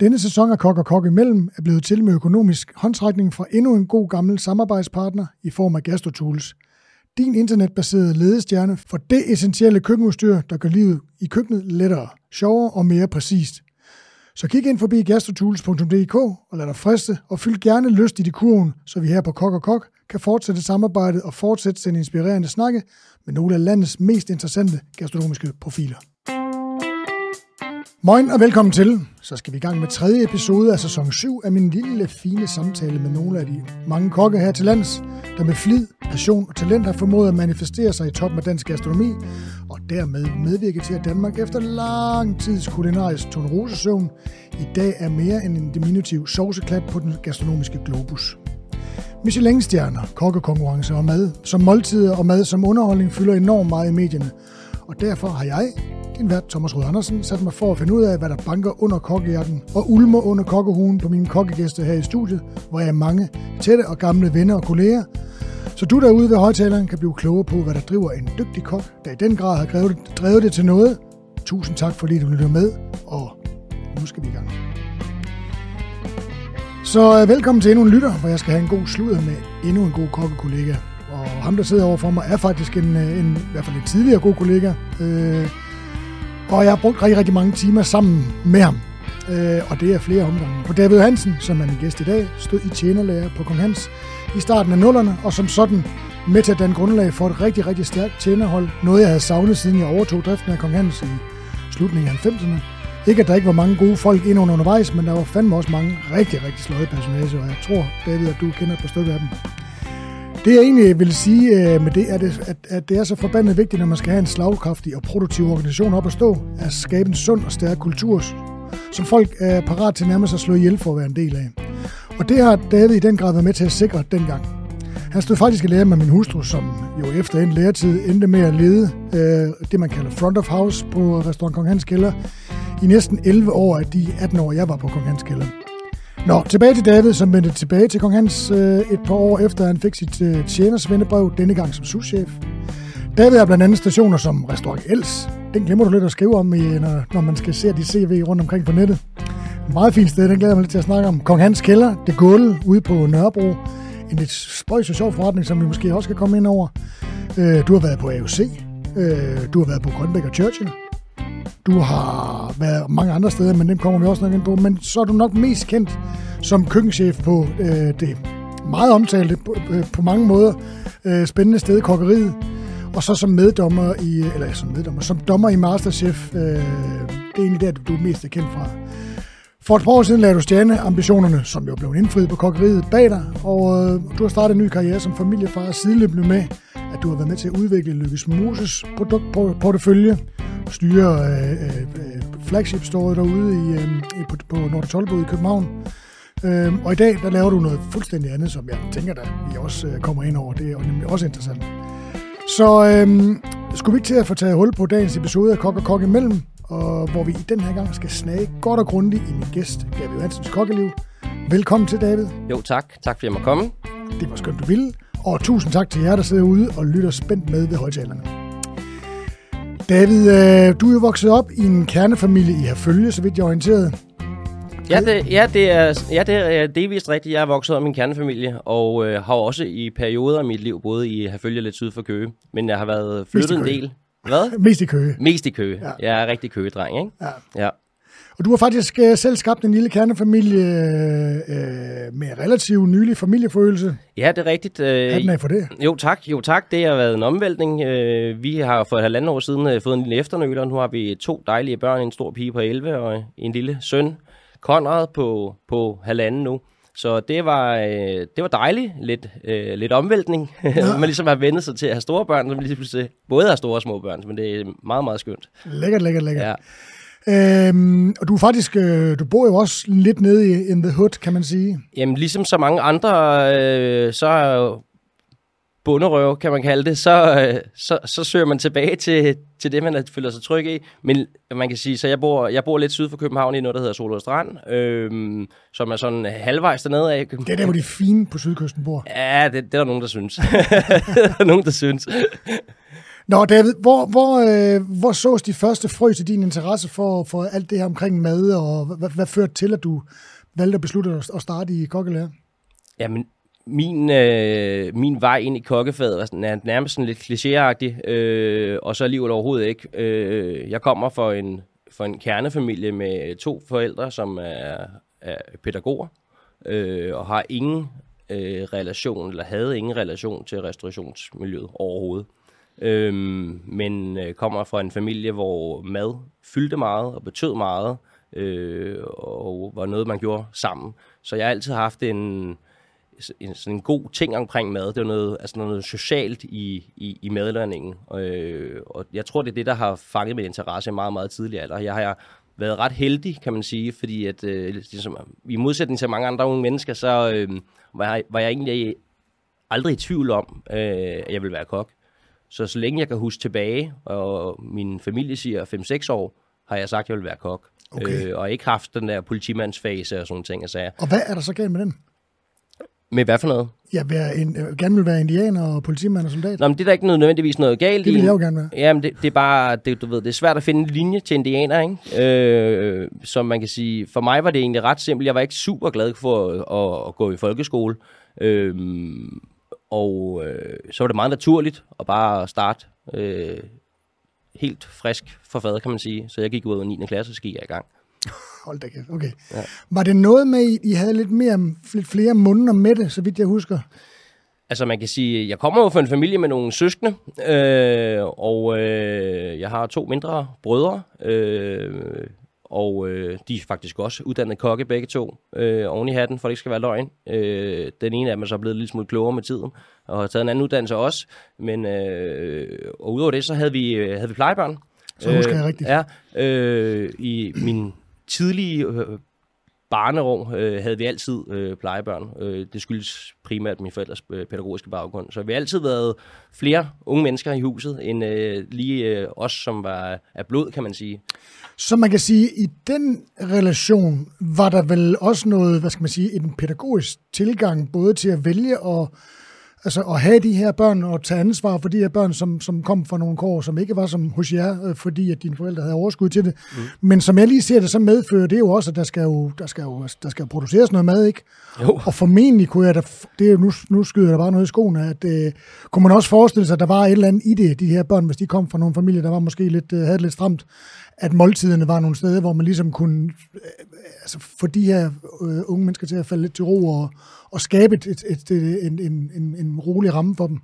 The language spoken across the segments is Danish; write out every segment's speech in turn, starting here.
Denne sæson af Kok og Kok imellem er blevet til med økonomisk håndtrækning fra endnu en god gammel samarbejdspartner i form af GastroTools. Din internetbaserede ledestjerne for det essentielle køkkenudstyr, der gør livet i køkkenet lettere, sjovere og mere præcist. Så kig ind forbi gastrotools.dk og lad dig friste, og fyld gerne lyst i de kurven, så vi her på Kok og Kok kan fortsætte samarbejdet og fortsætte sende inspirerende snakke med nogle af landets mest interessante gastronomiske profiler. Moin og velkommen til. Så skal vi i gang med tredje episode af sæson 7 af min lille fine samtale med nogle af de mange kokke her til lands, der med flid, passion og talent har formået at manifestere sig i toppen af dansk gastronomi, og dermed medvirke til, at Danmark efter lang tids kulinarisk tonerosesøvn i dag er mere end en diminutiv sovseklat på den gastronomiske globus. Michelin-stjerner, kokkekonkurrencer og mad som måltider og mad som underholdning fylder enormt meget i medierne, og derfor har jeg, din vært Thomas Rød Andersen, sat mig for at finde ud af, hvad der banker under kokkejakken og ulmer under kokkehuen på mine kokkegæster her i studiet, hvor jeg er mange tætte og gamle venner og kolleger. Så du derude ved højtaleren kan blive klogere på, hvad der driver en dygtig kok, der i den grad har drevet det, drevet det til noget. Tusind tak, fordi du lytter med, og nu skal vi i gang. Så øh, velkommen til endnu en lytter, hvor jeg skal have en god sludder med endnu en god kokkekollega. Og ham, der sidder overfor mig, er faktisk en, øh, en i hvert fald en tidligere god kollega. Øh, og jeg har brugt rigtig, rigtig mange timer sammen med ham. Øh, og det er flere omgange. For David Hansen, som er min gæst i dag, stod i tjenerlærer på Kong Hans i starten af nullerne, og som sådan med til at danne grundlag for et rigtig, rigtig stærkt tjenerhold. Noget, jeg havde savnet, siden jeg overtog driften af Kong Hans i slutningen af 90'erne. Ikke, at der ikke var mange gode folk ind under undervejs, men der var fandme også mange rigtig, rigtig sløje personager, og jeg tror, David, at du kender et par stykker af dem. Det jeg egentlig vil sige øh, med det, er, det, at, at det er så forbandet vigtigt, når man skal have en slagkraftig og produktiv organisation op at stå, at skabe en sund og stærk kultur, som folk er parat til nærmest at slå ihjel for at være en del af. Og det har David i den grad været med til at sikre dengang. Han stod faktisk i lære med min hustru, som jo efter en læretid endte med at lede øh, det, man kalder front of house på restaurant Kong Hans Kælder i næsten 11 år af de 18 år, jeg var på Kong Hans Kælder. Nå, tilbage til David, som vendte tilbage til Kong Hans øh, et par år efter, han fik sit øh, tjenersvendebrev, denne gang som souschef. David er blandt andet stationer som Restaurant Els. Den glemmer du lidt at skrive om, i, når, når man skal se de CV rundt omkring på nettet. Meget fint sted, den glæder jeg mig lidt til at snakke om. Kong Hans Kælder, det gulv ude på Nørrebro. En lidt spøjs og sjov forretning, som vi måske også kan komme ind over. Øh, du har været på AOC. Øh, du har været på Grønbæk og Churchill. Du har været mange andre steder, men dem kommer vi også nok ind på. Men så er du nok mest kendt som køkkenchef på øh, det meget omtalte, på, øh, på mange måder øh, spændende sted, kokkeriet. Og så som meddommer i, eller som meddommer, som dommer i Masterchef. Øh, det er egentlig der, du er mest er kendt fra. For et par år siden lagde du stjerne ambitionerne, som jo blev indfriet på kokkeriet bag dig, og øh, du har startet en ny karriere som familiefar sideløbende med, at du har været med til at udvikle Lykkes Moses produktportefølje, styre øh, øh, flagship store derude i, øh, på, på Nord Tolbod i København. Øh, og i dag, der laver du noget fuldstændig andet, som jeg tænker, at vi også øh, kommer ind over. Det er nemlig også interessant. Så øh, skulle vi ikke til at få taget hul på dagens episode af Kok og Kok imellem, og hvor vi i den her gang skal snage godt og grundigt i min gæst, David Hansens kokkeliv. Velkommen til, David. Jo, tak. Tak fordi jeg komme. Det var skønt, du ville. Og tusind tak til jer, der sidder ude og lytter spændt med ved højtalerne. David, øh, du er jo vokset op i en kernefamilie i Herfølge, så vidt jeg er orienteret. Ja, det, ja, det er, ja, det er delvist rigtigt. Jeg er vokset op i en kernefamilie, og øh, har også i perioder af mit liv boet i Herfølge lidt syd for Køge. Men jeg har været flyttet en del. Hvad? Mest i Køge. Mest i Køge. Ja. Jeg er rigtig køgedreng, ikke? Ja. ja. Og du har faktisk uh, selv skabt en lille kernefamilie uh, med relativt nylig familiefølelse. Ja, det er rigtigt. Uh, Hatten af for det. Jo tak, jo tak. Det har været en omvæltning. Uh, vi har for et halvandet år siden uh, fået en lille efternøler. Nu har vi to dejlige børn, en stor pige på 11 og en lille søn, Konrad, på, på halvanden nu. Så det var, øh, det var dejligt. Lidt, øh, lidt omvæltning. Ja. man ligesom har vendt sig til at have store børn, som ligesom både har store og små børn. Men det er meget, meget skønt. Lækkert, lækkert, lækkert. Ja. Øhm, og du er faktisk, øh, du bor jo også lidt nede i in the hood, kan man sige. Jamen, ligesom så mange andre, øh, så bunderøv, kan man kalde det, så, øh, så, så søger man tilbage til, til det, man føler sig tryg i. Men man kan sige, så jeg bor, jeg bor lidt syd for København i noget, der hedder Solrød Strand, øh, som er sådan halvvejs dernede af. Det er der, hvor de fine på sydkysten bor. Ja, det, det er der nogen, der synes. der er nogen, der synes. Nå, David, hvor, hvor, øh, hvor sås de første frø til din interesse for, for alt det her omkring mad, og hvad, hvad førte til, at du valgte at beslutte at, starte i kokkelærer? Jamen, min, øh, min vej ind i kokkefaget var sådan, nærmest sådan lidt klichéagtig, øh, og så alligevel overhovedet ikke. Øh, jeg kommer fra en, fra en kernefamilie med to forældre, som er, er pædagoger, øh, og har ingen øh, relation, eller havde ingen relation til restaurationsmiljøet overhovedet. Øhm, men øh, kommer fra en familie, hvor mad fyldte meget og betød meget, øh, og var noget, man gjorde sammen. Så jeg har altid haft en, en, sådan en god ting omkring mad. Det er noget, altså noget socialt i, i, i madlavningen. Øh, og jeg tror, det er det, der har fanget min interesse meget, meget tidligere alder. Jeg har været ret heldig, kan man sige, fordi at, øh, ligesom, i modsætning til mange andre unge mennesker, så øh, var, jeg, var jeg egentlig aldrig i tvivl om, øh, at jeg ville være kok. Så så længe jeg kan huske tilbage, og min familie siger 5-6 år, har jeg sagt, at jeg vil være kok. Okay. Øh, og ikke haft den der politimandsfase og sådan ting. Altså, og hvad er der så galt med den? Med hvad for noget? Jeg vil en, gerne vil være indianer og politimand og soldat. Nå, men det er der ikke noget, nødvendigvis noget galt Det vil jeg jo gerne være. Jamen, det, det er bare, det, du ved, det er svært at finde en linje til indianer, ikke? Øh, som man kan sige, for mig var det egentlig ret simpelt. Jeg var ikke super glad for at, at, at gå i folkeskole. Øh, og øh, så var det meget naturligt at bare starte øh, helt frisk for fader, kan man sige. Så jeg gik ud af 9. klasse, og så gik jeg i gang. Hold da kæft, okay. Ja. Var det noget med, at I havde lidt, mere, lidt flere måneder med det, så vidt jeg husker? Altså man kan sige, jeg kommer jo fra en familie med nogle søskende, øh, og øh, jeg har to mindre brødre. Øh, og øh, de er faktisk også uddannet kokke begge to, øh, oven i hatten, for det ikke skal være løgn. Øh, den ene af dem er så blevet lidt smule klogere med tiden, og har taget en anden uddannelse også. Men øh, og udover det, så havde vi, øh, havde vi plejebørn. Så husker øh, jeg rigtigt. Ja, øh, i min tidlige øh, barneår øh, havde vi altid øh, plejebørn. Øh, det skyldes primært min forældres øh, pædagogiske baggrund. Så vi har altid været flere unge mennesker i huset, end øh, lige øh, os, som var af blod, kan man sige. Så man kan sige, at i den relation var der vel også noget, hvad skal man sige, en pædagogisk tilgang, både til at vælge og altså at have de her børn og tage ansvar for de her børn, som, som kom fra nogle kår, som ikke var som hos jer, øh, fordi at dine forældre havde overskud til det. Mm. Men som jeg lige ser det, så medfører det jo også, at der skal jo, der skal jo, der skal jo produceres noget mad, ikke? Jo. Og formentlig kunne jeg da, det er, nu, nu skyder der bare noget i skoene, at øh, kunne man også forestille sig, at der var et eller andet i det, de her børn, hvis de kom fra nogle familier, der var måske lidt, øh, havde det lidt stramt, at måltiderne var nogle steder, hvor man ligesom kunne øh, altså få de her øh, unge mennesker til at falde lidt til ro og, og skabe et, et, et, et, en, en, en, en rolig ramme for dem.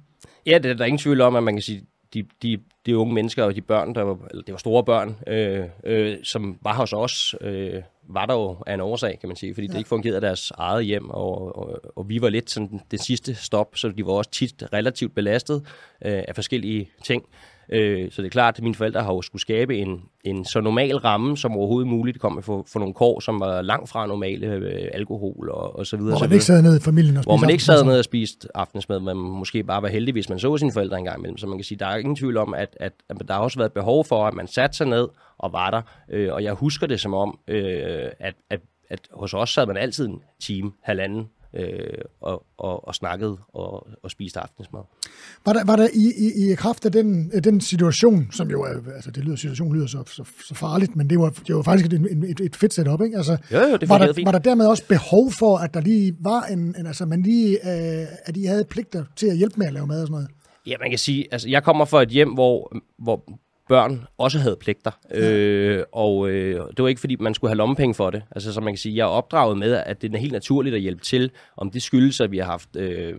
Ja, det er der ingen tvivl om, at man kan sige, de, de, de unge mennesker og de børn, der var, eller det var store børn, øh, øh, som var hos os, øh, var der jo af en årsag, kan man sige, fordi ja. det ikke fungerede deres eget hjem, og, og, og vi var lidt sådan det sidste stop, så de var også tit relativt belastet øh, af forskellige ting. Øh, så det er klart, at mine forældre har jo skulle skabe en, en så normal ramme som overhovedet muligt. kom for, for nogle kår, som var langt fra normale øh, alkohol og, og så videre. Hvor man ikke sad ned i familien og Hvor man ikke sad ned og spiste aftensmad, men måske bare var heldig, hvis man så sine forældre engang imellem. Så man kan sige, der er ingen tvivl om, at, at, at der har også været behov for, at man satte sig ned og var der. Øh, og jeg husker det som om, øh, at, at, at hos os sad man altid en time, halvanden, øh, og, og, og snakkede og, og spiste aftensmad. Var der, var der i, i, i kraft af den, den situation, som jo er, altså det lyder, situation lyder så, så, så farligt, men det var, det var faktisk et, et, et fedt setup, ikke? Altså, jo, jo, det var, der, fint. var der dermed også behov for, at der lige var en, en altså man lige, øh, at I havde pligter til at hjælpe med at lave mad og sådan noget? Ja, man kan sige, altså jeg kommer fra et hjem, hvor, hvor børn også havde pligter. Ja. Øh, og øh, det var ikke, fordi man skulle have lommepenge for det. Altså, så man kan sige, jeg er opdraget med, at det er helt naturligt at hjælpe til. Om det skyldes, at vi har haft øh,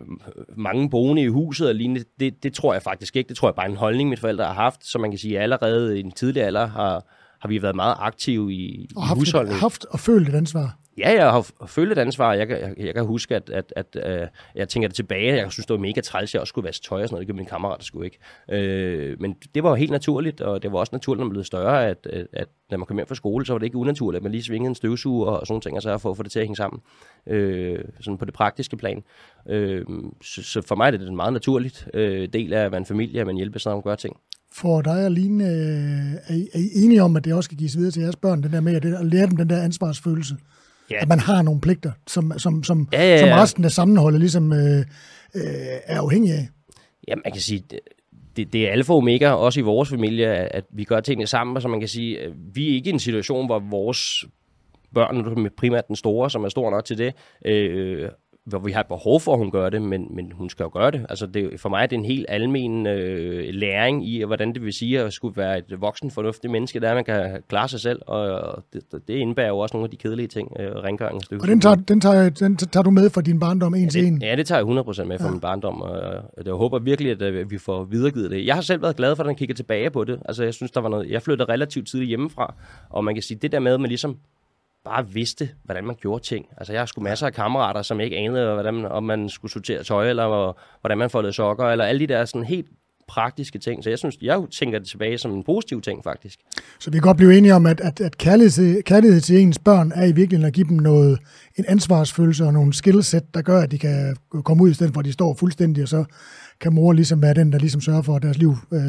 mange boende i huset og lignende, det, det tror jeg faktisk ikke. Det tror jeg bare er en holdning, mine forældre har haft. Så man kan sige, at allerede i en tidlig alder har, har vi været meget aktive i, og i haft, husholdningen. haft og følt et ansvar. Ja, jeg har følt et ansvar. Jeg, jeg, jeg kan huske, at, at, at, øh, jeg tænker det tilbage. Jeg synes, det var mega træls, at jeg også skulle vaske tøj og sådan noget. Det gjorde mine kammerater skulle ikke. Øh, men det var jo helt naturligt, og det var også naturligt, når man blev større, at, at, at når man kom hjem fra skole, så var det ikke unaturligt, at man lige svingede en støvsuger og sådan nogle ting, og så for at få det til at hænge sammen. Øh, sådan på det praktiske plan. Øh, så, så for mig er det en meget naturligt øh, del af at være en familie, at man hjælper sammen om at gøre ting. For dig og Line, øh, er, I, er I enige om, at det også skal gives videre til jeres børn, den der med at lære dem den der ansvarsfølelse? Ja. At man har nogle pligter, som, som, som, ja, ja, ja. som resten af sammenholdet ligesom øh, øh, er afhængig af. Ja, man kan sige, det, det er alfa og omega, også i vores familie, at, vi gør tingene sammen, så man kan sige, at vi er ikke i en situation, hvor vores børn, primært den store, som er stor nok til det, øh, hvor vi har behov for, at hun gør det, men, men hun skal jo gøre det. Altså det, for mig er det en helt almen øh, læring i, hvordan det vil sige at skulle være et voksen, fornuftigt menneske, der man kan klare sig selv, og det, det indebærer jo også nogle af de kedelige ting, øh, rengøring og Og den tager, den, tager, den tager du med fra din barndom en ja, til en? Ja, det tager jeg 100% med fra ja. min barndom, og jeg håber virkelig, at øh, vi får videregivet det. Jeg har selv været glad for, at den kigger tilbage på det. Altså jeg synes, der var noget, jeg flyttede relativt tidligt hjemmefra, og man kan sige, det der med, at man ligesom bare vidste, hvordan man gjorde ting. Altså, jeg har sgu masser af kammerater, som ikke anede, hvordan, om man skulle sortere tøj, eller hvordan man foldede sokker, eller alle de der sådan helt praktiske ting. Så jeg synes, jeg tænker det tilbage som en positiv ting, faktisk. Så vi kan godt blive enige om, at, at, at kærlighed, kærlighed til ens børn er i virkeligheden at give dem noget, en ansvarsfølelse og nogle skillset, der gør, at de kan komme ud i stedet, hvor de står fuldstændig, og så kan mor ligesom være den, der ligesom sørger for, at deres liv øh,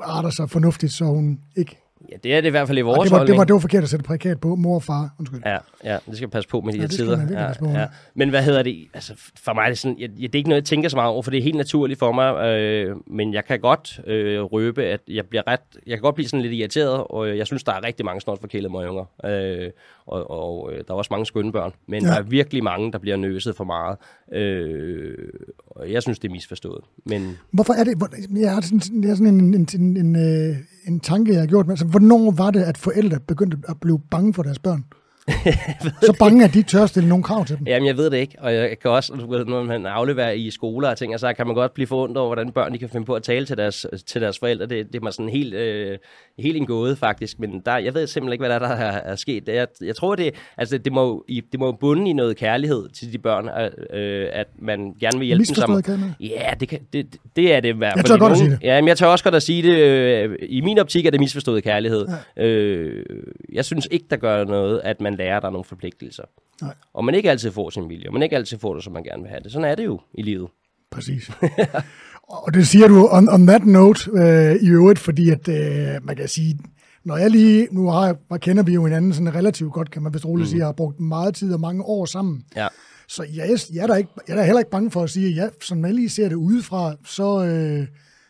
arter sig fornuftigt, så hun ikke Ja, det er det i hvert fald i vores det var, det var, det var forkert at sætte prækat på mor og far. Undskyld. Ja, ja, det skal passe på med de ja, her tider. Ja, ja. Men hvad hedder det? Altså, for mig er det sådan, jeg, det er ikke noget, jeg tænker så meget over, for det er helt naturligt for mig. Øh, men jeg kan godt øh, røbe, at jeg bliver ret, jeg kan godt blive sådan lidt irriteret, og jeg synes, der er rigtig mange snart forkælede møgunger. Øh, og, og øh, der er også mange skønne børn. Men ja. der er virkelig mange, der bliver nøset for meget. Øh, og jeg synes, det er misforstået. Men... Hvorfor er det? Jeg har sådan, jeg har sådan en, en, en, en, øh, en tanke, jeg har gjort. Altså, hvornår var det, at forældre begyndte at blive bange for deres børn? Så bange, at de tør stille nogle krav til dem. Jamen, jeg ved det ikke. Og jeg kan også, når man afleverer i skoler og ting, så kan man godt blive forundret over, hvordan børn de kan finde på at tale til deres, til deres forældre. Det, det er mig sådan helt, øh, helt en gåde, faktisk. Men der, jeg ved simpelthen ikke, hvad der, der er, er sket. Jeg, jeg tror, det, altså, det, må, det må bunde i noget kærlighed til de børn, øh, at man gerne vil hjælpe dem sammen. Ja, det, kan, det, det er det i hvert fald. Jeg tør godt at sige det. Ja, men jeg tør også godt at sige det. I min optik er det misforstået kærlighed. Ja. Øh, jeg synes ikke, der gør noget, at man lærer, der nogle forpligtelser. Nej. Og man ikke altid får sin vilje, og man ikke altid får det, som man gerne vil have det. Sådan er det jo i livet. Præcis. og det siger du on, on that note øh, i øvrigt, fordi at øh, man kan sige, når jeg lige, nu har, jeg, kender vi jo hinanden sådan relativt godt, kan man vist roligt mm. sige, jeg har brugt meget tid og mange år sammen. Ja. Så jeg, jeg, er der ikke, jeg er der heller ikke bange for at sige, at ja, som man lige ser det udefra, så, øh,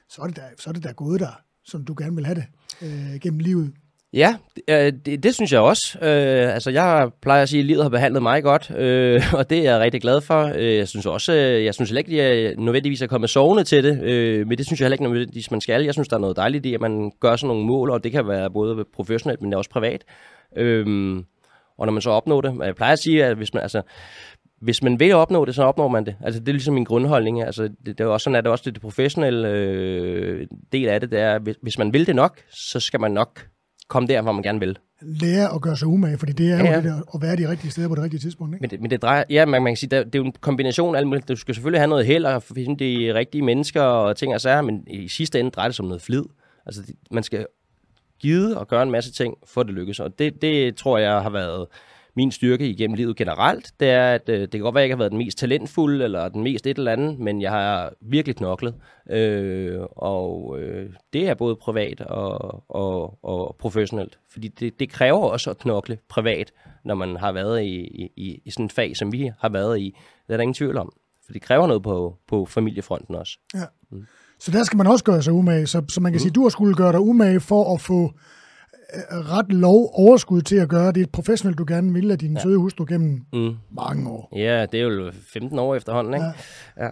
så, er det der, så er det der gået der, som du gerne vil have det øh, gennem livet. Ja, øh, det, det synes jeg også. Øh, altså, jeg plejer at sige, at livet har behandlet mig godt, øh, og det er jeg rigtig glad for. Øh, jeg synes også, øh, jeg synes heller ikke, at jeg nødvendigvis er kommet sovende til det, øh, men det synes jeg heller ikke nødvendigvis, man skal. Jeg synes, der er noget dejligt i, at man gør sådan nogle mål, og det kan være både professionelt, men også privat. Øh, og når man så opnår det, jeg plejer at sige, at hvis man, altså, hvis man vil opnå det, så opnår man det. Altså, det er ligesom min grundholdning. Altså, det, det er også sådan, at det også det, det professionelle øh, del af det, det er, hvis, hvis man vil det nok, så skal man nok komme der, hvor man gerne vil. Lære at gøre sig umage, fordi det er ja, ja. jo det der, at være de rigtige steder på det rigtige tidspunkt. Ikke? Men, det, men det drejer, ja, man, man kan sige, det, det er jo en kombination af alt muligt. Du skal selvfølgelig have noget held og finde de rigtige mennesker og ting og sager, men i sidste ende drejer det sig om noget flid. Altså, man skal give og gøre en masse ting, for at det lykkes. Og det, det tror jeg har været min styrke igennem livet generelt, det er, at øh, det kan godt være, at jeg ikke har været den mest talentfulde, eller den mest et eller andet, men jeg har virkelig knoklet. Øh, og øh, det er både privat og, og, og professionelt. Fordi det, det kræver også at knokle privat, når man har været i, i, i sådan en fag, som vi har været i. Det er der ingen tvivl om. For det kræver noget på, på familiefronten også. Ja. Mm. Så der skal man også gøre sig umage. Så, så man kan mm. sige, at du har skulle gøre dig umage for at få ret lov overskud til at gøre det professionelt, du gerne vil af din ja. søde hustru gennem mm. mange år. Ja, det er jo 15 år efterhånden, ikke? Ja.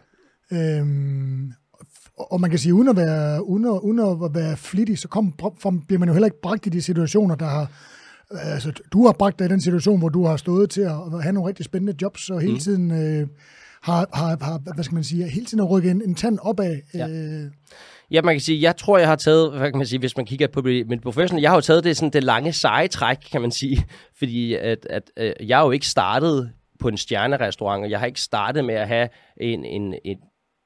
ja. Øhm, og man kan sige, uden at være, uden at, uden at være flittig, så kom, bliver man jo heller ikke bragt i de situationer, der har altså, du har bragt dig i den situation, hvor du har stået til at have nogle rigtig spændende jobs, og hele mm. tiden øh, har, har, har, hvad skal man sige, hele tiden at rykke en, en tand opad. Ja. Øh, Ja, man kan sige, jeg tror, jeg har taget, hvad kan man sige, hvis man kigger på min professionel, jeg har jo taget det sådan det lange seje træk, kan man sige, fordi at, at, at jeg har jo ikke startet på en stjernerestaurant, og jeg har ikke startet med at have en, en, en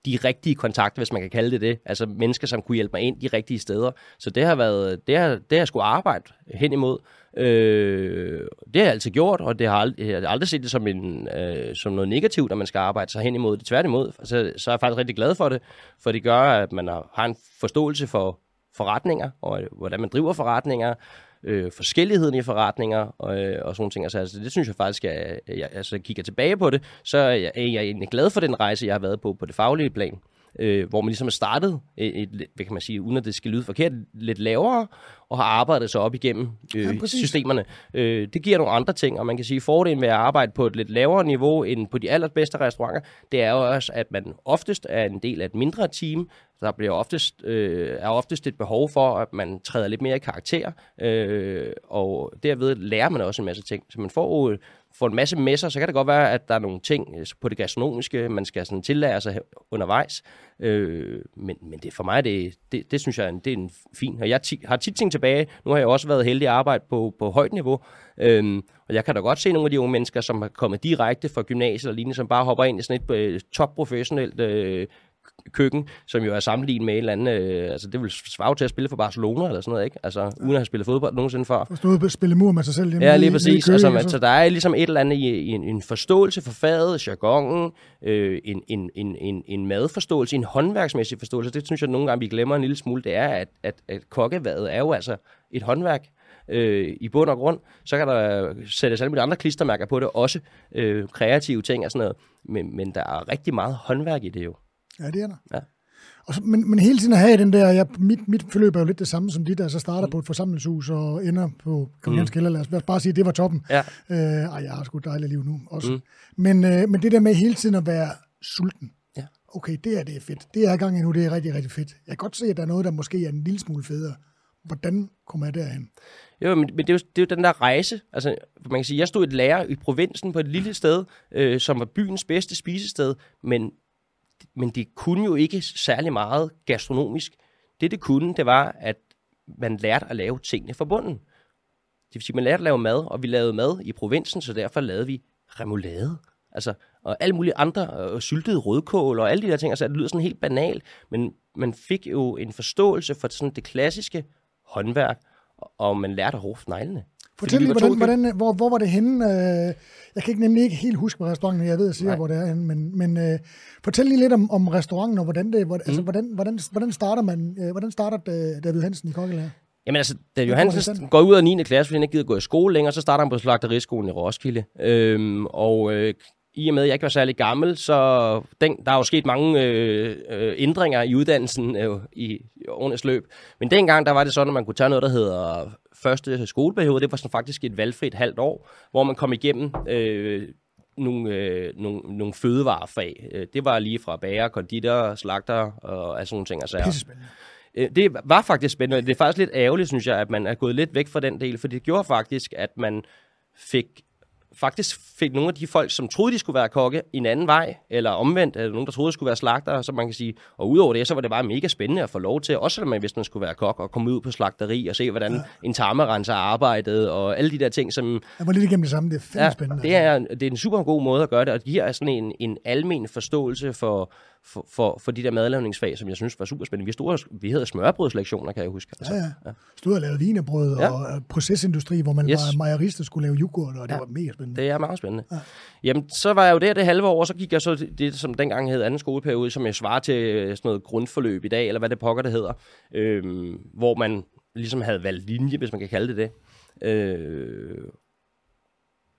de rigtige kontakter, hvis man kan kalde det det. Altså mennesker, som kunne hjælpe mig ind de rigtige steder. Så det har været, det har, det har jeg skulle arbejde hen imod. Øh, det har jeg altid gjort, og det har aldrig, jeg har aldrig set det som, en, øh, som noget negativt, at man skal arbejde sig hen imod det. Tværtimod, så, så er jeg faktisk rigtig glad for det, for det gør, at man har, har en forståelse for forretninger, og øh, hvordan man driver forretninger, øh, forskelligheden i forretninger og, øh, og sådan ting. Altså, altså, det synes jeg faktisk, at jeg, altså, kigger tilbage på det, så er jeg, er egentlig glad for den rejse, jeg har været på på det faglige plan øh, hvor man ligesom er startet, et, et, hvad kan man sige, uden at det skal lyde forkert, lidt lavere, og har arbejdet sig op igennem øh, ja, systemerne. Øh, det giver nogle andre ting, og man kan sige, at fordelen ved at arbejde på et lidt lavere niveau end på de allerbedste restauranter, det er jo også, at man oftest er en del af et mindre team, der bliver oftest, øh, er oftest et behov for, at man træder lidt mere i karakter, øh, og derved lærer man også en masse ting. Så man får, får en masse med sig, så kan det godt være, at der er nogle ting øh, på det gastronomiske, man skal sådan tillære sig undervejs. Øh, men, men det for mig, det, det, det synes jeg, det er en fin. Og jeg ti, har tit ting tilbage. Nu har jeg også været heldig at arbejde på, på højt niveau. Øh, og jeg kan da godt se nogle af de unge mennesker, som er kommet direkte fra gymnasiet og lignende, som bare hopper ind i sådan et øh, topprofessionelt øh, køkken, som jo er sammenlignet med en eller anden, øh, altså det vil svare til at spille for Barcelona eller sådan noget, ikke? Altså uden at have spillet fodbold nogensinde før. Forstået at spille mur med sig selv. Ja, lige præcis. Køge, altså, altså, der er ligesom et eller andet i, i en, en forståelse for faget, jargonen, øh, en, en, en, en, en madforståelse, en håndværksmæssig forståelse. Det synes jeg nogle gange, vi glemmer en lille smule, det er, at, at, at kokkevadet er jo altså et håndværk øh, i bund og grund. Så kan der sættes alle mulige andre klistermærker på det, også øh, kreative ting og sådan noget. Men, men der er rigtig meget håndværk i det jo. Ja, det er der. Ja. Og så, men, men hele tiden at have den der, jeg, mit, mit forløb er jo lidt det samme som dit, der så starter mm. på et forsamlingshus og ender på Københavns mm. Lad os bare sige, at det var toppen. Ja. Øh, ej, jeg har sgu et dejligt liv nu også. Mm. Men, øh, men det der med hele tiden at være sulten. Ja. Okay, det er det er fedt. Det er gang endnu, det er rigtig, rigtig fedt. Jeg kan godt se, at der er noget, der måske er en lille smule federe. Hvordan kommer jeg derhen? Jo, men, men det, er jo, det er jo den der rejse. Altså, man kan sige, jeg stod et lærer i provinsen på et lille sted, øh, som var byens bedste spisested, men men det kunne jo ikke særlig meget gastronomisk. Det, det kunne, det var, at man lærte at lave tingene fra bunden. Det vil sige, man lærte at lave mad, og vi lavede mad i provinsen, så derfor lavede vi remoulade. Altså, og alle mulige andre, og syltede rødkål og alle de der ting. Altså, det lyder sådan helt banalt, men man fik jo en forståelse for sådan det klassiske håndværk, og man lærte at råbe neglene. Fortæl lige, hvordan, hvordan, hvor, hvor var det henne? Øh, jeg kan ikke nemlig ikke helt huske på restauranten, jeg ved at sige, hvor det er henne, men, men uh, fortæl lige lidt om, om restauranten, og hvordan, det, hvor, altså, mm. altså, hvordan, hvordan, hvordan starter man, uh, hvordan starter David Hansen i kokkelærer? Jamen altså, da Johansen går ud af 9. klasse, fordi han ikke gider gå i skole længere, så starter han på slagteriskolen i Roskilde. Øhm, og øh, i og med, at jeg ikke var særlig gammel, så den, der er jo sket mange øh, øh, ændringer i uddannelsen øh, i, årenes løb. Men dengang, der var det sådan, at man kunne tage noget, der hedder første skoleperiode. Det var sådan faktisk et valgfrit halvt år, hvor man kom igennem øh, nogle, øh, nogle, nogle fødevarefag. Øh, det var lige fra bager, konditor, slagter og sådan nogle ting. Altså, det var faktisk spændende. Det er faktisk lidt ærgerligt, synes jeg, at man er gået lidt væk fra den del, for det gjorde faktisk, at man fik faktisk fik nogle af de folk, som troede, de skulle være kokke, en anden vej, eller omvendt, eller nogen, der troede, de skulle være slagter, så man kan sige, og udover det, så var det bare mega spændende at få lov til, også selvom man vidste, man skulle være kok, og komme ud på slagteri og se, hvordan ja. en tarmerenser arbejdede, og alle de der ting, som... Jeg var lidt igennem det samme, det er fandme ja, spændende. Det er, det er en super god måde at gøre det, og det giver sådan en, en almen forståelse for, for, for, for de der madlavningsfag, som jeg synes var super spændende. Vi, stod, vi havde smørbrødslektioner, kan jeg huske. Altså, ja, ja. ja. Stod og lavede vinerbrød ja. og procesindustri, hvor man yes. var mejerister skulle lave yoghurt, og det ja. var mega spændende. Det er meget spændende. Ja. Jamen, så var jeg jo der det halve år, så gik jeg så det, som dengang hed anden skoleperiode, som jeg svarer til øh, sådan noget grundforløb i dag, eller hvad det pokker det hedder, øhm, hvor man ligesom havde valgt linje, hvis man kan kalde det det. Øh,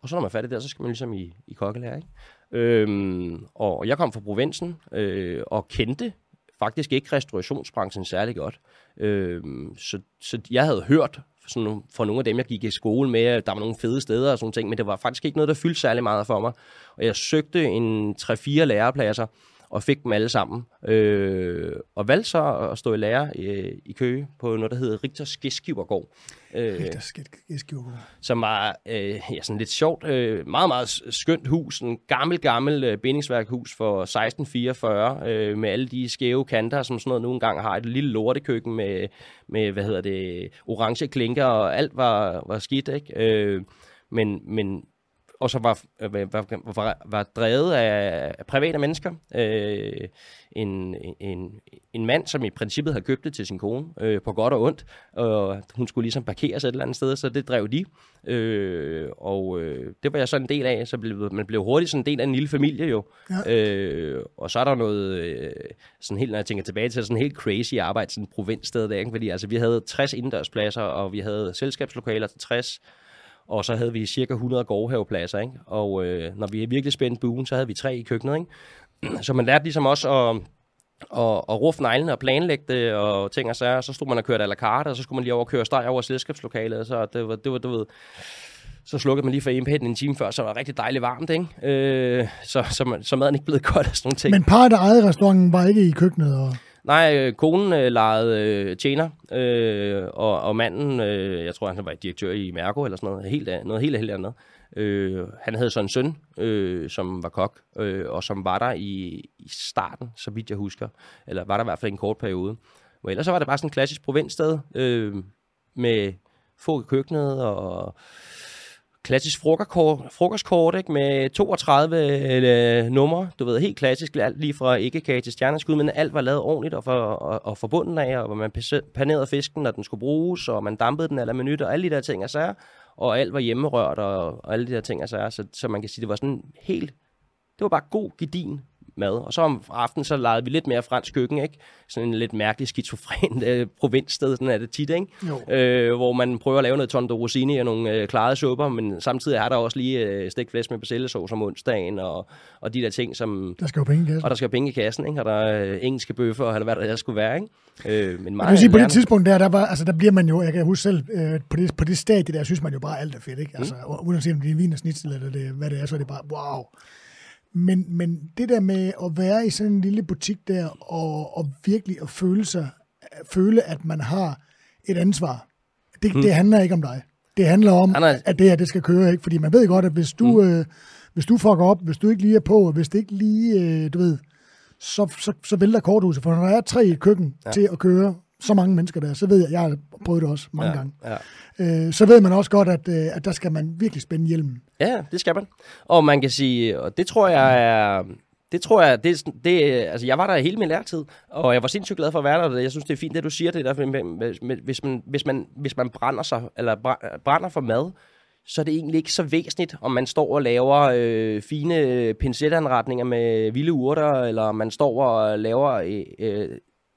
og så når man er færdig der, så skal man ligesom i, i kokkelærer, ikke? Øhm, og jeg kom fra provinsen øh, og kendte faktisk ikke restaurationsbranchen særlig godt. Øhm, så, så jeg havde hørt sådan, fra nogle af dem, jeg gik i skole med, at der var nogle fede steder og sådan ting, men det var faktisk ikke noget, der fyldte særlig meget for mig. Og jeg søgte en 3-4 lærepladser, og fik dem alle sammen. Øh, og valgte så at stå i lære i, i Køge på noget, der hedder Rigters Gæstgivergård. Øh, Rigters Gæstgivergård. Som var øh, ja, sådan lidt sjovt, øh, meget, meget skønt hus. En gammel, gammel øh, bindingsværkhus for 1644, øh, med alle de skæve kanter, som sådan noget nogle gange har. Et lille lortekøkken med, med hvad hedder det, orange klinker, og alt var, var skidt, ikke? Øh, men, men og så var, var, var, var drevet af, af private mennesker. Øh, en, en, en mand, som i princippet havde købt det til sin kone, øh, på godt og ondt, og hun skulle ligesom parkeres et eller andet sted, så det drev de. Øh, og øh, det var jeg så en del af, så blev, man blev hurtigt sådan en del af en lille familie jo. Ja. Øh, og så er der noget, øh, sådan helt, når jeg tænker tilbage til, sådan helt crazy arbejde, sådan en provinssted der, ikke? fordi altså, vi havde 60 indendørspladser, og vi havde selskabslokaler til 60, og så havde vi cirka 100 gårdhavepladser, ikke? Og øh, når vi virkelig spændt buen, så havde vi tre i køkkenet, ikke? Så man lærte ligesom også at, og, og ruffe neglene og planlægge det og ting og sager. Så stod man og kørte à la carte, og så skulle man lige over og køre steg over selskabslokalet. Så det var, det var, du ved, så slukkede man lige for EMP'en en time før, så var det rigtig dejligt varmt, ikke? Øh, så, så, man, så maden ikke blev godt af sådan nogle ting. Men parret, af ejede restauranten, var ikke i køkkenet? Og... Nej, øh, konen øh, lejede øh, tjener, øh, og, og manden, øh, jeg tror, han var direktør i Mærko eller sådan noget, helt, noget helt, helt andet. Øh, han havde så en søn, øh, som var kok, øh, og som var der i, i starten, så vidt jeg husker. Eller var der i hvert fald en kort periode. Og ellers så var det bare sådan en klassisk provinssted, øh, med få i køkkenet, og klassisk frokostkort, frokostkort ikke? med 32 øh, numre. Du ved, helt klassisk, alt lige fra æggekage til stjerneskud, men alt var lavet ordentligt og, for, og, og forbundet af, og man panerede fisken, når den skulle bruges, og man dampede den eller minutter, og alle de der ting og sager og alt var hjemmerørt, og, og alle de der ting, altså, så, så man kan sige, det var sådan helt, det var bare god gedin mad. Og så om aftenen, så legede vi lidt mere fransk køkken, ikke? Sådan en lidt mærkelig skizofren øh, provinssted, sådan er det tit, ikke? Øh, hvor man prøver at lave noget tondo rosini og nogle øh, klarede supper, men samtidig er der også lige øh, stegt flæsk med persillesauce om onsdagen, og, og de der ting, som... Der skal jo penge i kassen. Og der skal jo penge i kassen, ikke? Og der er øh, engelske bøffer, eller hvad der ellers skulle være, ikke? Øh, men meget jeg vil sige, på det tidspunkt der, der, var, altså, der bliver man jo, jeg kan huske selv, øh, på, det, på det stadie der, synes man jo bare, alt er fedt, ikke? Altså, mm. uanset om det er vin og snitsel, eller det, hvad det er, så er det bare, wow. Men, men det der med at være i sådan en lille butik der, og, og virkelig at føle, sig, føle, at man har et ansvar, det, mm. det handler ikke om dig. Det handler om, at det her det skal køre, ikke? Fordi man ved godt, at hvis du, mm. øh, hvis du fucker op, hvis du ikke lige er på, og hvis det ikke lige, øh, du ved, så, så, så vælter korthuset. For når der er tre i køkken ja. til at køre så mange mennesker der, så ved jeg, jeg har prøvet det også mange ja, gange, ja. Øh, så ved man også godt, at, øh, at der skal man virkelig spænde hjelmen. Ja, det skal man. Og man kan sige, og det tror jeg er... Det tror jeg, det, det, altså jeg var der hele min lærtid, og jeg var sindssygt glad for at være der. Jeg synes, det er fint, det du siger, det der, hvis man, hvis man, hvis man brænder sig, eller brænder for mad, så er det egentlig ikke så væsentligt, om man står og laver øh, fine pincetanretninger med vilde urter, eller man står og laver øh, øh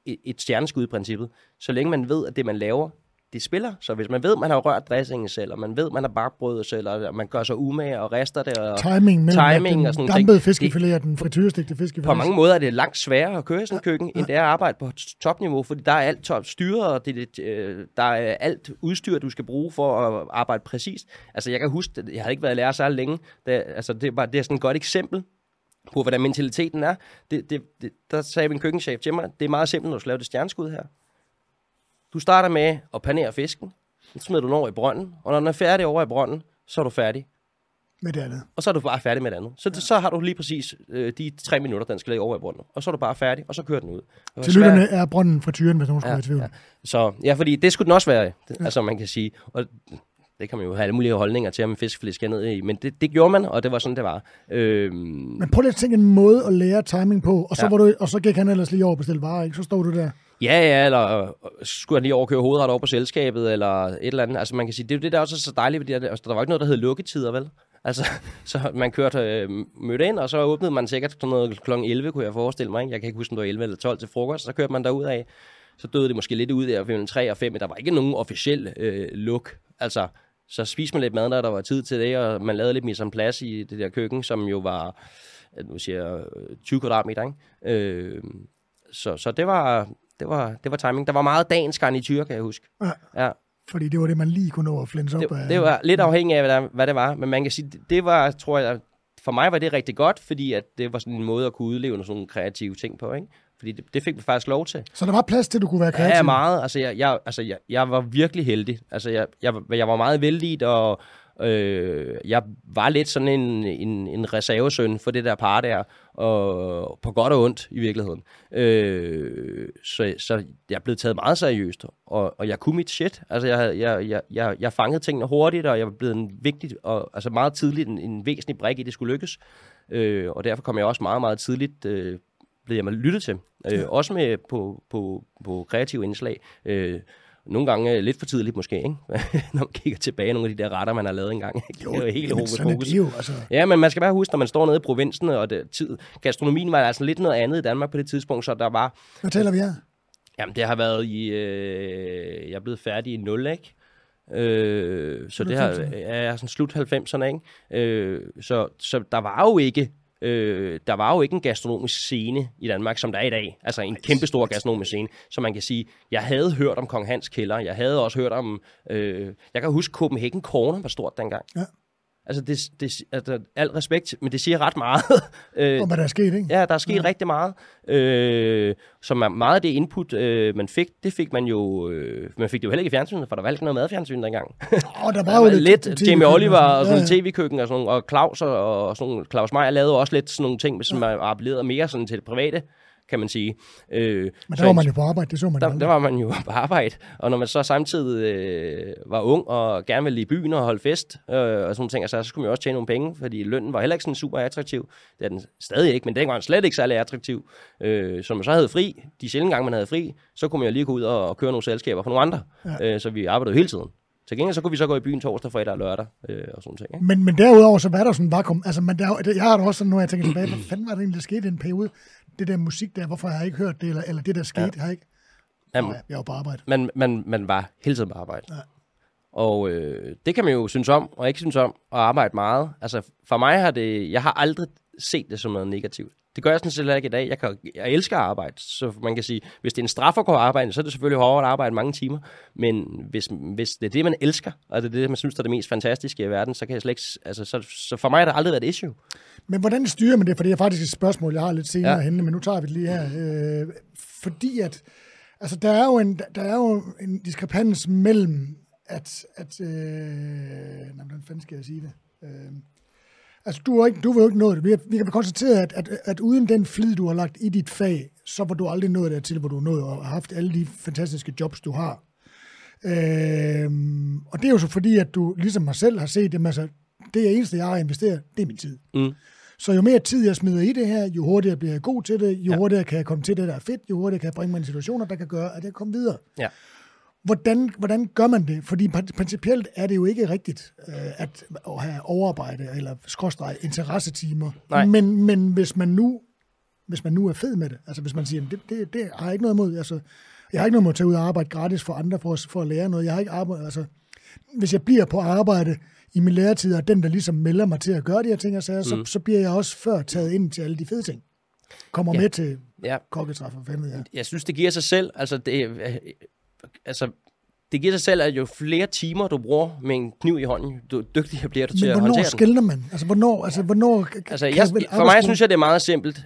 et stjerneskud i princippet. Så længe man ved, at det, man laver, det spiller. Så hvis man ved, at man har rørt dressingen selv, og man ved, man har bagt brødet selv, og man gør sig umage og rester det, og timing, timing og sådan dampede fiskefilet og den frityrestegte fiskefilet. På mange måder er det langt sværere at køre i sådan en køkken, ja. end det er at arbejde på topniveau, fordi der er alt top styret, og det, det, øh, der er alt udstyr, du skal bruge for at arbejde præcist. Altså jeg kan huske, jeg har ikke været lærer så længe, det, altså, det, er bare, det er sådan et godt eksempel på, hvordan mentaliteten er. Det, det, det, der sagde min køkkenchef til mig, det er meget simpelt, når du skal lave det stjerneskud her. Du starter med at panere fisken, så smider du den over i brønden, og når den er færdig over i brønden, så er du færdig. Med det andet. Og så er du bare færdig med det andet. Så, ja. så har du lige præcis øh, de tre minutter, den skal ligge over i brønden. Og så er du bare færdig, og så kører den ud. Til lytterne er brønden frityren, hvis nogen skulle ja, være i tvivl. Ja. Så, ja, fordi det skulle den også være, det, ja. altså man kan sige. Og det kan man jo have alle mulige holdninger til, om en fiskefilé skal ned i, men det, det gjorde man, og det var sådan, det var. Øhm, men prøv lige at tænke en måde at lære timing på, og så, ja. var du, og så gik han ellers lige over og bestilte varer, ikke? Så stod du der. Ja, ja, eller øh, skulle han lige overkøre hovedret over på selskabet, eller et eller andet. Altså man kan sige, det er jo det, der også er så dejligt ved det altså, der var ikke noget, der hed lukketider, vel? Altså, så man kørte, øh, mødte ind, og så åbnede man sikkert kl. noget kl. 11, kunne jeg forestille mig. Ikke? Jeg kan ikke huske, om det var 11 eller 12 til frokost. Så kørte man derud af. Så døde det måske lidt ud der mellem 3 og 5, men der var ikke nogen officiel øh, luk. Altså, så spiste man lidt mad, når der var tid til det, og man lavede lidt mere som plads i det der køkken, som jo var, nu siger 20 kvadratmeter, ikke? Øh, så, så det var, det var, det var timing. Der var meget dagens garnityr, kan jeg huske. Ja. ja. Fordi det var det, man lige kunne nå at flænse op det, af. Det var lidt afhængigt af, hvad, der, hvad det var. Men man kan sige, det var, tror jeg, for mig var det rigtig godt, fordi at det var sådan en måde at kunne udleve nogle sådan kreative ting på, ikke? Fordi det, det fik vi faktisk lov til. Så der var plads til, at du kunne være kreativ? Ja, meget. Altså, jeg, jeg, altså, jeg, jeg var virkelig heldig. Altså, jeg, jeg, jeg var meget vældig, og øh, jeg var lidt sådan en, en, en reservesøn for det der par der, og på godt og ondt i virkeligheden. Øh, så, så jeg blevet taget meget seriøst, og, og jeg kunne mit shit. Altså, jeg, jeg, jeg, jeg, jeg fangede tingene hurtigt, og jeg var blevet en vigtig, og altså meget tidligt en, en væsentlig brik i, det skulle lykkes. Øh, og derfor kom jeg også meget, meget tidligt øh, blev jeg lyttet til. Øh, ja. Også med på, på, på kreative indslag. Øh, nogle gange lidt for tidligt måske, ikke? når man kigger tilbage nogle af de der retter, man har lavet engang. Jo, det er helt hokus pokus. Jo, altså. Ja, men man skal bare huske, når man står nede i provinsen, og det, tid, gastronomien var altså lidt noget andet i Danmark på det tidspunkt, så der var... Hvad taler vi her? Jamen, det har været i... Øh, jeg er blevet færdig i 0, ikke? Øh, så det har, er sådan slut 90'erne, ikke? Øh, så, så der var jo ikke Øh, der var jo ikke en gastronomisk scene i Danmark, som der er i dag. Altså en kæmpestor gastronomisk scene. Så man kan sige, jeg havde hørt om Kong Hans Kælder. Jeg havde også hørt om... Øh, jeg kan huske, Copenhagen Corner var stort dengang. Ja. Altså, det, det, altså, alt respekt, men det siger ret meget. øh, og hvad der er sket, ikke? Ja, der er sket ja. rigtig meget. Øh, så man, meget af det input, øh, man fik, det fik man jo... Øh, man fik det jo heller ikke i fjernsynet, for der var ikke noget madfjernsyn dengang. Og der var jo lidt, lidt Jamie Oliver og sådan ja, ja. tv-køkken og sådan og Claus og, og sådan Claus Meier lavede også lidt sådan nogle ting, som ja. appellerede mere sådan til det private kan man sige. Øh, Men der var man jo på arbejde, det så man der, der var man jo på arbejde, og når man så samtidig øh, var ung og gerne ville i byen og holde fest øh, og sådan ting, så, så skulle man jo også tjene nogle penge, fordi lønnen var heller ikke sådan super attraktiv. Det er den stadig ikke, men den var slet ikke særlig attraktiv. Øh, så man så havde fri, de sjældne gange man havde fri, så kunne man jo lige gå ud og, og køre nogle selskaber for nogle andre. Ja. Øh, så vi arbejdede hele tiden. Til gengæld så kunne vi så gå i byen torsdag, fredag og lørdag øh, og sådan ting. Ikke? Men, men derudover så var der sådan vakuum. Altså, man, der, jeg har da også sådan, når jeg tænker tilbage, hvad fanden var det egentlig, der skete i en periode? Det der musik der, hvorfor har jeg ikke hørt det, eller, eller det der skete, ja. har jeg ikke... Jamen, Nå, jeg var på arbejde. Man, man, man var hele tiden på arbejde. Ja. Og øh, det kan man jo synes om, og ikke synes om, at arbejde meget. Altså, for mig har det... Jeg har aldrig set det som noget negativt. Det gør jeg sådan set ikke i dag. Jeg, kan, jeg elsker at arbejde, så man kan sige, hvis det er en straf at gå arbejde, så er det selvfølgelig hårdere at arbejde mange timer. Men hvis, hvis det er det, man elsker, og det er det, man synes, der er det mest fantastiske i verden, så kan jeg slet ikke... Altså, så, så for mig har det aldrig været et issue. Men hvordan styrer man det? For det er faktisk et spørgsmål, jeg har lidt senere ja. henne, men nu tager vi det lige her. Øh, fordi at, altså der er jo en, der er jo en diskrepans mellem, at, at øh, nej, hvordan fanden skal jeg sige det? Øh, altså du, er ikke, du vil jo ikke nå det. Vi, har, vi kan konstatere, at, at, at uden den flid, du har lagt i dit fag, så var du aldrig nået dertil, hvor du er nået og har haft alle de fantastiske jobs, du har. Øh, og det er jo så fordi, at du ligesom mig selv har set, det, altså, det eneste, jeg har investeret, det er min tid. Mm. Så jo mere tid jeg smider i det her, jo hurtigere bliver jeg god til det, jo ja. hurtigere kan jeg komme til det, der er fedt, jo hurtigere kan jeg bringe mig i situationer, der kan gøre, at jeg kommer videre. Ja. Hvordan, hvordan gør man det? Fordi principielt er det jo ikke rigtigt øh, at, at have overarbejde eller skråstreg interessetimer. Nej. Men, men hvis man nu hvis man nu er fed med det, altså hvis man siger, det, det, det har jeg ikke noget imod, altså, jeg har ikke noget imod at tage ud og arbejde gratis for andre for, for at lære noget, jeg har ikke arbejdet, altså, hvis jeg bliver på arbejde i min læretid, og den, der ligesom melder mig til at gøre de her ting, så, mm. så, så bliver jeg også før taget ind til alle de fede ting. Kommer ja. med til ja. kokketræf og fanden, ja. Jeg synes, det giver sig selv, altså det, altså, det giver sig selv, at jo flere timer du bruger med en kniv i hånden, jo dygtigere bliver du til at håndtere den. hvornår skiller man? Altså, hvornår, altså, hvornår altså, jeg, for mig synes jeg, det er meget simpelt.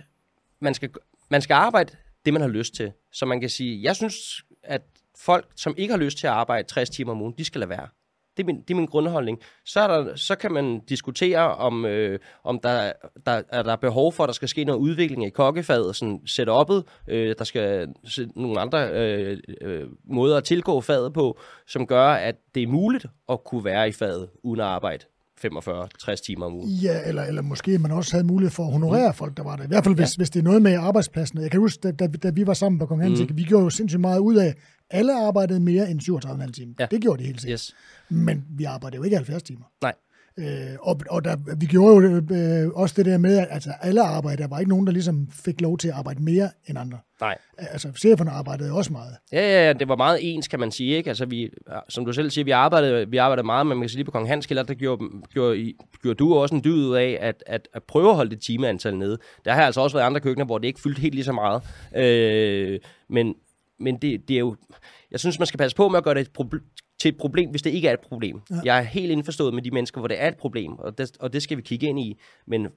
Man skal, man skal arbejde det, man har lyst til. Så man kan sige, jeg synes, at folk, som ikke har lyst til at arbejde 60 timer om ugen, de skal lade være. Det er min, det er min grundholdning. Så, er der, så kan man diskutere, om, øh, om der, der, er der behov for, at der skal ske noget udvikling i kokkefaget, sådan setup'et. Øh, der skal nogle andre øh, øh, måder at tilgå faget på, som gør, at det er muligt at kunne være i faget uden at arbejde 45-60 timer om ugen. Ja, eller, eller måske man også havde mulighed for at honorere mm. folk, der var der. I hvert fald, hvis, ja. hvis det er noget med arbejdspladsen. Jeg kan huske, da, da, da vi var sammen på Kong Hans, mm. vi gjorde jo sindssygt meget ud af, alle arbejdede mere end 37,5 timer. Ja. Det gjorde de helt sikkert. Yes. Men vi arbejdede jo ikke 70 timer. Nej. Øh, og og der, vi gjorde jo øh, også det der med, at altså, alle arbejdede. Der var ikke nogen, der ligesom fik lov til at arbejde mere end andre. Nej. Altså, cheferne arbejdede også meget. Ja, ja, ja, det var meget ens, kan man sige. Ikke? Altså, vi, som du selv siger, vi arbejdede, vi arbejdede meget, men man kan sige lige på Kong Hans Kælder, der gjorde, gjorde, gjorde du også en dyd ud af, at, at, at prøve at holde det timeantal nede. Der har altså også været andre køkkener, hvor det ikke fyldte helt lige så meget. Øh, men men det, det er jo... Jeg synes, man skal passe på med at gøre det et proble- til et problem, hvis det ikke er et problem. Ja. Jeg er helt indforstået med de mennesker, hvor det er et problem, og det, og det skal vi kigge ind i. Men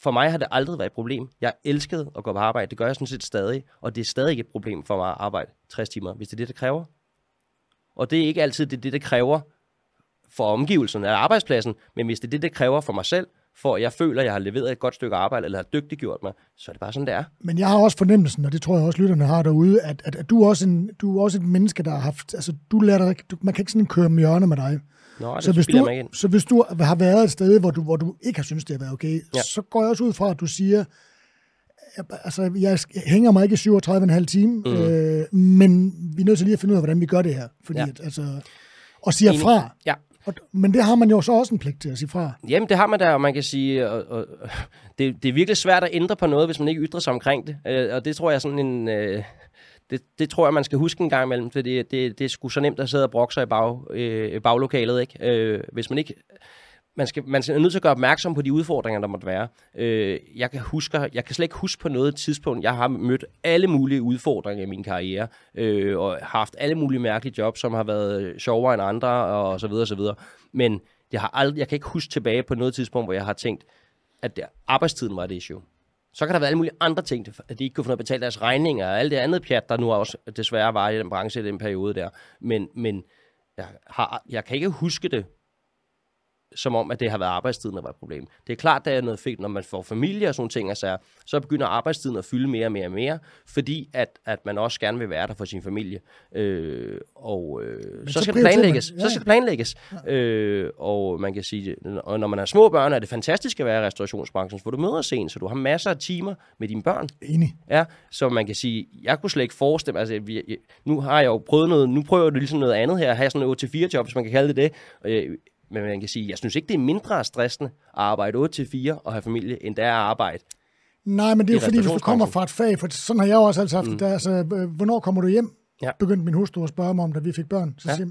for mig har det aldrig været et problem. Jeg elskede at gå på arbejde. Det gør jeg sådan set stadig. Og det er stadig ikke et problem for mig at arbejde 60 timer, hvis det er det, det kræver. Og det er ikke altid det, det, det kræver for omgivelserne af arbejdspladsen, men hvis det er det, det kræver for mig selv, for at jeg føler, at jeg har leveret et godt stykke arbejde, eller har dygtiggjort mig, så er det bare sådan, det er. Men jeg har også fornemmelsen, og det tror jeg også, lytterne har derude, at, at, at du, er også en, du er også et menneske, der har haft, altså du lærer dig, du, man kan ikke sådan køre med hjørne med dig. Nå, så, hvis du, så hvis du har været et sted, hvor du, hvor du ikke har syntes, det har været okay, ja. så går jeg også ud fra, at du siger, altså, jeg hænger mig ikke 37,5 timer, mm. øh, men vi er nødt til lige at finde ud af, hvordan vi gør det her. Fordi ja. at, altså, og siger fra. Ja. Og, men det har man jo så også en pligt til at sige fra. Jamen, det har man da, og man kan sige, og, og, det, det er virkelig svært at ændre på noget, hvis man ikke ytrer sig omkring det. Øh, og det tror jeg er sådan en... Øh, det, det tror jeg, man skal huske en gang imellem, for det, det, det er sgu så nemt at sidde og brokke sig i bag, øh, baglokalet, ikke? Øh, hvis man ikke man, skal, man er nødt til at gøre opmærksom på de udfordringer, der måtte være. Øh, jeg, kan huske, jeg kan slet ikke huske på noget tidspunkt, jeg har mødt alle mulige udfordringer i min karriere, øh, og haft alle mulige mærkelige jobs, som har været øh, sjovere end andre, og så videre, og så videre. Men jeg, har aldrig, jeg kan ikke huske tilbage på noget tidspunkt, hvor jeg har tænkt, at der, arbejdstiden var et issue. Så kan der være alle mulige andre ting, at de ikke kunne få noget at betale deres regninger, og alt det andet pjat, der nu også desværre var i den branche i den periode der. Men, men jeg, har, jeg kan ikke huske det som om, at det har været arbejdstiden, der var et problem. Det er klart, der er noget fedt, når man får familie og sådan ting, altså, så begynder arbejdstiden at fylde mere og mere og mere, fordi at, at man også gerne vil være der for sin familie. Øh, og øh, så, så skal det planlægges. Ja, ja. Så skal det planlægges. Ja. Øh, og man kan sige, og når man har små børn, er det fantastisk at være i restaurationsbranchen, hvor du møder sent, så du har masser af timer med dine børn. Enig. Ja, så man kan sige, jeg kunne slet ikke forestille altså, vi, nu har jeg jo prøvet noget, nu prøver jeg ligesom noget andet her, at have sådan en 8-4 job, hvis man kan kalde det det. Øh, men man kan sige, jeg synes ikke, det er mindre stressende at arbejde 8-4 og have familie, end det er at arbejde. Nej, men det er jo fordi, hvis du kommer fra et fag, for sådan har jeg også altid haft mm. det, altså, hvornår kommer du hjem? Ja. Begyndte min hustru at spørge mig om, da vi fik børn. Så ja. siger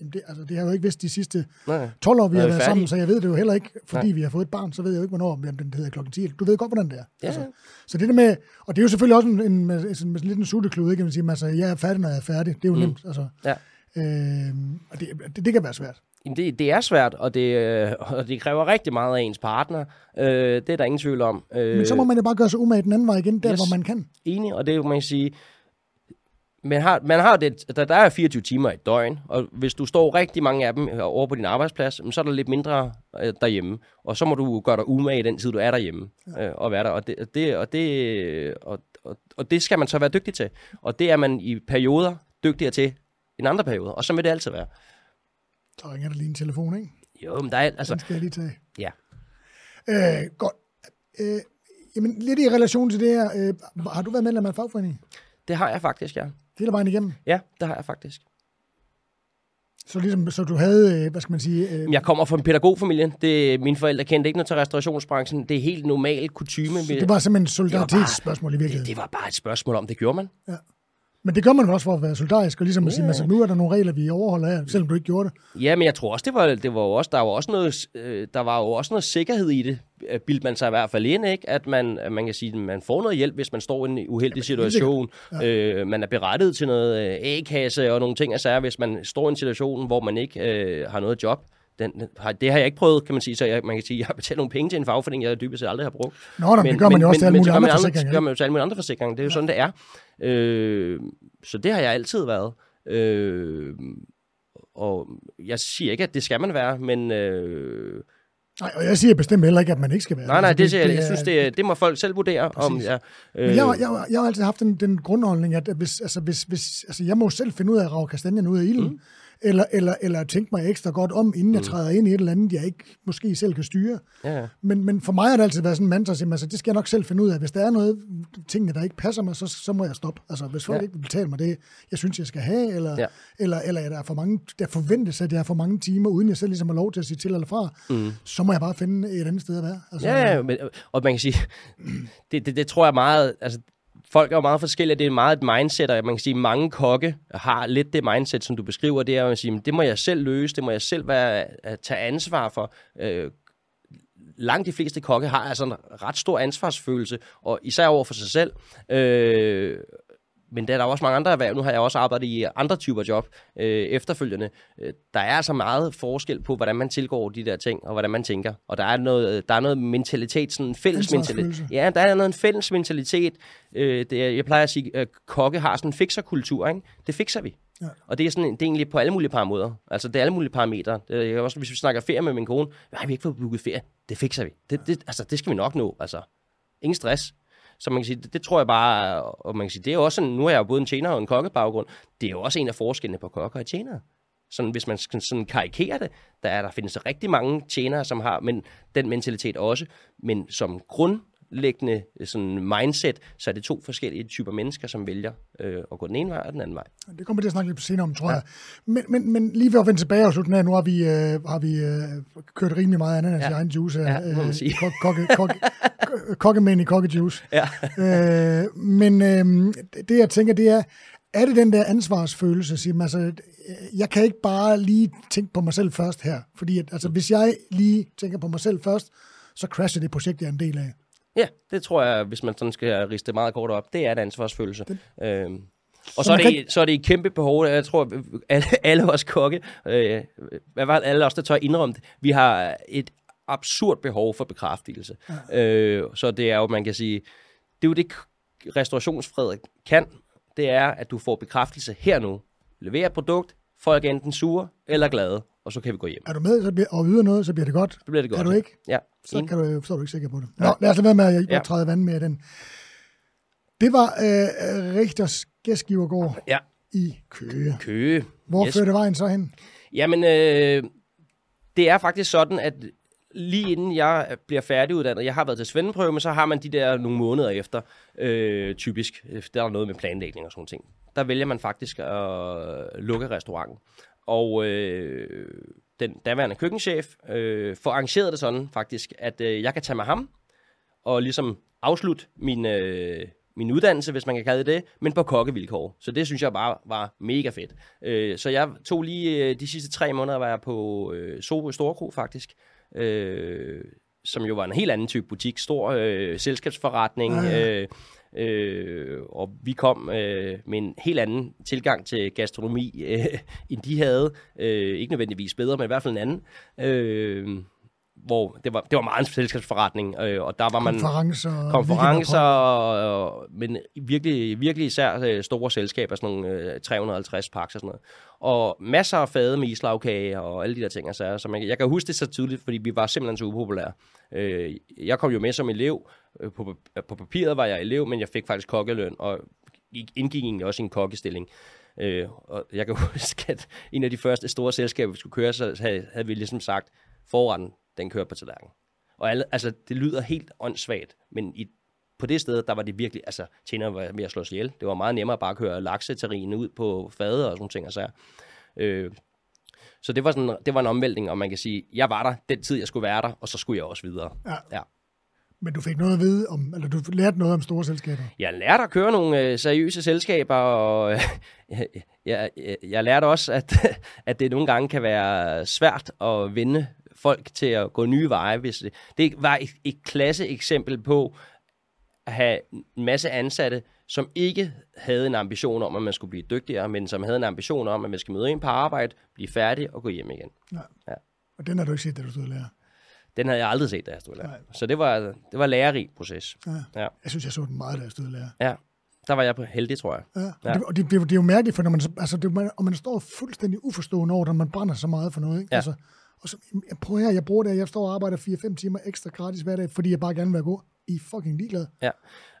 Jamen det, altså, det har jeg jo ikke vidst de sidste Nej. 12 år, vi har været sammen, så jeg ved det jo heller ikke, fordi Nej. vi har fået et barn, så ved jeg jo ikke, hvornår jamen, den hedder klokken 10. Du ved godt, hvordan det er. Ja. Altså, så det der med, og det er jo selvfølgelig også en, en, en, en, en lidt en sutteklud, ikke? Man siger, altså, jeg er færdig, når jeg er færdig. Det er jo mm. nemt. Altså, ja. øh, og det, det, det, kan være svært. Jamen det, det er svært, og det, øh, og det kræver rigtig meget af ens partner. Øh, det er der ingen tvivl om. Øh, Men så må man jo bare gøre sig umage den anden vej igen, der yes, hvor man kan. Enig, og det kan man sige, man har, man har det, der, der er 24 timer i døgn, og hvis du står rigtig mange af dem over på din arbejdsplads, så er der lidt mindre øh, derhjemme, og så må du gøre dig umage i den tid, du er derhjemme ja. øh, og være der, og det, det, og, det, og, og, og det skal man så være dygtig til, og det er man i perioder dygtigere til end andre perioder, og så vil det altid være. Så ringer der lige en telefon, ikke? Jo, men der er... Altså... Den skal jeg lige tage. Ja. Øh, godt. Øh, jamen, lidt i relation til det her, øh, har du været medlem af en fagforening? Det har jeg faktisk, ja. Hele vejen igennem? Ja, det har jeg faktisk. Så, ligesom, så du havde, øh, hvad skal man sige... Øh... Jeg kommer fra en pædagogfamilie. Det, mine forældre kendte ikke noget til restaurationsbranchen. Det er helt normal kutume. Så det var simpelthen et solidaritetsspørgsmål i virkeligheden? Det, det var bare et spørgsmål om, det gjorde man. Ja. Men det gør man også for at være solidarisk, og ligesom at sige, altså, nu er der nogle regler, vi overholder her, selvom du ikke gjorde det. Ja, men jeg tror også, det var, det var også, der var også noget, øh, der var jo også noget sikkerhed i det, bildte man sig i hvert fald ind, ikke? at man, man kan sige, at man får noget hjælp, hvis man står i en uheldig situation. Ja. Øh, man er berettet til noget øh, A-kasse og nogle ting, altså, hvis man står i en situation, hvor man ikke øh, har noget job den, det har jeg ikke prøvet, kan man sige, så jeg, man kan sige, jeg har betalt nogle penge til en fagforening, jeg dybest set aldrig har brugt. Nå, men, det gør man jo også til alle mulige andre forsikringer. Det gør man jo til alle mulige andre forsikringer, det er jo ja. sådan, det er. Øh, så det har jeg altid været. Øh, og jeg siger ikke, at det skal man være, men... Øh, Nej, og jeg siger bestemt heller ikke, at man ikke skal være Nej, nej, altså, det, det, det, jeg synes, det, det må folk selv vurdere. Om, ja, øh. Men jeg, jeg, jeg har altid haft den, den grundholdning, at hvis, altså, hvis, hvis, altså, jeg må selv finde ud af at rave kastanjen ud af ilden. Mm eller, eller, eller tænke mig ekstra godt om, inden jeg mm. træder ind i et eller andet, jeg ikke måske selv kan styre. Ja. Men, men for mig har det altid været sådan en mantra, at altså, det skal jeg nok selv finde ud af. Hvis der er noget, tingene, der ikke passer mig, så, så må jeg stoppe. Altså, hvis folk ja. ikke vil betale mig det, jeg synes, jeg skal have, eller, ja. eller, eller der, er for mange, der forventes, at jeg har for mange timer, uden jeg selv ligesom har lov til at sige til eller fra, mm. så må jeg bare finde et andet sted at være. Altså, ja, ja, men, og man kan sige, det, det, det tror jeg meget, altså folk er jo meget forskellige. Det er meget et mindset, og man kan sige, at mange kokke har lidt det mindset, som du beskriver. Det er at sige, det må jeg selv løse, det må jeg selv være, at tage ansvar for. Øh, langt de fleste kokke har altså en ret stor ansvarsfølelse, og især over for sig selv. Øh, men der er der også mange andre erhverv. Nu har jeg også arbejdet i andre typer job øh, efterfølgende. Øh, der er altså meget forskel på, hvordan man tilgår de der ting, og hvordan man tænker. Og der er noget, der er noget mentalitet, sådan en fælles mentalitet. Ja, der er noget en fælles mentalitet. Øh, det jeg plejer at sige, at kokke har sådan en fikserkultur. Ikke? Det fikser vi. Ja. Og det er, sådan, det er egentlig på alle mulige parametre. Altså, det er alle mulige parametre. Det er også, hvis vi snakker ferie med min kone, nej, vi har ikke fået booket ferie. Det fikser vi. Det, det, altså, det skal vi nok nå. Altså, ingen stress. Så man kan sige, det, det tror jeg bare, og man kan sige, det er også sådan, nu er jeg jo både en tjener og en kokkebaggrund, det er jo også en af forskellene på kokker og tjenere. Sådan, hvis man skal sådan karikere det, der, er, der findes rigtig mange tjenere, som har men den mentalitet også, men som grund grundlæggende øh, sådan mindset, så er det to forskellige typer mennesker, som vælger øh, at gå den ene vej og den anden vej. Det kommer til at snakke lidt senere om, tror ja. jeg. Men, men, men lige ved at vende tilbage og slutte af, nu har vi, øh, har vi øh, kørt rimelig meget ananas ja. i egen juice. Ja, må man øh, sige. Kokke, kokke, kokkemænd i kokkejuice. Ja. øh, men øh, det jeg tænker, det er, er det den der ansvarsfølelse, at sige, men altså, jeg kan ikke bare lige tænke på mig selv først her, fordi at, altså, hvis jeg lige tænker på mig selv først, så crasher det projekt, jeg er en del af. Ja, det tror jeg, hvis man sådan skal riste meget kort op, det er en ansvarsfølelse. Det. Øhm, og så er, det, så er det et kæmpe behov, jeg tror, alle, alle os kokke, øh, hvad var alle os, der tør indrømme det, vi har et absurd behov for bekræftelse. Ja. Øh, så det er jo, man kan sige, det er jo det, restaurationsfred kan, det er, at du får bekræftelse her nu. Lever et produkt, folk er enten sure eller glade, og så kan vi gå hjem. Er du med så bliver, og yder noget, så bliver det godt? Så bliver det godt. Er du ikke? Ja. Så, kan du, så er du ikke sikker på det. Nå, lad os lade være med at jeg ja. vand med den. Det var øh, Richters gæstgivergård ja. i Køge. Køge. Hvor yes. førte vejen så hen? Jamen, øh, det er faktisk sådan, at lige inden jeg bliver færdiguddannet, jeg har været til svendeprøve, men så har man de der nogle måneder efter, øh, typisk, der er noget med planlægning og sådan ting. Der vælger man faktisk at lukke restauranten. Og øh, den daværende køkkenchef øh, får arrangeret det sådan faktisk, at øh, jeg kan tage med ham og ligesom afslutte min, øh, min uddannelse, hvis man kan kalde det men på kokkevilkår. Så det synes jeg bare var mega fedt. Øh, så jeg tog lige øh, de sidste tre måneder, var jeg på øh, Sorø Storkro faktisk, øh, som jo var en helt anden type butik, stor øh, selskabsforretning, ja. Øh, øh, og vi kom øh, med en helt anden tilgang til gastronomi, øh, end de havde. Øh, ikke nødvendigvis bedre, men i hvert fald en anden. Øh, hvor det var, det var meget en selskabsforretning, øh, og der var man... Konferencer. Konferencer, og, men virkelig, virkelig især øh, store selskaber, sådan nogle øh, 350 paks og sådan noget. Og masser af fade med islagkage og alle de der ting. Altså, så man, jeg kan huske det så tydeligt, fordi vi var simpelthen så upopulære. Øh, jeg kom jo med som elev. Øh, på, på papiret var jeg elev, men jeg fik faktisk kokkeløn, og indgik egentlig også i en kokkestilling. Øh, og jeg kan huske, at en af de første store selskaber, vi skulle køre, så havde, havde vi ligesom sagt, foran den kører på tallerkenen. Og alle, altså, det lyder helt åndssvagt, men i, på det sted, der var det virkelig, altså, tjener var ved at slå sig ihjel. Det var meget nemmere bare at køre lakseterrine ud på fadet og sådan ting og så. Øh, så det var, sådan, det var en omvæltning, og man kan sige, jeg var der den tid, jeg skulle være der, og så skulle jeg også videre. Ja. ja. Men du fik noget at vide om, eller du lærte noget om store selskaber? Jeg lærte at køre nogle øh, seriøse selskaber, og øh, jeg, jeg, jeg lærte også, at, at det nogle gange kan være svært at vinde folk til at gå nye veje. Hvis det, det var et, et klasse eksempel på at have en masse ansatte, som ikke havde en ambition om, at man skulle blive dygtigere, men som havde en ambition om, at man skal møde ind på arbejde, blive færdig og gå hjem igen. Ja. ja. Og den har du ikke set, da du stod og lærer? Den havde jeg aldrig set, da jeg stod og lærer. Så det var, det var lærerig proces. Ja. ja. Jeg synes, jeg så den meget, da jeg stod og lærer. Ja, der var jeg på heldig, tror jeg. Ja, ja. Og det, det, det, det, er jo mærkeligt, for når man, altså, det, man, og man står fuldstændig uforstående over, når man brænder så meget for noget. Ikke? Ja. Altså, og så, jeg prøver her, jeg bruger det, jeg står og arbejder 4-5 timer ekstra gratis hver dag, fordi jeg bare gerne vil være god. I er fucking ligeglad. Ja,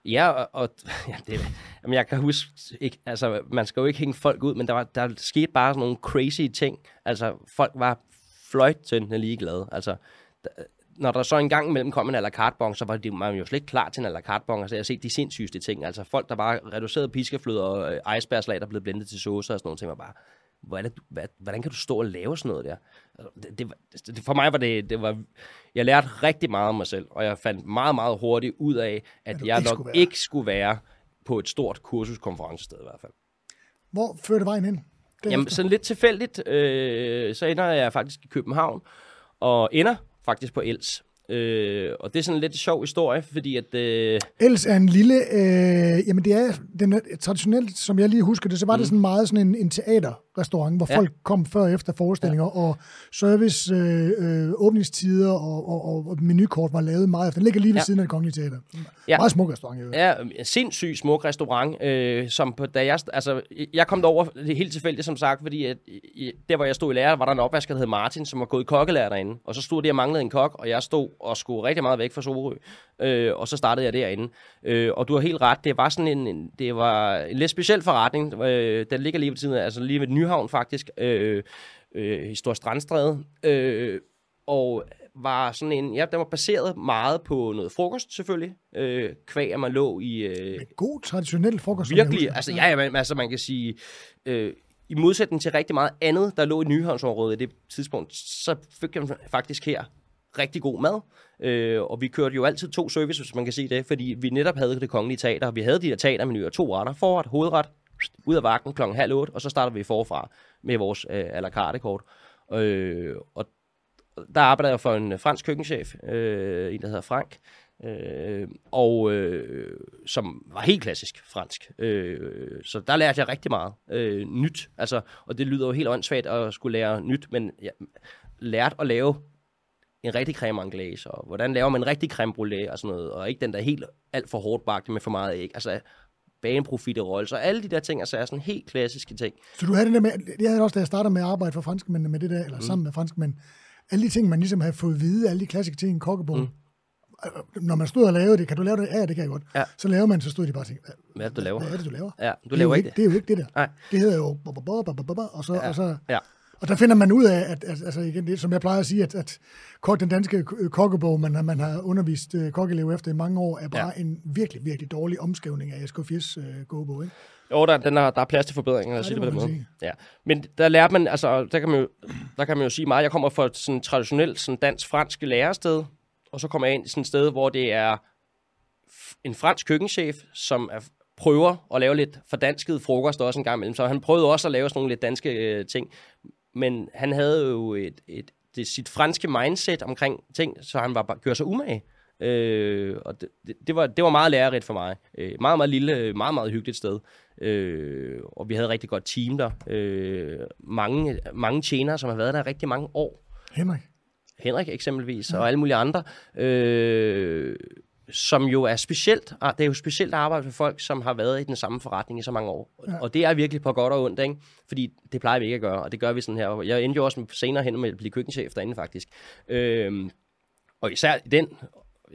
ja og, og ja, det, jamen jeg kan huske, ikke, altså, man skal jo ikke hænge folk ud, men der, var, der skete bare sådan nogle crazy ting. Altså, folk var fløjtende ligeglade. Altså, når der så en gang imellem kom en à la carte så var det, man jo slet ikke klar til en à la carte Altså, jeg har set de sindssygeste ting. Altså, folk, der bare reducerede piskeflød og øh, icebergslag, der blev blendet til sauce og sådan noget, ting var bare, hvordan, hvordan kan du stå og lave sådan noget der? Altså, det, det, det, for mig var det, det var, jeg lærte rigtig meget om mig selv, og jeg fandt meget, meget hurtigt ud af, at, at jeg ikke nok skulle ikke skulle være på et stort kursuskonferencested i hvert fald. Hvor førte vejen hen? Jamen, sådan lidt tilfældigt, øh, så ender jeg faktisk i København, og ender faktisk på Els. Øh, og det er sådan en lidt sjov historie, fordi at... Øh... Els er en lille... Øh, jamen det er, den er traditionelt, som jeg lige husker det, så var mm. det sådan meget sådan en, en teaterrestaurant, hvor ja. folk kom før og efter forestillinger, ja. og service, øh, øh, åbningstider og, og, og, og menukort var lavet meget efter. Den ligger lige ved ja. siden af det kongelige teater. Ja. Meget smuk restaurant. Jo. Ja, sindssygt smuk restaurant, øh, som på, da jeg, altså, jeg kom derover det er helt tilfældigt, som sagt, fordi at, der, hvor jeg stod i lærer, var der en opvasker, der hed Martin, som var gået i kokkelærer derinde, og så stod der og manglede en kok, og jeg stod og skulle rigtig meget væk fra Sorø. Øh, og så startede jeg derinde. Øh, og du har helt ret, det var sådan en, en det var en lidt speciel forretning. Øh, den ligger lige ved tiden, altså lige ved Nyhavn faktisk, øh, øh, i Stor Strandstræde. Øh, og var sådan en, ja, den var baseret meget på noget frokost selvfølgelig, øh, kvæg at man lå i... Øh, god traditionel frokost. Virkelig, altså ja, ja, altså man kan sige, øh, i modsætning til rigtig meget andet, der lå i Nyhavnsområdet i det tidspunkt, så fik jeg faktisk her rigtig god mad. Øh, og vi kørte jo altid to services, hvis man kan sige det, fordi vi netop havde det kongelige teater. Vi havde de der teatermenuer, to retter, forret, hovedret, ud af vagten klokken halv otte, og så starter vi forfra med vores øh, à la carte kort. Øh, og der arbejder jeg for en fransk køkkenchef, øh, en der hedder Frank, øh, og øh, som var helt klassisk fransk. Øh, så der lærte jeg rigtig meget øh, nyt. Altså, og det lyder jo helt åndssvagt at skulle lære nyt, men jeg lærte at lave en rigtig creme anglaise, og hvordan laver man en rigtig creme brulee og sådan noget, og ikke den der helt alt for hårdt bagte med for meget æg. Altså, baneprofiterolls og alle de der ting, altså er sådan helt klassiske ting. Så du havde det der med, jeg havde også, da jeg startede med at arbejde for franskmændene med det der, eller mm. sammen med franskmænd, alle de ting, man ligesom havde fået at vide, alle de klassiske ting i en kokkebog, mm. når man stod og lavede det, kan du lave det? Ja, det kan jeg godt. Ja. Så laver man, så stod de bare og tænkte, hvad er det, du laver? Hvad er det, du laver? Ja, du det laver ikke det. Det er jo ikke det der. Nej. Det hedder jo, og så, ja. og så ja. Og der finder man ud af, at, at altså igen, det, som jeg plejer at sige, at, at den danske kokkebog, man, man har undervist uh, kokkelever efter i mange år, er bare ja. en virkelig, virkelig dårlig omskrivning af SK4's uh, kogebog, ikke? Jo, der, den er, der er plads til forbedringer, ja, det det på den måde. Sige. Ja. Men der lærte man, altså, der kan man jo, der kan man jo sige meget, jeg kommer fra et sådan traditionelt sådan dansk-fransk lærested, og så kommer jeg ind i sådan et sted, hvor det er en fransk køkkenchef, som er, prøver at lave lidt fordansket frokost også en gang imellem. Så han prøvede også at lave sådan nogle lidt danske øh, ting men han havde jo et, et, det, sit franske mindset omkring ting, så han var bare gjorde sig umage. Øh, og det, det, var, det var meget lærerigt for mig. Øh, meget, meget lille, meget, meget hyggeligt sted. Øh, og vi havde et rigtig godt team der. Øh, mange, mange tjenere, som har været der rigtig mange år. Henrik. Henrik eksempelvis, ja. og alle mulige andre. Øh, som jo er specielt. Ah, det er jo specielt at arbejde med folk, som har været i den samme forretning i så mange år. Ja. Og det er virkelig på godt og ondt, ikke? Fordi det plejer vi ikke at gøre, og det gør vi sådan her. Jeg endte jo også senere hen med at blive køkkenchef derinde, faktisk. Øhm, og især den,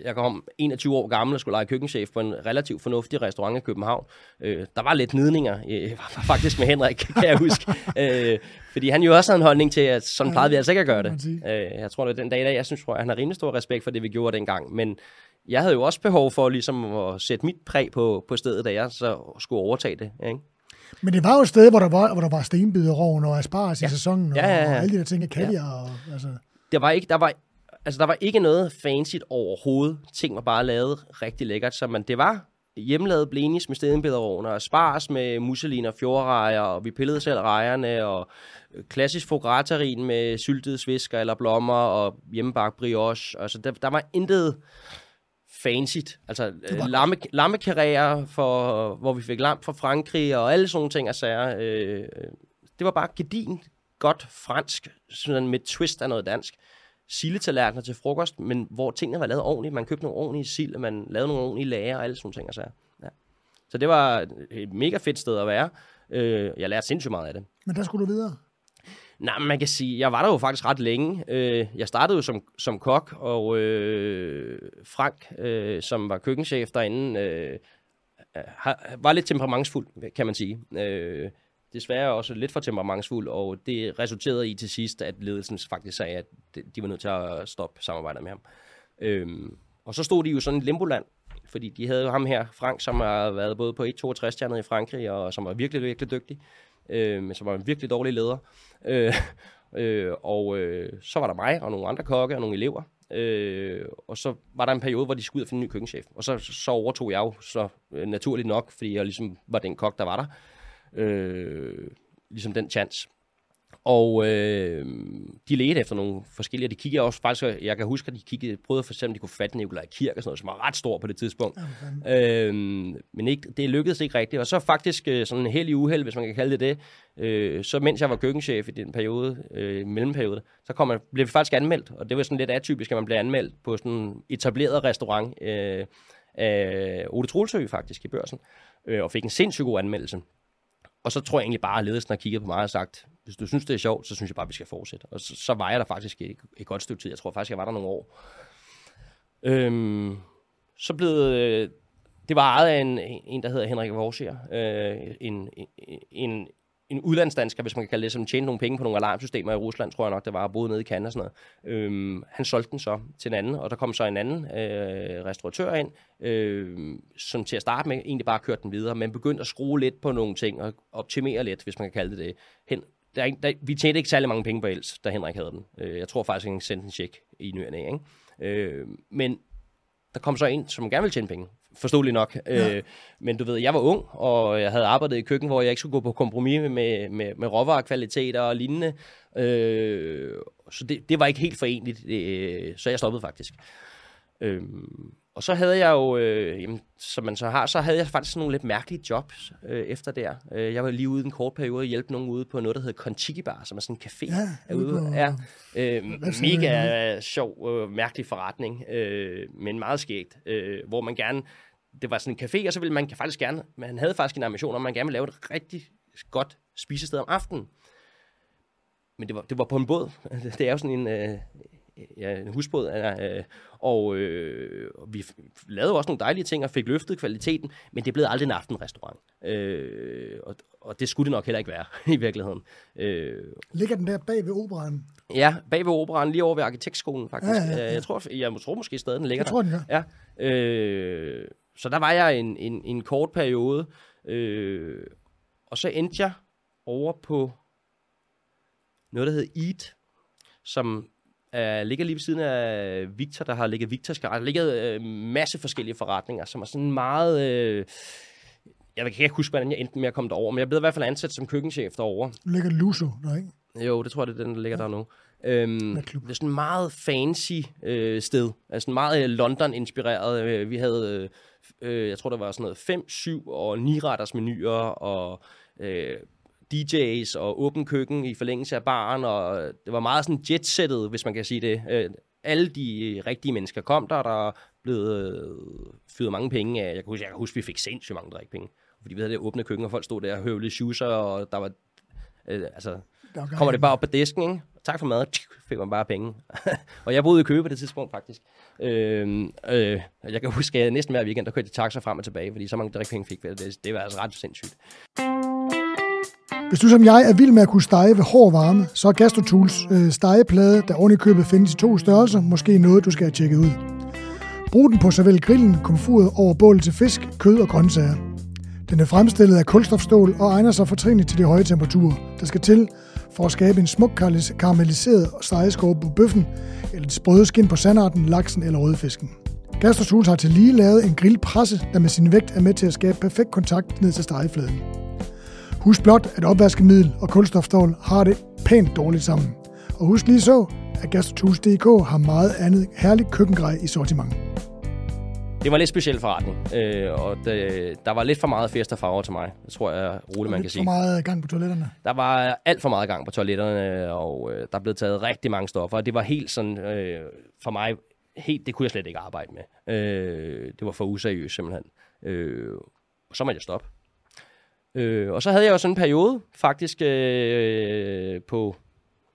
jeg kom 21 år gammel og skulle lege køkkenchef på en relativt fornuftig restaurant i København. Øh, der var lidt nidninger, øh, faktisk med Henrik, kan jeg huske. øh, fordi han jo også havde en holdning til, at sådan plejede vi altså ikke at gøre det. Øh, jeg tror, det den dag i dag, jeg synes, at han har rimelig stor respekt for det, vi gjorde dengang. Men jeg havde jo også behov for ligesom at sætte mit præg på, på stedet, da jeg så skulle overtage det. Ikke? Men det var jo et sted, hvor der var, hvor der var stenbideroven og asparges ja. i sæsonen, og, ja, ja, ja. og alle de der ting, kaviar. Ja. Og, altså. Det var ikke, der var, altså, der var ikke noget fancy overhovedet. Ting var bare lavet rigtig lækkert, så man, det var hjemmelavet blinis med stenbideroven, og spars med musselin og fjordrejer, og vi pillede selv rejerne, og klassisk fograterin med syltede svisker eller blommer, og hjemmebagt brioche. Altså, der, der var intet fancy. Altså lamme, lammekarrierer, for, hvor vi fik lam fra Frankrig og alle sådan nogle ting og sager. Øh, det var bare gedin, godt fransk, sådan med twist af noget dansk. Sildetallerkener til frokost, men hvor tingene var lavet ordentligt. Man købte nogle ordentlige sild, man lavede nogle ordentlige lager og alle sådan nogle ting og sager. Ja. Så det var et mega fedt sted at være. Øh, jeg lærte sindssygt meget af det. Men der skulle du videre? Nej, man kan sige, jeg var der jo faktisk ret længe. Øh, jeg startede jo som, som kok, og øh, Frank, øh, som var køkkenchef derinde, øh, øh var lidt temperamentsfuld, kan man sige. Øh, desværre også lidt for temperamentsfuld, og det resulterede i til sidst, at ledelsen faktisk sagde, at de var nødt til at stoppe samarbejdet med ham. Øh, og så stod de jo sådan i limboland, fordi de havde jo ham her, Frank, som har været både på 1-62 stjernet i Frankrig, og som var virkelig, virkelig dygtig øh, men som var en virkelig dårlig leder. Øh, øh, og øh, så var der mig og nogle andre kokke og nogle elever. Øh, og så var der en periode, hvor de skulle ud og finde en ny køkkenchef. Og så, så overtog jeg jo så øh, naturligt nok, fordi jeg ligesom var den kok, der var der. Øh, ligesom den chance. Og øh, de ledte efter nogle forskellige, de kiggede også faktisk, jeg kan huske, at de kiggede, prøvede for eksempel, at de kunne fatte Nikolaj Kirk og sådan noget, som var ret stor på det tidspunkt. Okay. Øh, men ikke, det lykkedes ikke rigtigt. Og så faktisk øh, sådan en heldig uheld, hvis man kan kalde det det, øh, så mens jeg var køkkenchef i den periode, øh, mellemperiode, så kom man, blev vi faktisk anmeldt, og det var sådan lidt atypisk, at man blev anmeldt på sådan en etableret restaurant øh, af Ole Trulsø faktisk i børsen, øh, og fik en sindssygt god anmeldelse. Og så tror jeg egentlig bare, at ledelsen har kigget på mig og sagt, hvis du synes, det er sjovt, så synes jeg bare, vi skal fortsætte. Og så, så var jeg der faktisk et, et godt stykke tid. Jeg tror faktisk, jeg var der nogle år. Øhm, så blev øh, det var ejet af en, en der hedder Henrik Vorsier, øh, en, en, en, en udlandsdansker, hvis man kan kalde det, som tjente nogle penge på nogle alarmsystemer i Rusland, tror jeg nok, det var, boede nede i Canada og sådan noget. Øhm, han solgte den så til en anden, og der kom så en anden øh, restauratør ind, øh, som til at starte med egentlig bare kørte den videre, men begyndte at skrue lidt på nogle ting og optimere lidt, hvis man kan kalde det det. Hen, der, der, vi tjente ikke særlig mange penge på Els, da Henrik havde den. Øh, jeg tror faktisk, han sendte en check i nyerne, ikke? Øh, men der kom så en, som gerne ville tjene penge forståeligt nok. Ja. Øh, men du ved, jeg var ung, og jeg havde arbejdet i køkken, hvor jeg ikke skulle gå på kompromis med, med, med råvarekvaliteter og lignende. Øh, så det, det var ikke helt forenligt, øh, så jeg stoppede faktisk. Øh, og så havde jeg jo, øh, jamen, som man så har, så havde jeg faktisk nogle lidt mærkelige jobs øh, efter der. Øh, jeg var lige ude en kort periode og hjælpe nogen ude på noget, der hedder Conchigi Bar, som er sådan en café. Ja, ude, på, ja, øh, mega sjov, øh, mærkelig forretning, øh, men meget skægt, øh, hvor man gerne, det var sådan en café, og så ville man faktisk gerne, man havde faktisk en ambition om, man gerne ville lave et rigtig godt spisested om aftenen. Men det var, det var på en båd. Det er jo sådan en, øh, ja, en husbåd, øh, og øh, vi lavede også nogle dejlige ting og fik løftet kvaliteten, men det blev aldrig en aftenrestaurant. Øh, og, og det skulle det nok heller ikke være i virkeligheden. Øh, Ligger den der bag ved operan? Ja, bag ved operan, lige over ved arkitektskolen faktisk. Ja, ja, ja. Jeg, tror, jeg tror måske stadig, den ligger jeg tror, der. Den ja. Øh, så der var jeg en, en, en kort periode, øh, og så endte jeg over på noget, der hedder Eat, som Uh, ligger lige ved siden af Victor, der har ligget Victors garage. Der ligger uh, masse forskellige forretninger, som er sådan meget... Uh, jeg kan ikke huske, hvordan jeg endte med at komme derover, men jeg blev i hvert fald ansat som køkkenchef derovre. Ligger Luso der, ikke? Jo, det tror jeg, det er den, der ligger ja. der nu. Øhm, det er sådan en meget fancy øh, sted. Altså meget London-inspireret. Øh, vi havde, øh, jeg tror, der var sådan noget 5, 7 og 9 retters menuer, og øh, DJ's og åben køkken i forlængelse af baren, og det var meget sådan jetsettet, hvis man kan sige det. Øh, alle de rigtige mennesker kom der, der blev øh, fyret mange penge af. Jeg kan huske, jeg kan huske vi fik sindssygt mange drikpenge. Fordi vi havde det åbne køkken, og folk stod der og høvlede shoeser, og der var, øh, altså, der kommer det bare op på disken, ikke? Tak for mad, fik man bare penge. og jeg boede i Køge på det tidspunkt, faktisk. Øh, øh, jeg kan huske, at næsten hver weekend, der kørte jeg taxa frem og tilbage, fordi så mange drikpenge fik vi. Det, det var altså ret sindssygt. Hvis du som jeg er vild med at kunne stege ved hård varme, så er GastroTools øh, stegeplade, der oven i købet findes i to størrelser, måske noget, du skal have tjekket ud. Brug den på såvel grillen, komfuret over bålet til fisk, kød og grøntsager. Den er fremstillet af kulstofstål og egner sig fortrinligt til de høje temperaturer, der skal til for at skabe en smuk karamelliseret stegeskåbe på bøffen, eller et sprøde skin på sandarten, laksen eller rødfisken. Gastrosuls har til lige lavet en grillpresse, der med sin vægt er med til at skabe perfekt kontakt ned til stegefladen. Husk blot, at opvaskemiddel og kulstofstål har det pænt dårligt sammen. Og husk lige så, at GastroTools.dk har meget andet herligt køkkengrej i sortiment. Det var lidt speciel forretning, øh, og det, der var lidt for meget fest og farver til mig. Det tror jeg roligt, man kan sige. for meget gang på toiletterne? Der var alt for meget gang på toiletterne, og øh, der blev taget rigtig mange stoffer. Og det var helt sådan, øh, for mig, helt, det kunne jeg slet ikke arbejde med. Øh, det var for useriøst simpelthen. Øh, og så måtte jeg stoppe. Øh, og så havde jeg jo sådan en periode, faktisk, øh, på...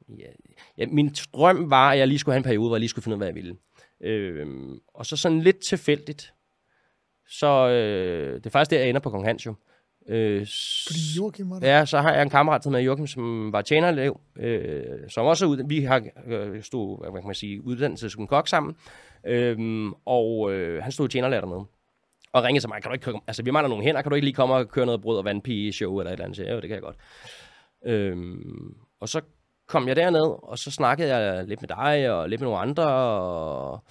Ja, ja, min drøm var, at jeg lige skulle have en periode, hvor jeg lige skulle finde ud af, hvad jeg ville. Øh, og så sådan lidt tilfældigt, så øh, det er faktisk der, jeg ender på Kong Hans jo. Øh, Fordi Joachim var der? Ja, så har jeg en kammerat, som hedder Joachim, som var tjenerelev, øh, som også er ud, vi har øh, stod, hvad kan man sige, uddannelse som kok sammen, øh, og øh, han stod tjenerlærer dernede og ringede til mig, kan du ikke køre, altså vi mangler nogle hænder, kan du ikke lige komme og køre noget brød og vandpige show eller et eller andet? Så, ja, det kan jeg godt. Øhm, og så kom jeg derned, og så snakkede jeg lidt med dig og lidt med nogle andre, og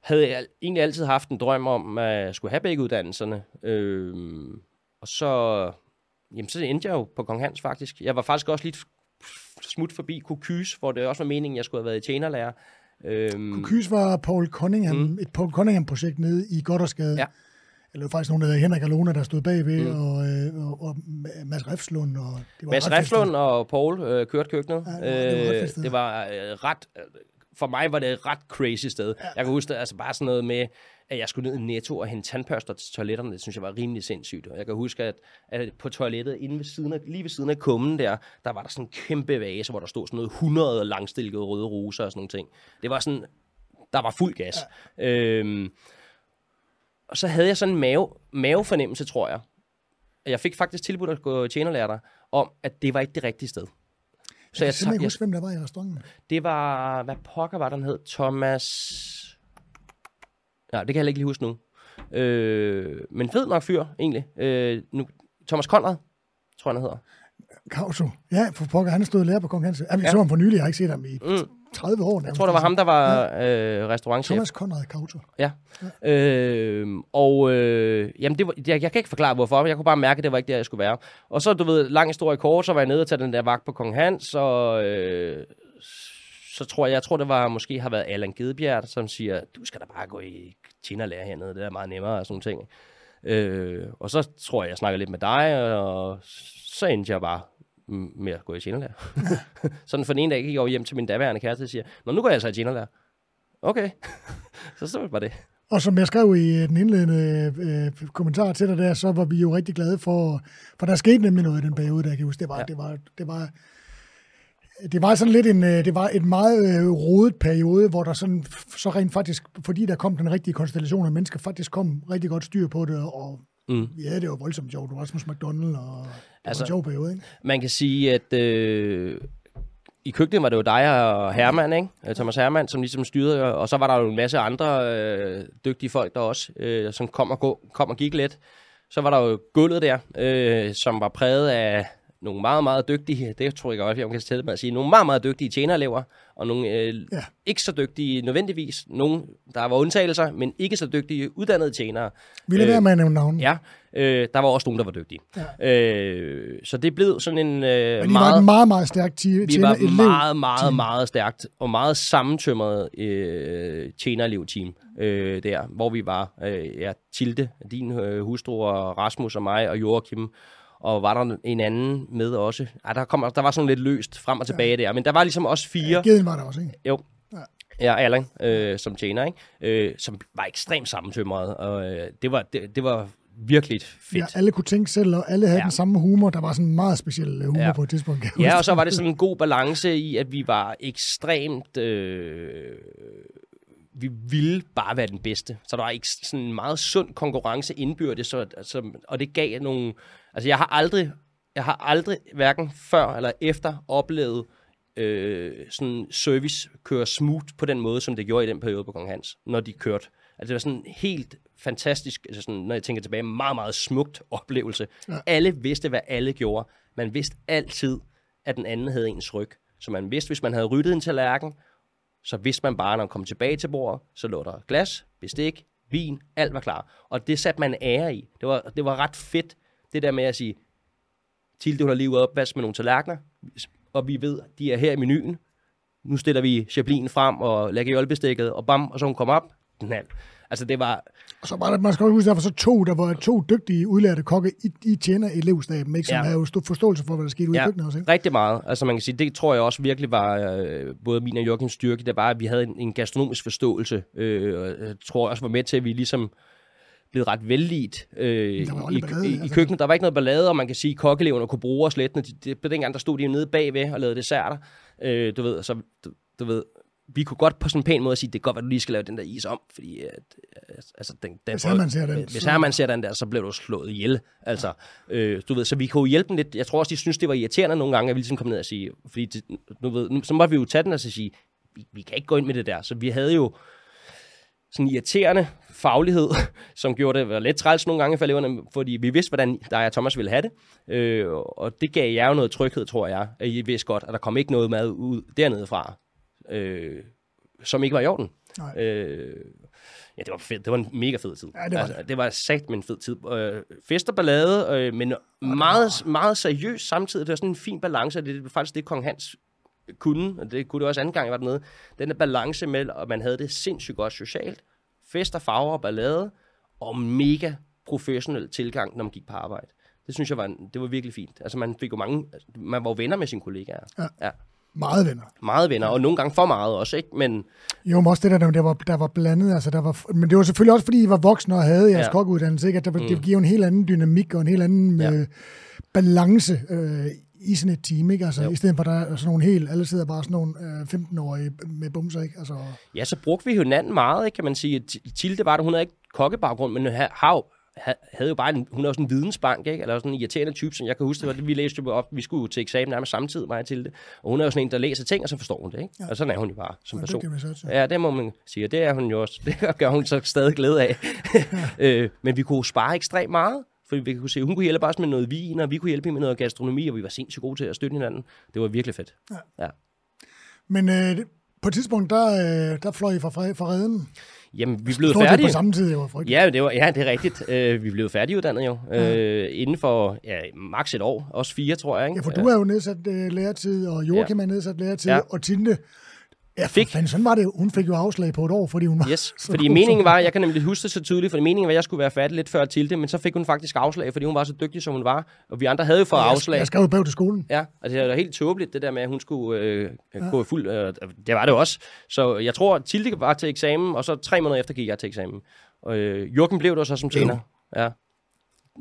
havde jeg egentlig altid haft en drøm om, at jeg skulle have begge uddannelserne. Øhm, og så, jamen, så endte jeg jo på Kong Hans faktisk. Jeg var faktisk også lidt smut forbi Kokys, hvor det også var meningen, at jeg skulle have været i tjenerlærer. Øhm, Kokys var Paul Cunningham, mm. et Paul Cunningham-projekt nede i Goddersgade. Ja eller faktisk nogen, der hedder Henrik Alona, der stod bagved, mm. og, øh, og, og Mads Refslund. Og det var Mads Refslund og Paul øh, kørte køkkenet. Ja, det var, det var, ret, det var øh, ret for mig var det et ret crazy sted. Ja. Jeg kan huske, altså bare sådan noget med, at jeg skulle ned i Netto og hente tandpørster til toiletterne, det synes jeg var rimelig sindssygt. Og jeg kan huske, at, at på toilettet, inde ved siden af, lige ved siden af kummen der, der var der sådan en kæmpe vase, hvor der stod sådan noget 100 langstilkede røde roser og sådan nogle ting. Det var sådan, der var fuld gas. Ja. Øhm, og så havde jeg sådan en mave, mavefornemmelse, tror jeg. Jeg fik faktisk tilbudt at gå tjenerlærer der, om, at det var ikke det rigtige sted. Så jeg, jeg kan ikke huske, hvem der var i restauranten. Det var, hvad pokker var den hed? Thomas... Ja, det kan jeg ikke lige huske nu. Øh, men fed nok fyr, egentlig. Øh, nu, Thomas Conrad, tror jeg, han hedder. Kauso. Ja, for pokker, han stod lærer på Kong Hans. Jeg ja. så ham for nylig, jeg har ikke set ham i mm. 30 år. Jeg tror, det var ham, der var øh, restaurantchef. Thomas Conrad Kauto. Ja. Øh, og øh, jamen det var, jeg, jeg kan ikke forklare, hvorfor. Jeg kunne bare mærke, at det var ikke der, jeg skulle være. Og så, du ved, lang historie kort, så var jeg nede og tage den der vagt på Kong Hans, og øh, så tror jeg, jeg tror, det var måske har været Allan Gedebjerg, som siger, du skal da bare gå i tjenerlærer hernede, det er meget nemmere og sådan ting. Øh, og så tror jeg, jeg snakker lidt med dig, og så endte jeg bare med at gå i tjenerlærer. sådan for en dag gik jeg over hjem til min daværende kæreste og siger, Nå, nu går jeg altså i tjenerlærer. Okay, så så var det. Og som jeg skrev i den indledende øh, kommentar til dig der, så var vi jo rigtig glade for, for der skete nemlig noget i den periode, der jeg kan huske. Det var, ja. det var, det var, det var sådan lidt en, øh, det var et meget øh, rodet periode, hvor der sådan, så rent faktisk, fordi der kom den rigtige konstellation af mennesker, faktisk kom rigtig godt styr på det, og mm. ja, det var voldsomt sjovt. Det var Rasmus McDonald, og det altså, var en sjov periode, ikke? Man kan sige, at øh, i køkkenet var det jo dig og Herman, ikke? Øh, Thomas Herman, som ligesom styrede, og så var der jo en masse andre øh, dygtige folk der også, øh, som kom og, gå, kom og gik lidt. Så var der jo gulvet der, øh, som var præget af nogle meget, meget dygtige, det tror jeg godt, jeg kan tælle med at sige, nogle meget, meget dygtige tjenerelever, og nogle øh, ja. ikke så dygtige nødvendigvis, nogle, der var undtagelser, men ikke så dygtige uddannede tjenere. Vi lader øh, være med at nævne navn. Ja, øh, der var også nogen, der var dygtige. Ja. Øh, så det blev sådan en øh, men meget... var et meget, meget stærkt tjener Vi var et meget, meget, meget stærkt, og meget sammentømret øh, tjenerelev-team øh, der, hvor vi var, øh, ja, Tilde, din øh, hustru, og Rasmus og mig, og Joachim, og var der en anden med også. Ej, der, kom, der var sådan lidt løst frem og tilbage ja. der, men der var ligesom også fire. Ja, var der også, ikke? Jo. Ja. Ja, Allan, øh, som tjener, ikke? Øh, som var ekstremt sammentømret, og øh, det, var, det, det var virkelig fedt. Ja, alle kunne tænke selv, og alle havde ja. den samme humor. Der var sådan en meget speciel humor ja. på et tidspunkt. Ja, og så var det sådan en god balance i, at vi var ekstremt... Øh, vi ville bare være den bedste. Så der var ikke sådan en meget sund konkurrence indbyrdes, så, altså, og det gav nogle... Altså, jeg har aldrig, jeg har aldrig hverken før eller efter oplevet øh, sådan service køre smooth på den måde, som det gjorde i den periode på Kong Hans, når de kørte. Altså, det var sådan helt fantastisk, altså sådan, når jeg tænker tilbage, meget, meget smukt oplevelse. Ja. Alle vidste, hvad alle gjorde. Man vidste altid, at den anden havde ens ryg. Så man vidste, hvis man havde ryddet en tallerken, så vidste man bare, når man kom tilbage til bordet, så lå der glas, bestik, vin, alt var klar. Og det satte man ære i. Det var, det var ret fedt, det der med at sige, Tilde, hun har lige opvask med nogle tallerkener, og vi ved, de er her i menuen. Nu stiller vi chablinen frem og lægger jolbestikket, og bam, og så hun kom op. Den Altså, det var... Og så var der, man skal også huske, der var så to, der var to dygtige udlærte kokke i, i tjener elevstaben, ikke? Som ja. havde jo stor forståelse for, hvad der skete ude ja, i køkkenet også, ikke? rigtig meget. Altså, man kan sige, det tror jeg også virkelig var øh, både min og Jørgens styrke, det var, at vi havde en, en gastronomisk forståelse. Øh, og jeg tror også var med til, at vi ligesom blevet ret vældigt øh, i, ballade, i, i altså. køkkenet. Der var ikke noget ballade, og man kan sige, at kokkeleverne kunne bruge os lidt. Det, det, på dengang, der stod de nede bagved og lavede desserter. Øh, du ved, så du, du ved, vi kunne godt på sådan en pæn måde sige, det er godt, at du lige skal lave den der is om, fordi at, altså, den, den, hvis man ser den, hvis man ser den der, så bliver du slået ihjel. Altså, ja. øh, du ved, så vi kunne hjælpe dem lidt. Jeg tror også, de synes, det var irriterende nogle gange, at vi ligesom kom ned og sige, fordi det, du ved, så måtte vi jo tage den og så sige, vi, vi kan ikke gå ind med det der. Så vi havde jo sådan irriterende faglighed, som gjorde det lidt træls nogle gange for eleverne, fordi vi vidste, hvordan der og Thomas ville have det. Øh, og det gav jer jo noget tryghed, tror jeg. At I vidste godt, at der kom ikke noget mad ud dernede fra øh, som ikke var i orden. Nej. Øh, ja, det var fedt. Det var en mega fed tid. Ja, det, var altså, det. det var sagt med en fed tid. Øh, fest og ballade, øh, men ja, meget, meget seriøst samtidig. Det var sådan en fin balance. Det var faktisk det, Kong Hans kunne, og det kunne det også anden gang, jeg var dernede. Den der balance med, at man havde det sindssygt godt socialt. Fest og farver og ballade, og mega professionel tilgang, når man gik på arbejde. Det synes jeg var, en, det var virkelig fint. Altså man fik jo mange, man var jo venner med sine kollegaer. Ja. ja. Meget venner. Meget venner, og nogle gange for meget også, ikke? Men... Jo, men også det der, der var, der var blandet, altså der var, men det var selvfølgelig også, fordi I var voksne og havde jeres ja. kokkeuddannelse, ikke? At der, mm. det giver en helt anden dynamik og en helt anden ja. øh, balance øh, i sådan et team, ikke? Altså, jo. i stedet for, der er sådan nogle helt, alle sidder bare sådan nogle øh, 15-årige med bumser, ikke? Altså... Ja, så brugte vi hinanden meget, ikke? kan man sige. Tilde var det, hun havde ikke kokkebaggrund, men har havde jo bare en, hun er jo sådan en vidensbank, ikke? eller sådan en irriterende type, som jeg kan huske, det vi læste jo op, vi skulle jo til eksamen nærmest samtidig mig til det, og hun er jo sådan en, der læser ting, og så forstår hun det, ikke? Ja. og sådan er hun jo bare som person. Det ja, det må man sige, det er hun jo også, det gør hun så stadig glæde af. øh, men vi kunne spare ekstremt meget, for vi kunne se, hun kunne hjælpe os med noget vin, og vi kunne hjælpe med noget gastronomi, og vi var sindssygt gode til at støtte hinanden. Det var virkelig fedt. Ja. ja. Men øh, På et tidspunkt, der, øh, der fløj I fra, fra redden. Jamen, vi blev færdige. på samme tid, frygteligt. Ja, det var, ja, det er rigtigt. Øh, vi blev færdiguddannet jo. Øh, inden for ja, maks et år. Også fire, tror jeg. Ikke? Ja, for du er jo nedsat øh, læretid, og Joachim ja. er nedsat læretid, ja. Ja. og Tinde... Ja, for Fik- fanden, sådan var det. Hun fik jo afslag på et år, fordi hun var Yes, fordi god, meningen var, jeg kan nemlig huske det så tydeligt, fordi meningen var, at jeg skulle være færdig lidt før til det, men så fik hun faktisk afslag, fordi hun var så dygtig, som hun var. Og vi andre havde jo fået Jeg- afslag. Jeg skrev jo brev til skolen. Ja, altså det var helt tåbeligt, det der med, at hun skulle øh, ja. gå fuld... Øh, det var det også. Så jeg tror, at Tilde var til eksamen, og så tre måneder efter gik jeg til eksamen. Og øh, Jørgen blev der så som tjener. Ja.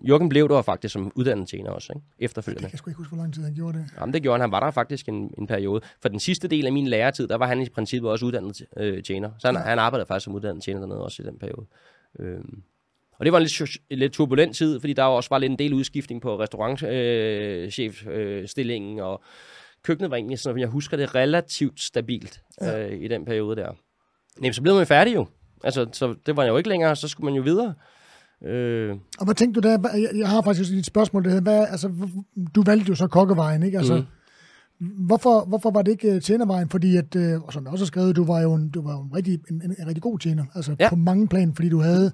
Jørgen blev der faktisk som uddannet tjener også, ikke? efterfølgende. Jeg kan sgu ikke huske, hvor lang tid han gjorde det. Jamen, det gjorde han. Han var der faktisk en, en periode. For den sidste del af min læretid, der var han i princippet også uddannet øh, tjener. Så han, han arbejdede faktisk som uddannet tjener dernede også i den periode. Øhm. Og det var en lidt, lidt turbulent tid, fordi der også var lidt en del udskiftning på restaurantchefstillingen, øh, og køkkenet var egentlig, sådan, jeg husker det, relativt stabilt øh, i den periode der. Nej, så blev man færdig jo. Altså, så det var jo ikke længere, så skulle man jo videre. Øh, Og hvad tænkte du der? Jeg, har faktisk et spørgsmål, hedder, hvad, altså, du valgte jo så kokkevejen, ikke? Altså, mm. hvorfor, hvorfor var det ikke øh, tjenervejen? Fordi, at, øh, og som jeg også har skrevet, du var jo en, du var jo en, rigtig, en, en, en rigtig god tjener, altså ja. På mange plan, fordi du havde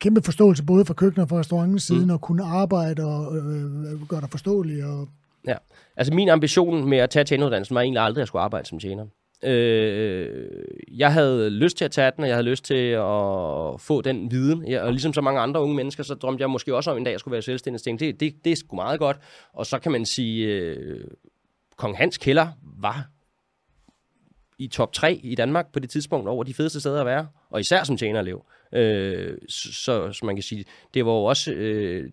kæmpe forståelse både for køkkenet og for restaurantens side, Mm. og kunne arbejde og øh, gøre dig forståelig. Og, Ja, altså min ambition med at tage tjeneruddannelsen var egentlig aldrig at skulle arbejde som tjener. Øh, jeg havde lyst til at tage den, og jeg havde lyst til at få den viden. Jeg, og ligesom så mange andre unge mennesker, så drømte jeg måske også om en dag, at jeg skulle være selvstændig. Så tænkte, det, det, det er sgu meget godt. Og så kan man sige, øh, Kong Hans Kælder var i top 3 i Danmark på det tidspunkt over de fedeste steder at være. Og især som tjenerelev. Øh, så, så, så man kan sige, det var jo også... Øh,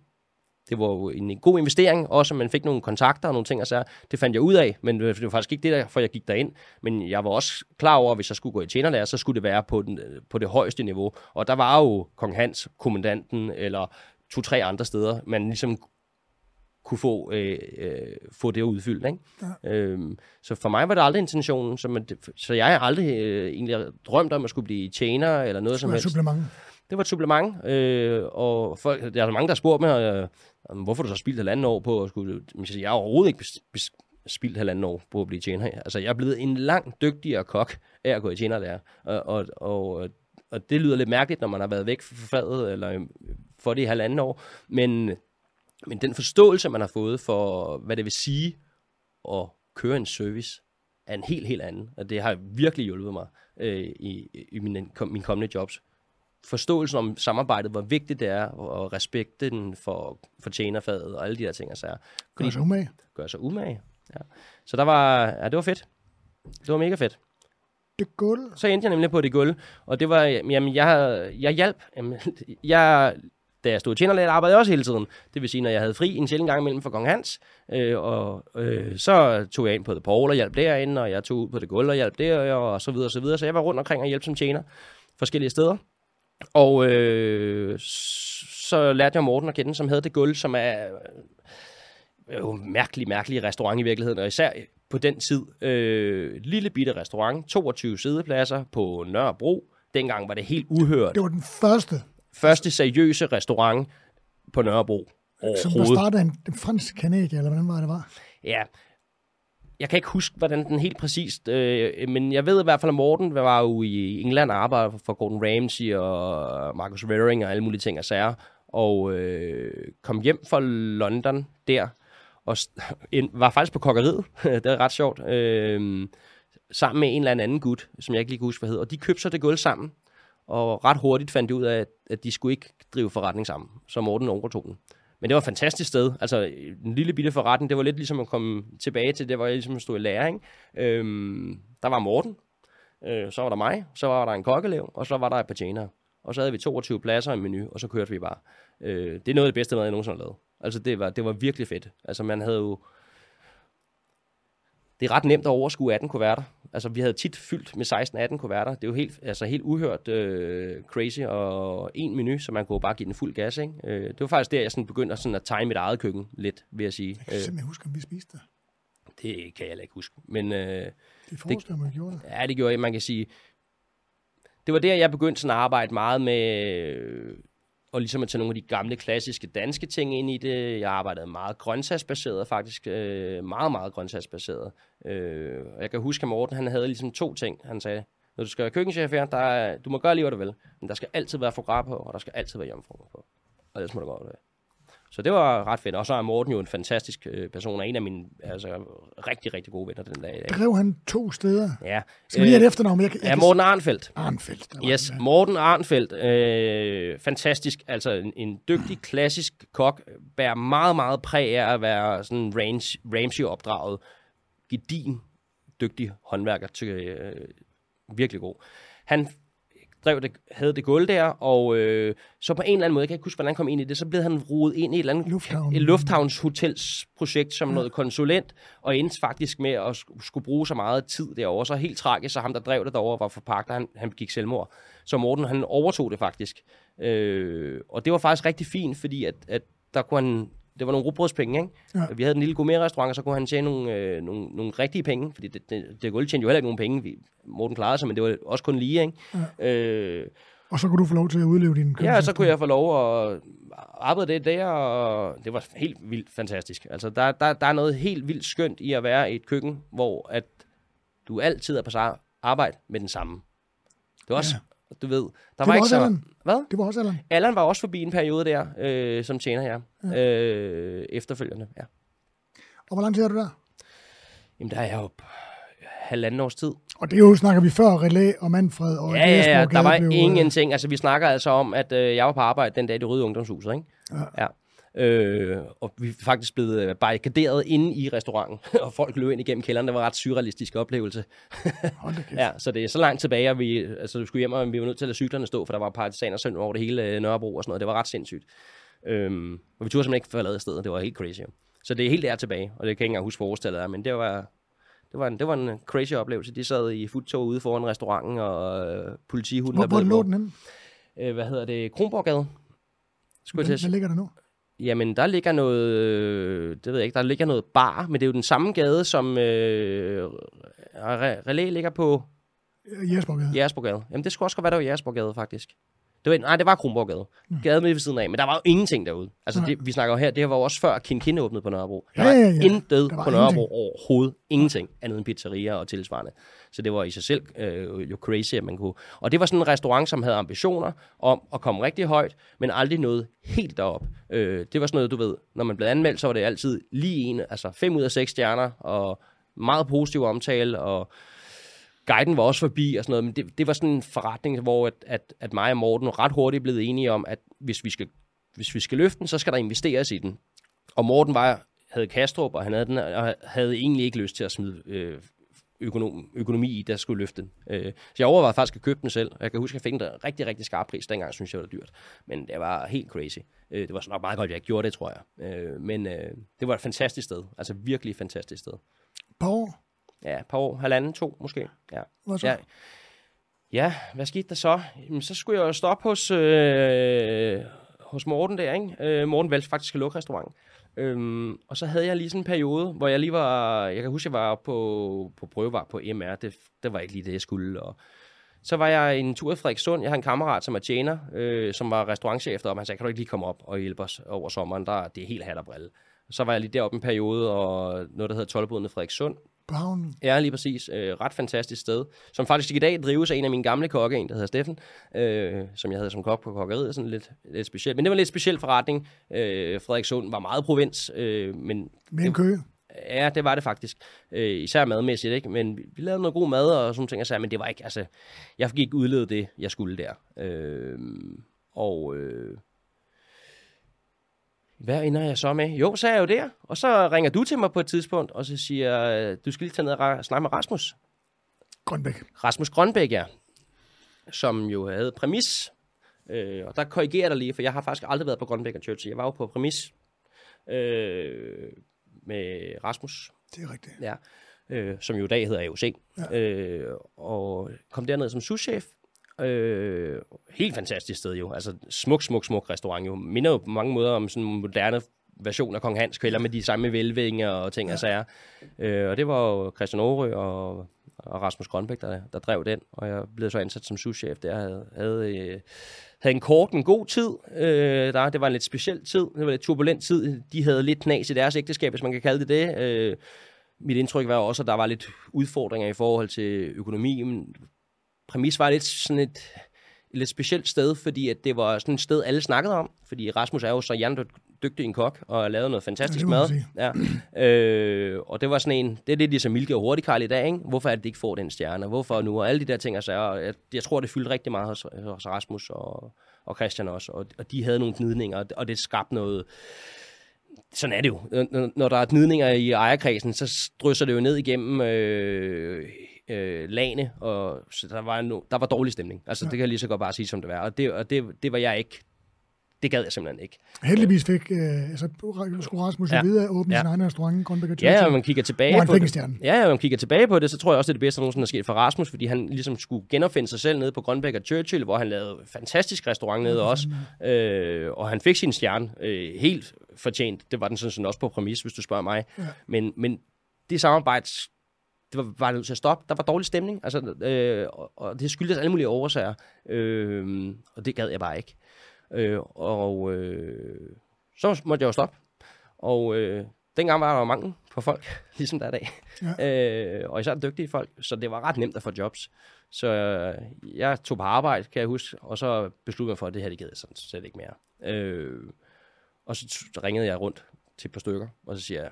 det var jo en god investering, også at man fik nogle kontakter og nogle ting og så Det fandt jeg ud af, men det var faktisk ikke det, derfor jeg gik derind. Men jeg var også klar over, at hvis jeg skulle gå i tjenerlærer, så skulle det være på, den, på det højeste niveau. Og der var jo Kong Hans, kommandanten, eller to-tre andre steder, man ligesom kunne få, øh, øh, få det udfyldt. Ikke? Ja. Øhm, så for mig var det aldrig intentionen. Så, man, så jeg har aldrig øh, egentlig drømt om at skulle blive tjener eller noget som helst. supplement. Det var et supplement, øh, og folk, der er mange, der har spurgt mig, øh, om, hvorfor har du så spildt halvanden år på at skulle... Men jeg har overhovedet ikke spildt halvanden år på at blive tjener. Altså, jeg er blevet en langt dygtigere kok af at gå i tjenerlærer. Og, og, og, og det lyder lidt mærkeligt, når man har været væk fra faget, eller øhm, for det i halvanden år. Men, men den forståelse, man har fået for, hvad det vil sige at køre en service, er en helt, helt anden. Og det har virkelig hjulpet mig øh, i, i mine, kom, mine kommende jobs forståelsen om samarbejdet, hvor vigtigt det er, og respekten for, for tjenerfaget og alle de der ting. Altså, Gør sig umage. gør sig umage. Ja. Så der var, ja, det var fedt. Det var mega fedt. Det gulv. Så endte jeg nemlig på det gulv, og det var, jamen, jeg, jeg hjalp. Jamen, jeg, da jeg stod i tjenerlæge, arbejdede jeg også hele tiden. Det vil sige, når jeg havde fri en sjældent gang imellem for Kong Hans, øh, og øh, så tog jeg ind på det Paul og hjalp derinde, og jeg tog ud på det gulv og hjalp der, og så videre, og så videre. Så jeg var rundt omkring og hjalp som tjener forskellige steder. Og øh, så lærte jeg Morten at kende, som havde det gulv, som er øh, jo mærkelig, mærkelig restaurant i virkeligheden, og især på den tid. Øh, lille bitte restaurant, 22 sædepladser på Nørrebro. Dengang var det helt uhørt. Det var den første, Første seriøse restaurant på Nørrebro som der startede en, en fransk kanadier, eller hvordan var det var? Ja. Jeg kan ikke huske, hvordan den helt præcist, øh, men jeg ved i hvert fald, at Morten var jo i England og arbejdede for Gordon Ramsay og Marcus Waring og alle mulige ting og sager, og øh, kom hjem fra London der, og s- var faktisk på kokkeriet, det er ret sjovt, øh, sammen med en eller anden gut, som jeg ikke lige kan huske, hvad hedder, og de købte så det gulv sammen, og ret hurtigt fandt de ud af, at, at de skulle ikke drive forretning sammen, så Morten overtog den. Men det var et fantastisk sted. Altså, en lille bitte forretning, det var lidt ligesom at komme tilbage til, det var ligesom stod i læring. Øhm, der var Morten, øh, så var der mig, så var der en kokkelev, og så var der et par tjenere. Og så havde vi 22 pladser i menu, og så kørte vi bare. Øh, det er noget af det bedste mad, jeg nogensinde har lavet. Altså, det var, det var virkelig fedt. Altså, man havde jo... Det er ret nemt at overskue 18 kuverter. Altså, vi havde tit fyldt med 16-18 kuverter. Det er jo helt, altså, helt uhørt øh, crazy, og en menu, så man kunne bare give den fuld gas, ikke? Øh, det var faktisk der, jeg sådan begyndte sådan at tegne mit eget køkken lidt, vil jeg sige. Jeg kan simpelthen huske, om vi spiste det. det kan jeg heller ikke huske. Men øh, Det forestiller mig, vi gjorde det. ja, det gjorde jeg, man kan sige. Det var der, jeg begyndte sådan at arbejde meget med øh, og ligesom at tage nogle af de gamle, klassiske danske ting ind i det. Jeg arbejdede meget grøntsagsbaseret, faktisk øh, meget, meget grøntsagsbaseret. Øh, jeg kan huske, at Morten han havde ligesom to ting. Han sagde, når du skal være køkkenchef her, der er, du må gøre lige, hvad du vil, men der skal altid være foie på, og der skal altid være jomfruer på. Og ellers må du godt være. Så det var ret fedt. Og så er Morten jo en fantastisk øh, person, og en af mine altså, rigtig, rigtig gode venner den dag dag. Drev han to steder? Ja. Skal vi lige have et efternavn? Jeg, jeg ja, Morten Arnfeldt. Arnfeldt. Yes, ja. Morten Arnfeldt, øh, fantastisk, altså en, en dygtig klassisk kok, bærer meget, meget præg af at være sådan range, Ramsey-opdraget, gedin, dygtig håndværker, til, øh, virkelig god. Han drev det, havde det gulv der, og øh, så på en eller anden måde, jeg kan ikke huske, hvordan han kom ind i det, så blev han rodet ind i et eller andet Lufthavn. et lufthavnshotelsprojekt som noget konsulent, og endte faktisk med at sk- skulle bruge så meget tid derovre. Så helt tragisk, så ham, der drev det derovre, var forpagter, han, han gik selvmord. Så Morten, han overtog det faktisk. Øh, og det var faktisk rigtig fint, fordi at, at der kunne han, det var nogle rugbrødspenge, ikke? Ja. Vi havde en lille gourmet-restaurant, og så kunne han tjene nogle, øh, nogle, nogle rigtige penge, fordi det, det, det gulv tjente jo heller ikke nogen penge. Vi, Morten klarede sig, men det var også kun lige, ikke? Ja. Øh, Og så kunne du få lov til at udleve din Ja, så kunne jeg få lov at arbejde det der, og det var helt vildt fantastisk. Altså, der, der, der er noget helt vildt skønt i at være i et køkken, hvor at du altid er på arbejde med den samme. Det var også, ja. Du ved, der var, var ikke så... Allan. Hvad? Det var også Allan. Allan var også forbi en periode der, øh, som tjener her, ja. øh, efterfølgende, ja. Og hvor lang tid er du der? Jamen, der er jeg jo halvanden års tid. Og det er jo, snakker vi før Relais og Manfred og Ja, ja, ja, der var blev, ingenting. Altså, vi snakker altså om, at øh, jeg var på arbejde den dag i det røde ungdomshus, ikke? Ja. ja. Øh, og vi er faktisk blevet øh, barrikaderet inde i restauranten, og folk løb ind igennem kælderen. Det var en ret surrealistisk oplevelse. Ja, så det er så langt tilbage, at vi, altså, vi skulle hjem, og vi var nødt til at lade cyklerne stå, for der var partisaner søn over det hele øh, Nørrebro og sådan noget. Det var ret sindssygt. Øhm, og vi turde simpelthen ikke forlade stedet. Det var helt crazy. Så det er helt der tilbage, og det kan jeg ikke engang huske, hvor årstallet er, men det var, det var, en, det var en crazy oplevelse. De sad i futtog ude foran restauranten, og øh, politihunden Hvor, hvor lå den henne? øh, hvad hedder det, Kronborgade. Skulle jeg til hvad sige. ligger der nu? Jamen, der ligger noget, øh, det ved jeg ikke, der ligger noget bar, men det er jo den samme gade, som øh, Re- Relais ligger på Jespergade. Jægersborgade. Jamen, det skulle også godt være, der var Jægersborgade, faktisk. Det var, nej, det var Kronborgade. Gaden med ved siden af, men der var jo ingenting derude. Altså, det, vi snakker jo her, det her var jo også før Kin Kin åbnede på Nørrebro. Der Ja, ja, ja. intet Der var på Nørrebro ingenting. overhovedet. Ingenting andet end pizzerier og tilsvarende. Så det var i sig selv øh, jo crazy, at man kunne. Og det var sådan en restaurant, som havde ambitioner om at komme rigtig højt, men aldrig noget helt derop. Øh, det var sådan noget, du ved, når man blev anmeldt, så var det altid lige en, altså fem ud af seks stjerner, og meget positiv omtale, og guiden var også forbi og sådan noget, men det, det var sådan en forretning, hvor at, at, at mig og Morten ret hurtigt blev enige om, at hvis vi skal, hvis vi skal løfte den, så skal der investeres i den. Og Morten var, havde Kastrup, og han havde, den, og havde egentlig ikke lyst til at smide øh, økonom, økonomi i, der skulle løfte den. Øh, så jeg overvejede faktisk at købe den selv, og jeg kan huske, at jeg fik en rigtig, rigtig skarp pris. Dengang synes jeg, det var dyrt. Men det var helt crazy. Øh, det var så nok meget godt, at jeg ikke gjorde det, tror jeg. Øh, men øh, det var et fantastisk sted. Altså virkelig et fantastisk sted. Par år? Ja, par år, halvanden, to måske. Ja. Hvad så? Ja, ja hvad skete der så? Jamen, så skulle jeg jo stoppe hos, øh, hos Morten der, ikke? Øh, Morten valgte faktisk at lukke restauranten. Øhm, og så havde jeg lige sådan en periode, hvor jeg lige var, jeg kan huske, jeg var på, på prøvevar på MR, det, det var ikke lige det, jeg skulle, og så var jeg en tur i Frederikssund. Jeg har en kammerat, som er tjener, øh, som var restaurantchef deroppe. Han sagde, kan du ikke lige komme op og hjælpe os over sommeren? Der, det er helt hat og brille. Så var jeg lige deroppe en periode, og noget, der hedder Tolvboden i Frederikssund. Havnen? Ja, lige præcis. Øh, ret fantastisk sted, som faktisk i dag drives af en af mine gamle kokke, en der hedder Steffen, øh, som jeg havde som kok på kokkeriet, sådan lidt, lidt specielt. Men det var en lidt speciel forretning. Øh, Frederikssund var meget provins, øh, men Med en kø? Ja, det var det faktisk. Øh, især madmæssigt, ikke? Men vi, vi lavede noget god mad og sådan ting, og så, men det var ikke, altså, jeg fik ikke udlevet det, jeg skulle der. Øh, og øh, hvad ender jeg så med? Jo, så er jeg jo der, og så ringer du til mig på et tidspunkt, og så siger jeg, du skal lige tage ned og snakke med Rasmus. Grønbæk. Rasmus Grønbæk, ja, som jo havde præmis. Øh, og der korrigerer dig lige, for jeg har faktisk aldrig været på Grønbæk og Church. Jeg var jo på præmis øh, med Rasmus, Det er rigtigt. ja, øh, som jo i dag hedder AOC, ja. øh, og kom derned som souschef. Øh, helt fantastisk sted jo, altså smuk, smuk, smuk restaurant jo. Minder jo på mange måder om sådan en moderne version af Kong Hans kælder med de samme velvinger og ting ja. og sager. Øh, og det var jo Christian Aarø og, og Rasmus Grønbæk, der, der drev den, og jeg blev så ansat som souschef der, havde, havde øh, havde en kort, en god tid. Øh, der, det var en lidt speciel tid. Det var en lidt turbulent tid. De havde lidt knas i deres ægteskab, hvis man kan kalde det det. Øh, mit indtryk var også, at der var lidt udfordringer i forhold til økonomien. Præmis var lidt sådan et, et lidt specielt sted, fordi at det var sådan et sted, alle snakkede om. Fordi Rasmus er jo så dygtig en kok, og lavet noget fantastisk Ja, mad. Ja. Øh, og det var sådan en, det er lidt ligesom Milke og Hurtigkarl i dag, ikke? Hvorfor er det, de ikke får den stjerne? Hvorfor nu? Og alle de der ting, altså, og jeg, jeg tror, det fyldte rigtig meget hos, hos Rasmus og, og Christian også, og, og de havde nogle gnidninger, og det- og det skabte noget, sådan er det jo. Når- Når der er gnidninger i ejerkredsen, så drysser det jo ned igennem øh, øh, lagene, og så der var, no, der var dårlig stemning. Altså, det kan jeg lige så godt bare sige, som det var. Og det, og det, det var jeg ikke. Det gad jeg simpelthen ikke. Heldigvis fik øh, altså, skulle Rasmus ja. Ja. videre at åbne ja. Ja. sin egen restaurant, Grønbæk og Ja, og man kigger tilbage på det. stjerne. Ja, ja, når man kigger tilbage på det, så tror jeg også, det er det bedste, der nogensinde er sket for Rasmus, fordi han ligesom skulle genopfinde sig selv nede på Grønbæk og Churchill, hvor han lavede fantastisk restaurant nede også. Øh, og han fik sin stjerne øh, helt fortjent. Det var den sådan set også på præmis, hvis du spørger mig. Ja. Men, men det samarbejde, det var bare nødt til at stoppe. Der var dårlig stemning, altså, øh, og, og det skyldtes alle mulige årsager. Øh, og det gad jeg bare ikke. Øh, og øh, så måtte jeg jo stoppe. Og øh, dengang var der jo mangel på folk, ligesom der er i dag. Ja. Øh, og især dygtige folk, så det var ret nemt at få jobs. Så øh, jeg tog på arbejde, kan jeg huske, og så besluttede jeg for, at det her, det gider jeg sådan slet ikke mere. Øh, og så ringede jeg rundt til et par stykker, og så siger jeg,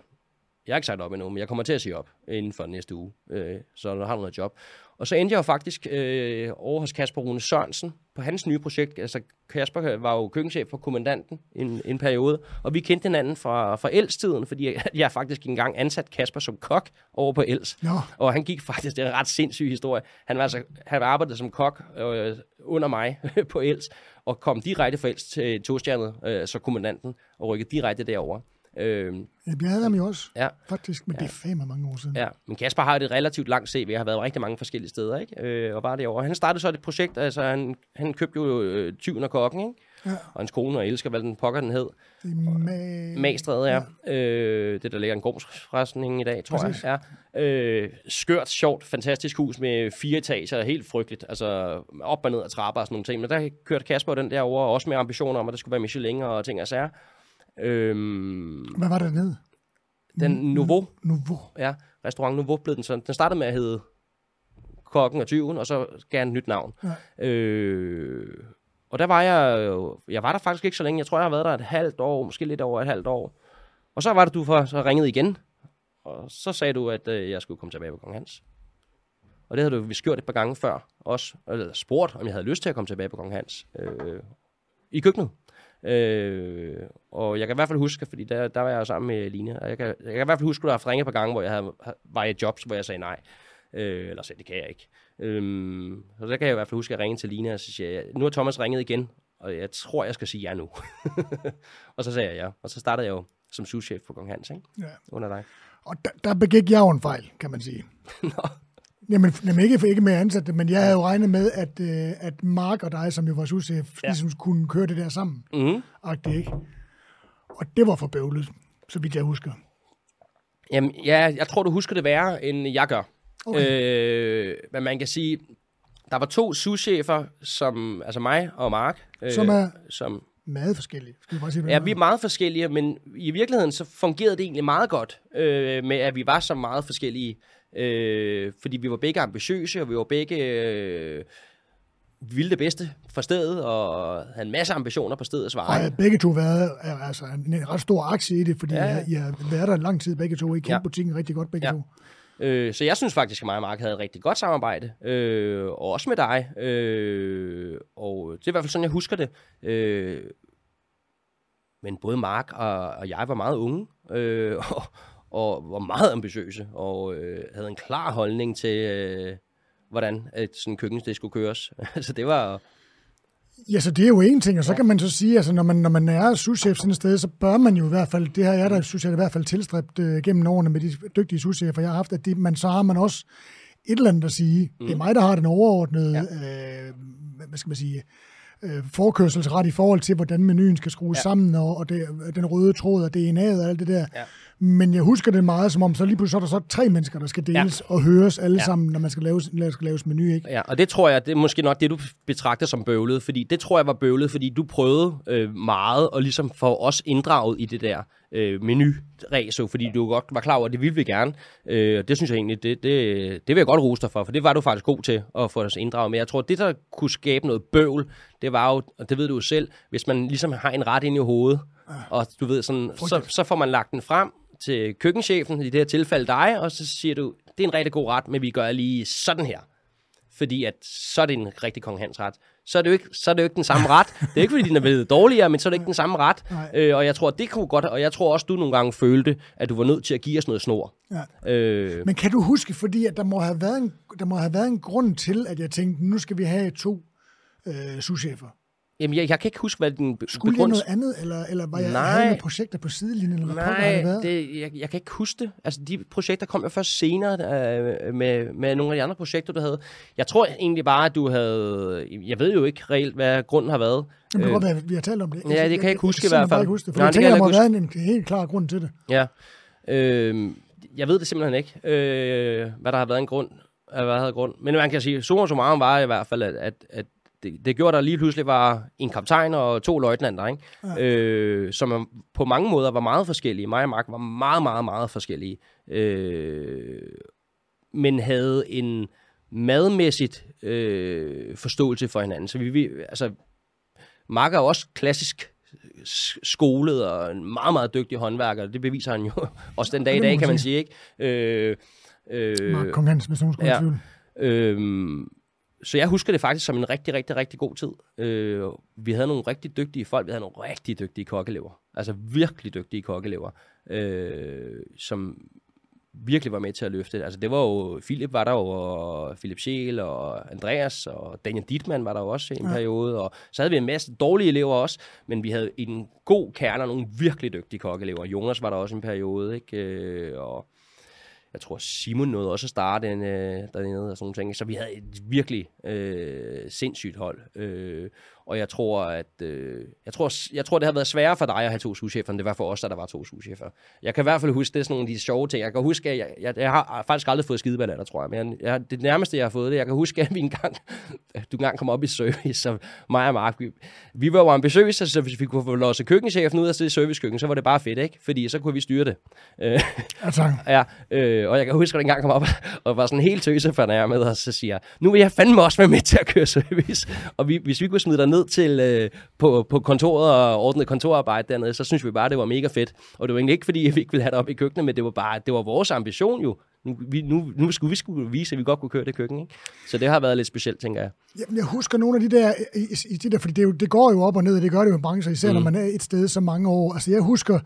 jeg har ikke sagt op endnu, men jeg kommer til at sige op inden for næste uge, øh, så du har du noget job. Og så endte jeg jo faktisk øh, over hos Kasper Rune Sørensen på hans nye projekt. Altså Kasper var jo køkkenchef for kommandanten en, en periode, og vi kendte hinanden fra, fra Elstiden, fordi jeg, jeg faktisk engang ansat Kasper som kok over på Els. Nå, Og han gik faktisk, det er en ret sindssyg historie. Han var altså, han arbejdede som kok øh, under mig på Els, og kom direkte fra Els til togstjernet, øh, så kommandanten, og rykkede direkte derover. Øh, jeg havde ham jo også, ja, faktisk, men ja. det er fandme mange år siden. Ja, men Kasper har et relativt langt CV, har været rigtig mange forskellige steder, ikke? Øh, og var derovre. Han startede så et projekt, altså han, han købte jo øh, Tyven og Kokken, ikke? Ja. Og hans kone og elsker, hvad den pokker den hed. Det er ma- Magstræde, ja. ja. Øh, det, der ligger en gårdsforretning i dag, tror Præcis. jeg. Ja. Øh, skørt, sjovt, fantastisk hus med fire etager, helt frygteligt. Altså op og ned ad trapper og sådan nogle ting. Men der kørte Kasper den derovre, også med ambitioner om, at der skulle være Michelin og ting og sager. Øhm, Hvad var det dernede? den Nouveau, Nouveau. Ja, restaurant Nouveau blev den sådan. Den startede med at hedde Kokken og Tyven, og så gav han et nyt navn. Ja. Øh, og der var jeg jo, jeg var der faktisk ikke så længe. Jeg tror, jeg har været der et halvt år, måske lidt over et halvt år. Og så var det, du for, så ringede igen. Og så sagde du, at øh, jeg skulle komme tilbage på Kong Hans. Og det havde du vist gjort et par gange før også. Eller spurgt, om jeg havde lyst til at komme tilbage på Kong Hans. Øh, I køkkenet. Øh, og jeg kan i hvert fald huske, fordi der, der var jeg sammen med Line, og jeg kan, jeg kan i hvert fald huske, at du har ringet et par gange, hvor jeg havde, var i et job, hvor jeg sagde nej. Øh, eller sagde, det kan jeg ikke. Øhm, så der kan jeg i hvert fald huske, at jeg ringede til Line, og så siger jeg, nu har Thomas ringet igen, og jeg tror, jeg skal sige ja nu. og så sagde jeg ja, og så startede jeg jo som souschef på Kong Hans, ikke? Ja. under dig. Og der, der begik jeg jo en fejl, kan man sige. Jamen, jamen ikke, ikke med ansatte, men jeg havde jo regnet med, at, øh, at Mark og dig, som jo var souschef, ja. Ligesom kunne køre det der sammen. Mm-hmm. Og det ikke. Og det var for bøvlet, så vidt jeg husker. Jamen, ja, jeg tror, du husker det værre, end jeg gør. Okay. Øh, men man kan sige, der var to souschefer, som, altså mig og Mark, øh, Som er- som Meget forskellige. Skal vi bare sige, Ja, vi er meget forskellige, men i virkeligheden så fungerede det egentlig meget godt øh, med, at vi var så meget forskellige. Øh, fordi vi var begge ambitiøse, og vi var begge øh, ville det bedste for stedet, og havde en masse ambitioner på stedets Og veje. jeg begge to været altså, en, ret stor aktie i det, fordi Ja. Jeg, jeg har været der en lang tid begge to. I kendte Ja. butikken rigtig godt begge Ja. ja. to. Øh, så jeg synes faktisk, at mig og Mark havde et rigtig godt samarbejde, øh, og også med dig. Øh, og det er i hvert fald sådan, jeg husker det. Øh, men både Mark og, og jeg var meget unge, øh, og, og var meget ambitiøse, og øh, havde en klar holdning til, øh, hvordan et sådan køkken det skulle køres. så det var... Ja, så det er jo en ting, og så Ja. kan man så sige, altså når man, når man er souschef sådan et sted, så bør man jo i hvert fald, det her er der, synes jeg, i hvert fald tilstræbt øh, gennem årene med de dygtige souschefer, jeg har haft, at de, man, så har man også et eller andet at sige. Mm. Det er mig, der har den overordnede, ja. øh, hvad skal man sige, øh, forkørselsret i forhold til, hvordan menuen skal skrues ja. sammen, og, og det, den røde tråd og DNA'et og alt det der. Ja. Men jeg husker det meget som om, så lige pludselig så er der så tre mennesker, der skal deles ja. og høres alle Ja. sammen, når man skal laves, når skal laves menu, ikke? Ja, og det tror jeg, det er måske nok det, du betragter som bøvlet, fordi det tror jeg var bøvlet, fordi du prøvede øh, meget at ligesom få os inddraget i det der øh, menu-ræso, fordi du godt var klar over, at det ville vi gerne. Øh, og det synes jeg egentlig, det, det, det vil jeg godt rose dig for, for det var du faktisk god til at få os inddraget. Men jeg tror, det der kunne skabe noget bøvl, det var jo, og det ved du jo selv, hvis man ligesom har en ret ind i hovedet, og du ved sådan, så, så får man lagt den frem til køkkenchefen, i det her tilfælde dig, og så siger du, det er en rigtig god ret, men vi gør lige sådan her fordi at så er det en rigtig kong Hans ret. Så er det jo ikke, så er det jo ikke den samme ret. Det er ikke, fordi den er blevet dårligere, men så er det ikke den samme ret. Nej. Øh, og jeg tror, det kunne godt, og jeg tror også, du nogle gange følte, at du var nødt til at give os noget snor. Ja. Øh, Men kan du huske, fordi at der må have været en, der må have været en grund til, at jeg tænkte, nu skal vi have to øh, souschefer. Jamen, jeg, jeg kan ikke huske, hvad den Skulle jeg begrundelse... noget andet, eller, eller var jeg Nej. havde projekter på sidelinjen, eller hvad har det Nej, det, jeg, jeg kan ikke huske det. Altså, de projekter kom jo først senere øh, med, med nogle af de andre projekter, du havde. Jeg tror egentlig bare, at du havde... Jeg ved jo ikke reelt, hvad grunden har været. Jamen, det kan godt at vi har talt om det. Øh, ja, det kan jeg ikke huske i hvert fald. Ikke huske det, for Nej, jeg tænker, jeg der må have været en, en helt klar grund til det. Ja. Øh, jeg ved det simpelthen ikke, øh, hvad der har været en grund. øh, Hvad havde grund. Men man kan sige, summa summarum var i hvert fald, at, at, at det, det gjorde, der lige pludselig var en kaptajn og to løjtnanter, ikke? Ja. Øh, som på mange måder var meget forskellige. Mig og Mark var meget, meget, meget forskellige. Øh, men havde en madmæssigt øh, forståelse for hinanden. Så vi, vi altså, Mark er også klassisk skolet og en meget, meget dygtig håndværker. Det beviser han jo også den dag i dag, kan man sige. Ikke? Øh, øh, Mark Kong Hans, hvis nogen skulle ja. tvivl. Øhm, så jeg husker det faktisk som en rigtig, rigtig, rigtig god tid. Øh, vi havde nogle rigtig dygtige folk. Vi havde nogle rigtig dygtige kokkelever. Altså virkelig dygtige kokkelever. Øh, som virkelig var med til at løfte det. Altså det var jo, Philip var der jo, og Philip Scheel og Andreas, og Daniel Dittmann var der jo også i en ja. periode, og så havde vi en masse dårlige elever også, men vi havde en god kerne og nogle virkelig dygtige kokkelever. Jonas var der også i en periode, ikke? Øh, og jeg tror Simon nåede også at starte den, øh, dernede og sådan nogle ting. Så vi havde et virkelig øh, sindssygt hold. Øh, og jeg tror, at øh, jeg tror, jeg tror, det har været sværere for dig at have to souschefer, end det var for os, at der var to souschefer. Jeg kan i hvert fald huske, det er sådan nogle af de sjove ting. Jeg kan huske, at jeg, jeg, jeg har faktisk aldrig fået skideballader, tror jeg. Men jeg, jeg, det nærmeste, jeg har fået det, jeg kan huske, at vi engang, du engang kom op i service, så mig og Mark, vi, vi var jo ambitiøse, så hvis vi kunne få losset køkkenchefen ud af det servicekøkken, så var det bare fedt, ikke? Fordi så kunne vi styre det. Øh, Ja, tak. Ja, øh, og jeg kan huske, at jeg engang kom op og var sådan helt tøse for med, og så siger jeg, nu vil jeg fandme også være med til at køre service. Og vi, hvis vi kunne smide dig ned til, øh, på, på kontoret og ordne kontorarbejde dernede, så synes vi bare, det var mega fedt. Og det var egentlig ikke, fordi vi ikke ville have det op i køkkenet, men det var bare, det var vores ambition jo. Nu, vi, nu, nu skulle vi skulle vise, at vi godt kunne køre det køkken, ikke? Så det har været lidt specielt, tænker jeg. Jamen, jeg husker nogle af de der, i, i de der fordi det, jo, det går jo op og ned, og det gør det jo i brancher, især mm. når man er et sted så mange år. Altså, jeg husker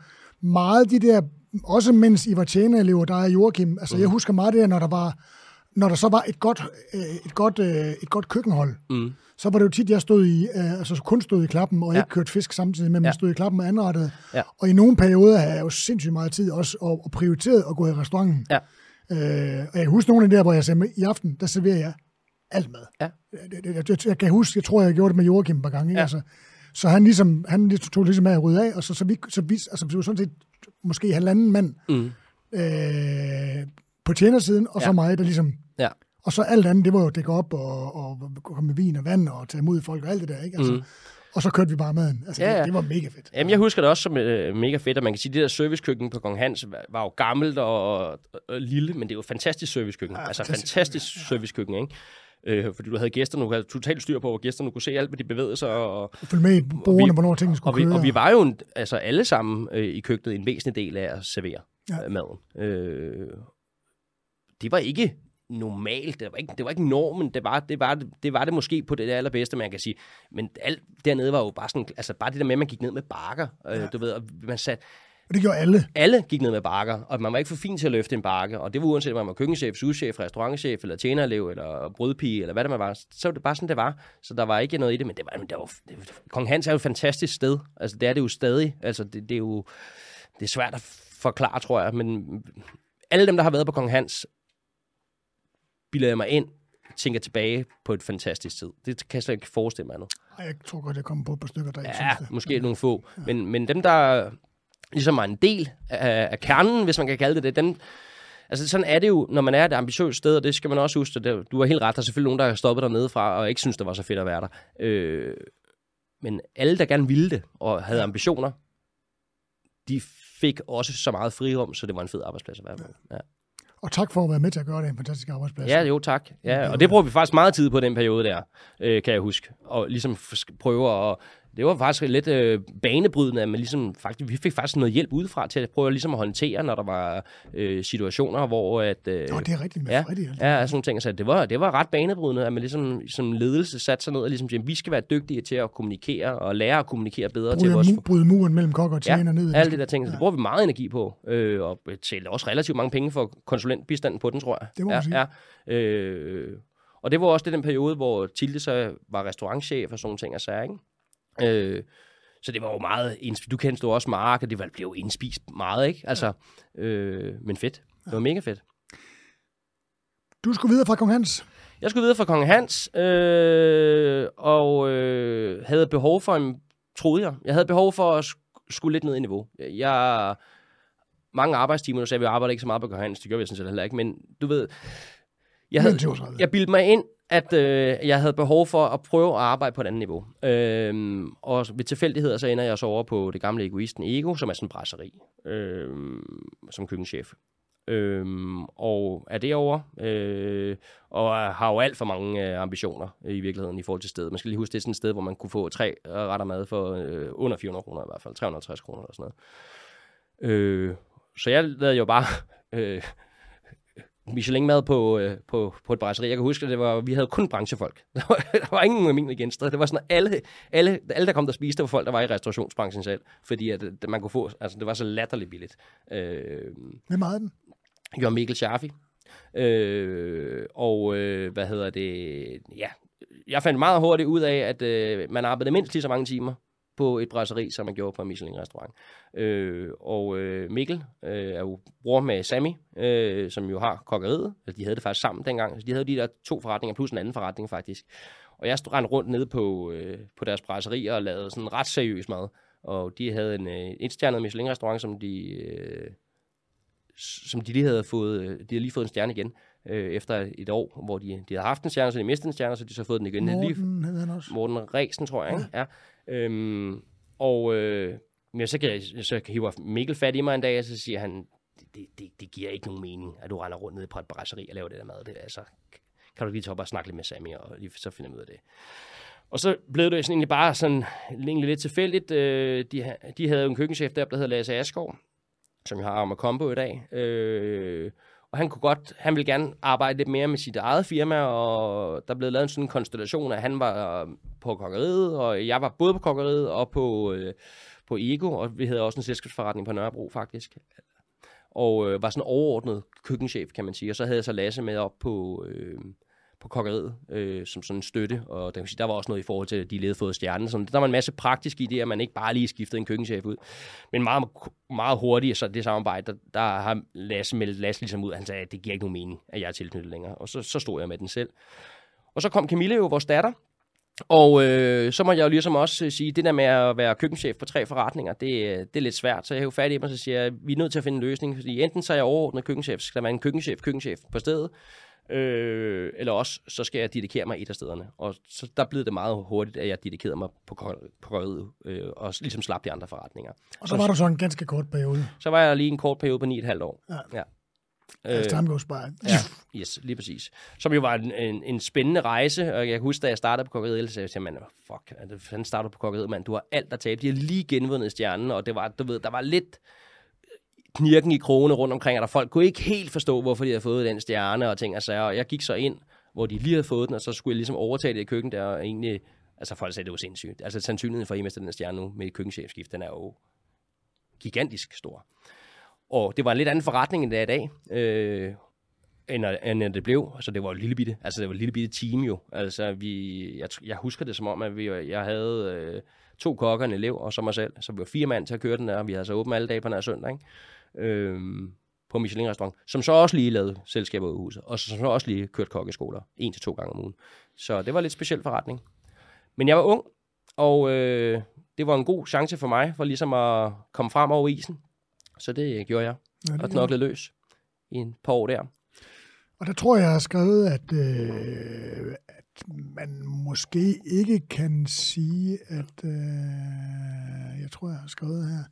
meget de der, også mens I var tjenerelever, der er Joachim, altså, mm. jeg husker meget det der, når der var, når der så var et godt, øh, et godt, øh, et godt køkkenhold, Mm. så var det jo tit, jeg stod i, øh, altså kun stod i klappen, og Ja. ikke kørte fisk samtidig, men man Ja. stod i klappen og anrettede. Ja. Og i nogle perioder havde jeg jo sindssygt meget tid også, og, og prioriteret at gå i restauranten. Ja. Øh, og jeg kan huske nogle af de der, hvor jeg sagde, i aften, der serverer jeg alt mad. Ja. Det, det, jeg, jeg, kan huske, jeg tror, jeg gjorde det med Joachim et par gange. Ikke? Ja. Altså, så han ligesom, han ligesom tog ligesom med at rydde af, og så, så vi, så vi, altså, vi var sådan set måske halvanden mand Mm. øh, på tjenersiden, og ja. så mig, der ligesom... Ja. Og så alt andet, det var jo at dække op og, og komme med vin og vand og tage imod folk og alt det der, ikke? Altså, Mm. Og så kørte vi bare maden. Altså, Ja, ja, ja. Det, det var mega fedt. Jamen, jeg husker det også som øh, mega fedt, og man kan sige, at det der servicekøkken på Kong Hans var, var jo gammelt og, og, og lille, men det er jo et fantastisk servicekøkken. Ja, Ja, altså fantastisk fantastisk, fantastisk servicekøkken, ikke? Øh, fordi du havde gæster, du havde totalt styr på, hvor gæsterne kunne se alt, hvad de bevægede sig, og, Følg med i bordene, vi- hvornår tingene skulle og, vi, køre. og vi var jo en, altså alle sammen øh, i køkkenet en væsentlig del af at servere Ja. ja. maden. Øh, det var ikke normalt, det var ikke, det var ikke normen, det var, det, var, det var det måske på det allerbedste, man kan sige. Men alt dernede var jo bare sådan, altså bare det der med, at man gik ned med bakker, øh, Ja. du ved, og man satte, Og det gjorde alle. alle gik ned med bakker, og man var ikke for fin til at løfte en bakke, og det var uanset om man var køkkenchef, souschef, restaurantchef, eller tjenerelev, eller brødpige, eller hvad det man var, så var det bare sådan, det var. Så der var ikke noget i det, men det var, det var det, Kong Hans er jo et fantastisk sted, altså det er det jo stadig, altså det, det er jo, det er svært at forklare, tror jeg, men alle dem, der har været på Kong Hans, bilder jeg mig ind, tænker tilbage på et fantastisk tid. Det kan jeg slet ikke forestille mig. Ej, jeg tror godt, jeg kom på et par stykker, der ikke Ja, synes det. måske nogle få. Men, men dem, der ligesom var en del af, af kernen, hvis man kan kalde det det. Den, altså sådan er det jo, når man er et ambitiøst sted, og det skal man også huske. Det, du har helt ret, der er selvfølgelig nogen, der har stoppet dernede fra, og ikke synes, det var så fedt at være der. Øh, men alle, der gerne ville det, og havde ambitioner, de fik også så meget frirum, så det var en fed arbejdsplads at være på. Ja. Og tak for at være med til at gøre det en fantastisk arbejdsplads. Ja, jo tak. Ja, og det bruger vi faktisk meget tid på den periode der, øh, kan jeg huske. Og ligesom prøve at det var faktisk lidt øh, banebrydende, at man ligesom, faktisk, vi fik faktisk noget hjælp udefra til at prøve at, ligesom at håndtere, når der var øh, situationer, hvor... At, øh, Nå, det er rigtigt med ja, Freddy. Altså. Ja, sådan nogle ting. Så det var, det var ret banebrydende, at man ligesom som ledelse satte sig ned og ligesom siger, vi skal være dygtige til at kommunikere og lære at kommunikere bedre bryde til vores... Bryde muren mellem kok og tjener ja, ned. alle de der ting. Så det bruger vi meget energi på, øh, og betalte også relativt mange penge for konsulentbistanden på den, tror jeg. Det må ja, man sige. Ja, øh, og det var også det den periode, hvor Tilde så var restaurantchef og sådan nogle ting og sager, ikke? Øh, så det var jo meget, du kendte jo også Mark, og det blev jo indspist meget, ikke? Altså, øh, men fedt. Det var mega fedt. Du skulle videre fra Kong Hans. Jeg skulle videre fra Kong Hans, øh, og øh, havde behov for en, troede jeg, jeg havde behov for at skulle lidt ned i niveau. Jeg, mange arbejdstimer, nu sagde vi, arbejder ikke så meget på Kong Hans, det gør vi sådan set heller ikke, men du ved, jeg, havde, jeg bildte mig ind, at øh, jeg havde behov for at prøve at arbejde på et andet niveau. Øh, og ved tilfældigheder, så ender jeg så over på det gamle egoisten Ego, som er sådan en brasseri, øh, som køkkenchef. Øhm, og er derovre, øh, og har jo alt for mange øh, ambitioner øh, i virkeligheden i forhold til stedet. Man skal lige huske, det er sådan et sted, hvor man kunne få tre retter mad for øh, under 400 kroner i hvert fald, 350 kroner eller sådan noget. Øh, så jeg lavede jo bare... Øh, Michelin-mad på, øh, på, på et brasserie. Jeg kan huske, at det var, vi havde kun branchefolk. Der var, der var ingen almindelige genster. Det var sådan, at alle, alle, alle, der kom der spiste, det var folk, der var i restaurationsbranchen selv. Fordi at, at man kunne få, altså det var så latterligt billigt. Øh, Hvem ejede den? Jørgen Mikkel Schaffi. Øh, og øh, hvad hedder det? Ja, jeg fandt meget hurtigt ud af, at øh, man arbejdede mindst lige så mange timer på et brasserie, som man gjorde på en Michelin-restaurant. Øh, og øh, Mikkel øh, er jo bror med Sammy, øh, som jo har kokkeriet. Altså, de havde det faktisk sammen dengang. Så de havde de der to forretninger, plus en anden forretning faktisk. Og jeg rendte rundt nede på, øh, på deres brasserie og lavede sådan ret seriøs mad. Og de havde en øh, etstjernet Michelin-restaurant, som de... Øh, som de lige havde fået, øh, de havde lige fået en stjerne igen, øh, efter et år, hvor de, de havde haft en stjerne, så de mistede en stjerne, så de så fået den igen. Morten lige, han også. Morten Resen, tror jeg, ja. ja. Øhm, og øh, men så, kan jeg, så hiver Mikkel fat i mig en dag, og så siger han, det, det, det giver ikke nogen mening, at du render rundt ned på et brasserie og laver det der mad. Det, altså, kan du lige tage op og snakke lidt med Sammy, og lige, så finder vi ud af det. Og så blev det sådan egentlig bare sådan, egentlig lidt tilfældigt. Øh, de, de havde en køkkenchef der, der hedder Lasse Askov, som jeg har om at komme på i dag. Øh, og han kunne godt, han ville gerne arbejde lidt mere med sit eget firma, og der blev lavet en sådan en konstellation, at han var øh, på kokkeriet, og jeg var både på kokkeriet og på, øh, på Ego, og vi havde også en selskabsforretning på Nørrebro faktisk. Og øh, var sådan overordnet køkkenchef, kan man sige. Og så havde jeg så Lasse med op på, øh, på kokkeriet øh, som sådan en støtte, og der, der var også noget i forhold til, at de levede fået stjernen. Så der var en masse praktisk i det, at man ikke bare lige skiftede en køkkenchef ud. Men meget, meget hurtigt, så det samarbejde, der, der har Lasse meldt Lasse ligesom ud, han sagde, at det giver ikke nogen mening, at jeg er tilknyttet længere. Og så, så stod jeg med den selv. Og så kom Camille jo, vores datter, og øh, så må jeg jo ligesom også øh, sige, det der med at være køkkenchef på tre forretninger, det, øh, det er lidt svært. Så jeg er jo fat i mig, og så siger jeg, vi er nødt til at finde en løsning, fordi enten så er jeg overordnet køkkenchef, skal der være en køkkenchef, køkkenchef på stedet, Øh, eller også, så skal jeg dedikere mig et af stederne. Og så der blev det meget hurtigt, at jeg dedikerede mig på, på øh, og ligesom slap de andre forretninger. Og så var du så en ganske kort periode. Så var jeg lige en kort periode på 9,5 år. Ja. ja. Altså, time goes by. Ja, yes, lige præcis. Som jo var en, en, en spændende rejse, og jeg kan huske, da jeg startede på kokkeriet, så sagde jeg, fuck, fanden starter på kokkeriet, mand, du har alt at tabe. De har lige genvundet stjernen, og det var, du ved, der var lidt knirken i krone rundt omkring, og der folk kunne ikke helt forstå, hvorfor de havde fået den stjerne og ting og sager. Og jeg gik så ind, hvor de lige havde fået den, og så skulle jeg ligesom overtage det i køkkenet der, og egentlig, altså folk sagde, det var sindssygt. Altså sandsynligheden for, at I mister den stjerne nu med et køkkenchefskift, den er jo gigantisk stor. Og det var en lidt anden forretning, end det er i dag. Øh, end, end det blev. Altså, det var jo lille bitte, altså, det var et lille bitte team jo. Altså, vi, jeg, jeg husker det som om, at vi, jeg havde øh, to kokker, en elev og så mig selv. Så vi var fire mand til at køre den der, og vi havde så åbent alle dage på den her søndag. Ikke? Øh, på Michelin-restaurant, som så også lige lavede selskaber ud huset, og som så også lige kørte kokkeskoler en til to gange om ugen. Så det var lidt speciel forretning. Men jeg var ung, og øh, det var en god chance for mig, for ligesom at komme frem over isen. Så det gjorde jeg, Ja, og det, knoklede løs i en par år der. og der tror jeg, jeg har skrevet, at, øh, at man måske ikke kan sige, at... Øh, jeg tror, jeg har skrevet her.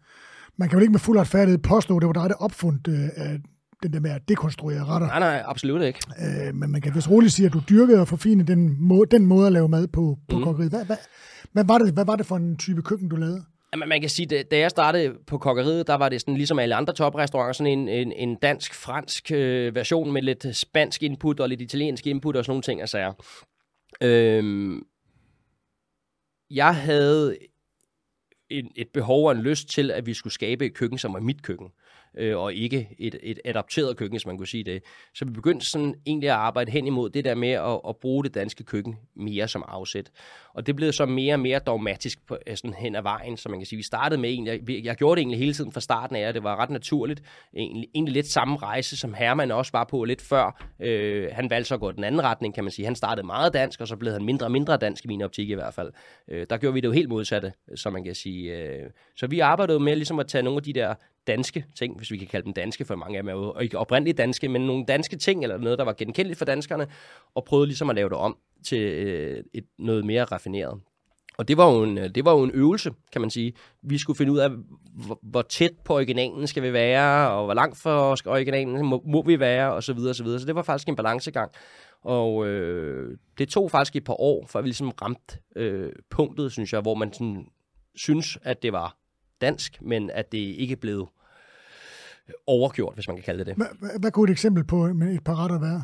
Man kan jo ikke med fuld retfærdighed påstå, at det var dig, der opfundt øh, den der med at dekonstruere retter. Nej, nej, absolut ikke. Øh, men man kan vist roligt sige, at du dyrkede og forfinede den, må, den måde at lave mad på, på mm. kokkeriet. Hvad, hvad, hvad, var det, hvad var det for en type køkken, du lavede? Jamen, man kan sige, da, da jeg startede på kokkeriet, der var det sådan, ligesom alle andre toprestauranter, sådan en, en, en dansk-fransk øh, version med lidt spansk input og lidt italiensk input og sådan nogle ting og sager. Øhm, jeg havde en, et behov og en lyst til, at vi skulle skabe et køkken, som er mit køkken, øh, og ikke et, et adapteret køkken, hvis man kunne sige det. Så vi begyndte sådan egentlig at arbejde hen imod det der med at, at bruge det danske køkken mere som afsæt. Og det blev så mere og mere dogmatisk på, øh, sådan hen ad vejen, så man kan sige, vi startede med egentlig, jeg, jeg gjorde det egentlig hele tiden fra starten af, og det var ret naturligt. Egentlig, egentlig lidt samme rejse, som Herman også var på lidt før. Øh, han valgte så at gå den anden retning, kan man sige. Han startede meget dansk, og så blev han mindre og mindre dansk i min optik i hvert fald. Øh, der gjorde vi det jo helt modsatte, øh, som man kan sige. Øh, så vi arbejdede med ligesom at tage nogle af de der danske ting, hvis vi kan kalde dem danske, for mange af dem er jo ikke oprindeligt danske, men nogle danske ting, eller noget, der var genkendeligt for danskerne, og prøvede ligesom at lave det om til øh, et, noget mere raffineret. Og det var, jo en, øh, det var jo en øvelse, kan man sige. Vi skulle finde ud af, hvor, hvor tæt på originalen skal vi være, og hvor langt fra originalen må, må vi være, og så videre, og så videre. Så det var faktisk en balancegang. Og øh, det tog faktisk et par år, før vi ligesom ramte øh, punktet, synes jeg, hvor man sådan, synes, at det var dansk, men at det ikke blev overgjort, hvis man kan kalde det det. Hvad, hvad, kunne et eksempel på et par retter være?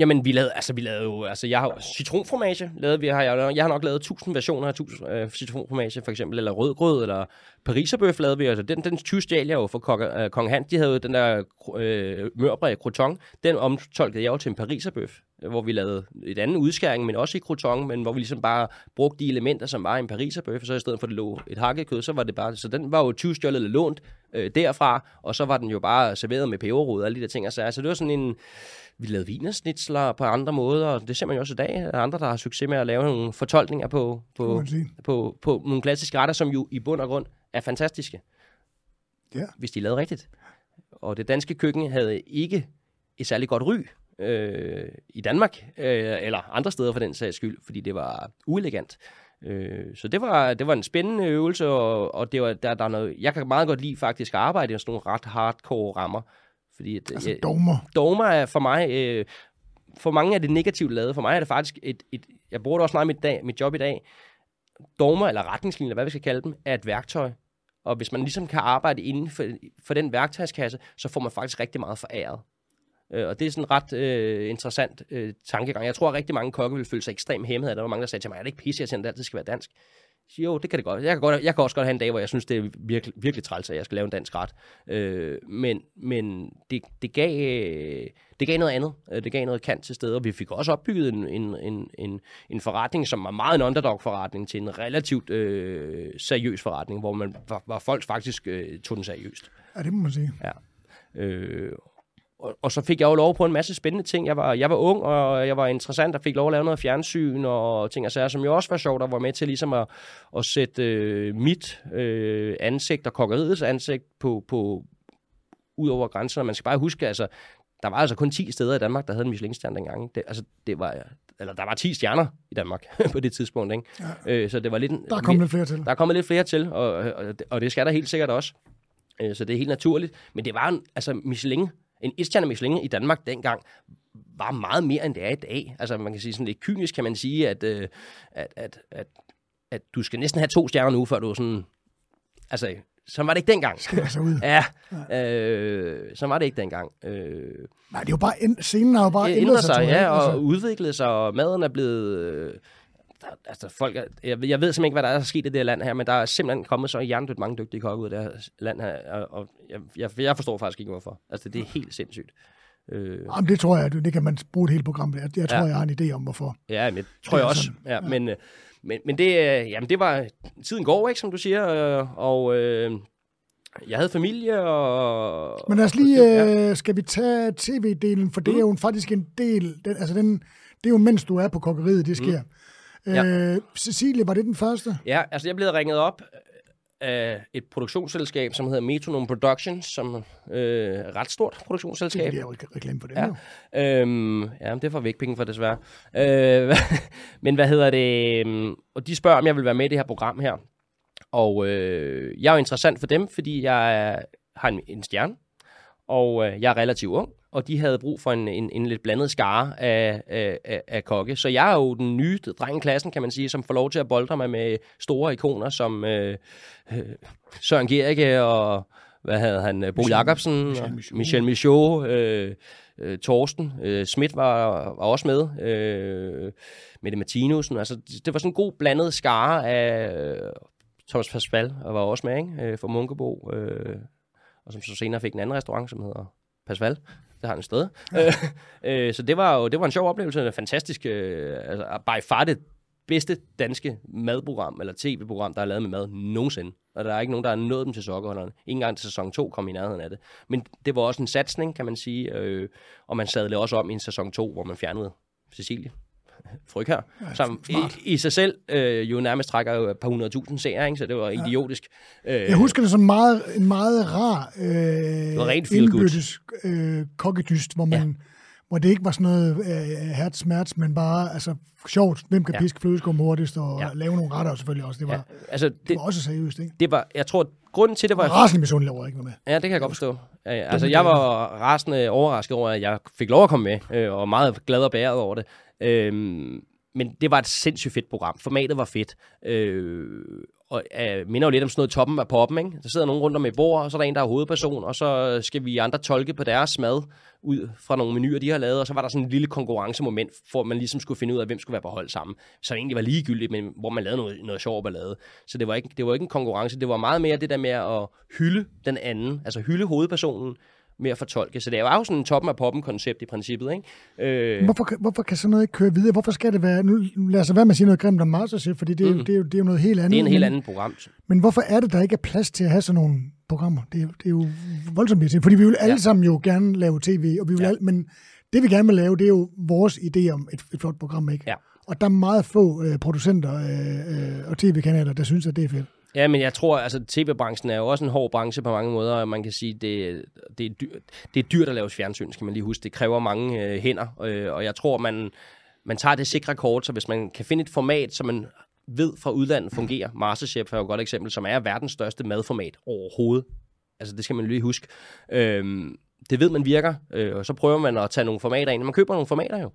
Jamen, vi lavede, altså, vi lavede jo, altså, jeg har citronfromage, lavede vi, har jeg, jeg har nok lavet 1000 versioner af 1000 øh, citronfromage, for eksempel, eller rødgrød, eller pariserbøf lavede vi, altså, den, den 20 stjal jeg jo for Kong, øh, Kong Hans, de havde jo den der øh, mørbræ croton, den omtolkede jeg jo til en pariserbøf, hvor vi lavede et andet udskæring, men også i croton, men hvor vi ligesom bare brugte de elementer, som var i en pariserbøf, så i stedet for, at det lå et hakket kød, så var det bare, så den var jo 20 stjålet eller lånt øh, derfra, og så var den jo bare serveret med peberrod og alle de der ting, og så altså, det var sådan en, vi lavede vinersnitsler på andre måder, og det ser man jo også i dag. Der er andre, der har succes med at lave nogle fortolkninger på, på, sige. på, på nogle klassiske retter, som jo i bund og grund er fantastiske, Ja. hvis de er lavet rigtigt. Og det danske køkken havde ikke et særligt godt ry øh, i Danmark, øh, eller andre steder for den sags skyld, fordi det var uelegant. Øh, så det var, det var en spændende øvelse, og, og det var, der, der er noget, jeg kan meget godt lide faktisk at arbejde i sådan nogle ret hardcore rammer. Fordi at, Altså jeg- dogmer. dogmer er for mig, øh, for mange er det negativt lavet. For mig er det faktisk et, et jeg bruger det også meget i mit, dag, mit job i dag. Dogmer, eller retningslinjer, hvad vi skal kalde dem, er et værktøj. Og hvis man ligesom kan arbejde inden for, for den værktøjskasse, så får man faktisk rigtig meget foræret. Øh, og det er sådan en ret øh, interessant øh, tankegang. Jeg tror, at rigtig mange kokke vil føle sig ekstremt hæmmet af det. Der var mange, der sagde til mig, er det ikke pisse, at det altid skal være dansk? Jeg siger, jo, det kan det godt. Jeg kan, godt. jeg kan også godt have en dag, hvor jeg synes, det er virkelig, virkelig træls, at jeg skal lave en dansk ret. Øh, men men det, det, gav, øh, det gav noget andet. Øh, Det gav noget kant til stede, og vi fik også opbygget en, en, en, en, en forretning, som var meget en underdog-forretning, til en relativt øh, seriøs forretning, hvor, man, hvor, hvor folk faktisk øh, tog den seriøst. Ja, det må man sige. Øh, og, og så fik jeg jo lov på en masse spændende ting. Jeg var, jeg var ung, og jeg var interessant, og fik lov at lave noget fjernsyn og ting og sager, som jo også var sjovt, og var med til ligesom at, at sætte øh, mit øh, ansigt og kokkeriets ansigt på, på, ud over grænserne. Man skal bare huske, altså, der var altså kun 10 steder i Danmark, der havde en Michelin-stjerne dengang. Det, altså, det var, eller der var 10 stjerner i Danmark på det tidspunkt, ikke? Ja. Øh, så det var lidt... Der er kommet lidt flere til. der er kommet lidt flere til, og, og, og det skal der helt sikkert også. Øh, Så det er helt naturligt. Men det var en, altså Michelin, en etstjerne Michelin i Danmark dengang, var meget mere end det er i dag. Altså man kan sige sådan lidt kynisk, kan man sige, at, øh, at, at, at, at du skal næsten have to stjerner nu, før du er sådan... Altså, så var det ikke dengang. Skal altså ud. Ja, øh, så var det ikke dengang. Øh, Nej, det er jo bare, en, scenen har jo bare ændret sig. sig, jeg, ja, og udviklet sig, og maden er blevet... Øh, der, altså folk er, jeg, jeg ved simpelthen ikke, hvad der er sket i det her land her, men der er simpelthen kommet så hjernedødt mange dygtige kokke ud af det her land her, og, og jeg, jeg, jeg forstår faktisk ikke, hvorfor. Altså, det er helt sindssygt. Øh, Jamen, det tror jeg, det kan man bruge et helt program der. Jeg tror, Ja. jeg har en idé om, hvorfor. ja, men det tror jeg også. sådan, Ja, men, øh, men, men det, øh, jamen, det var... Tiden går, ikke, som du siger, øh, og... Øh, jeg havde familie, og... Men lad os lige, Ja. øh, skal vi tage tv-delen, for det Mm. er jo faktisk en del, den, altså den, det er jo mens du er på kokkeriet, det sker. Ja. Øh, Cecilie, var det den første? Ja, altså jeg blev ringet op af et produktionsselskab, som hedder Metronom Productions, som øh, er ret stort produktionsselskab. Det er jo ikke reklame for det. Ja, øhm, ja det får vi ikke penge for desværre. Øh, men hvad hedder det? Øhm, og de spørger, om jeg vil være med i det her program her. Og øh, jeg er jo interessant for dem, fordi jeg har en, en stjerne, og øh, jeg er relativt ung, og de havde brug for en, en, en lidt blandet skare af, af, af kokke. Så jeg er jo den nye dreng i klassen, kan man sige, som får lov til at boldre mig med store ikoner som øh, øh, Søren Gerike og hvad havde han, Bo Jacobsen, Michel Michaud, Michel Michaud øh, øh, Torsten, øh, Schmidt var, var også med, øh, Mette Martinussen, altså det var sådan en god blandet skare af øh, Thomas Pascal, og var også med, ikke? Øh, for Munkebo, øh, og som så senere fik en anden restaurant, som hedder Pasval. Det har han sted. Ja. øh, så det var jo det var en sjov oplevelse, en fantastisk, øh, altså by far det bedste danske madprogram, eller tv-program, der er lavet med mad nogensinde. Og der er ikke nogen, der har nået dem til sokkerholderne. Ingen gang til sæson 2 kom i nærheden af det. Men det var også en satsning, kan man sige. Øh, og man sadlede også om i en sæson 2, hvor man fjernede Cecilie fryg her, ja, som i, i sig selv øh, jo nærmest trækker jo et par hundredtusind serier, ikke? så det var ja. idiotisk. Øh, jeg husker det som meget, en meget rar øh, det var rent indbyrdes øh, kokkedyst, hvor man... Ja hvor det ikke var sådan noget øh, hertz smerts, men bare altså, sjovt, hvem kan ja. piske flødeskum hurtigst, og ja. lave nogle retter selvfølgelig også. Det var, ja, altså, det, det var også seriøst, ikke? Det var, jeg tror, grunden til det var... Rasende misundelig over ikke med. Ja, det kan jeg godt forstå. Ja, altså, jeg var rasende overrasket over, at jeg fik lov at komme med, øh, og meget glad og bæret over det. Øhm, men det var et sindssygt fedt program. Formatet var fedt. Øh, og øh, minder jo lidt om sådan noget toppen af poppen, ikke? Der sidder nogen rundt om et bord, og så er der en, der er hovedperson, og så skal vi andre tolke på deres mad ud fra nogle menuer, de har lavet, og så var der sådan en lille konkurrencemoment, hvor man ligesom skulle finde ud af, hvem skulle være på hold sammen. Så det egentlig var ligegyldigt, men hvor man lavede noget, noget sjovt ballade. Så det var, ikke, det var ikke en konkurrence, det var meget mere det der med at hylde den anden, altså hylde hovedpersonen, med at fortolke. Så det er jo sådan en toppen af poppen-koncept i princippet. Ikke? Øh... Hvorfor, hvorfor kan sådan noget ikke køre videre? Hvorfor skal det være... Nu lad os være med at sige noget grimt om Masterchef, fordi det, mm. det, er, jo, det er jo noget helt andet. Det er en helt anden program. Men hvorfor er det, der ikke er plads til at have sådan nogle programmer? Det er, det er jo voldsomt irriterende, fordi vi vil alle ja. sammen jo gerne lave tv, og vi vil ja. alle, men det vi gerne vil lave, det er jo vores idé om et, et flot program, ikke? Ja. Og der er meget få øh, producenter øh, øh, og tv-kanaler, der synes, at det er fedt. Ja, men jeg tror, altså tv-branchen er jo også en hård branche på mange måder, og man kan sige, det, det, er, dyrt, det er dyrt at lave fjernsyn, skal man lige huske. Det kræver mange øh, hænder, øh, og jeg tror, man, man tager det sikre kort, så hvis man kan finde et format, som man ved fra udlandet fungerer, Masterchef er jo et godt eksempel, som er verdens største madformat overhovedet. Altså det skal man lige huske. Øh, det ved man virker, øh, og så prøver man at tage nogle formater ind. Man køber nogle formater jo,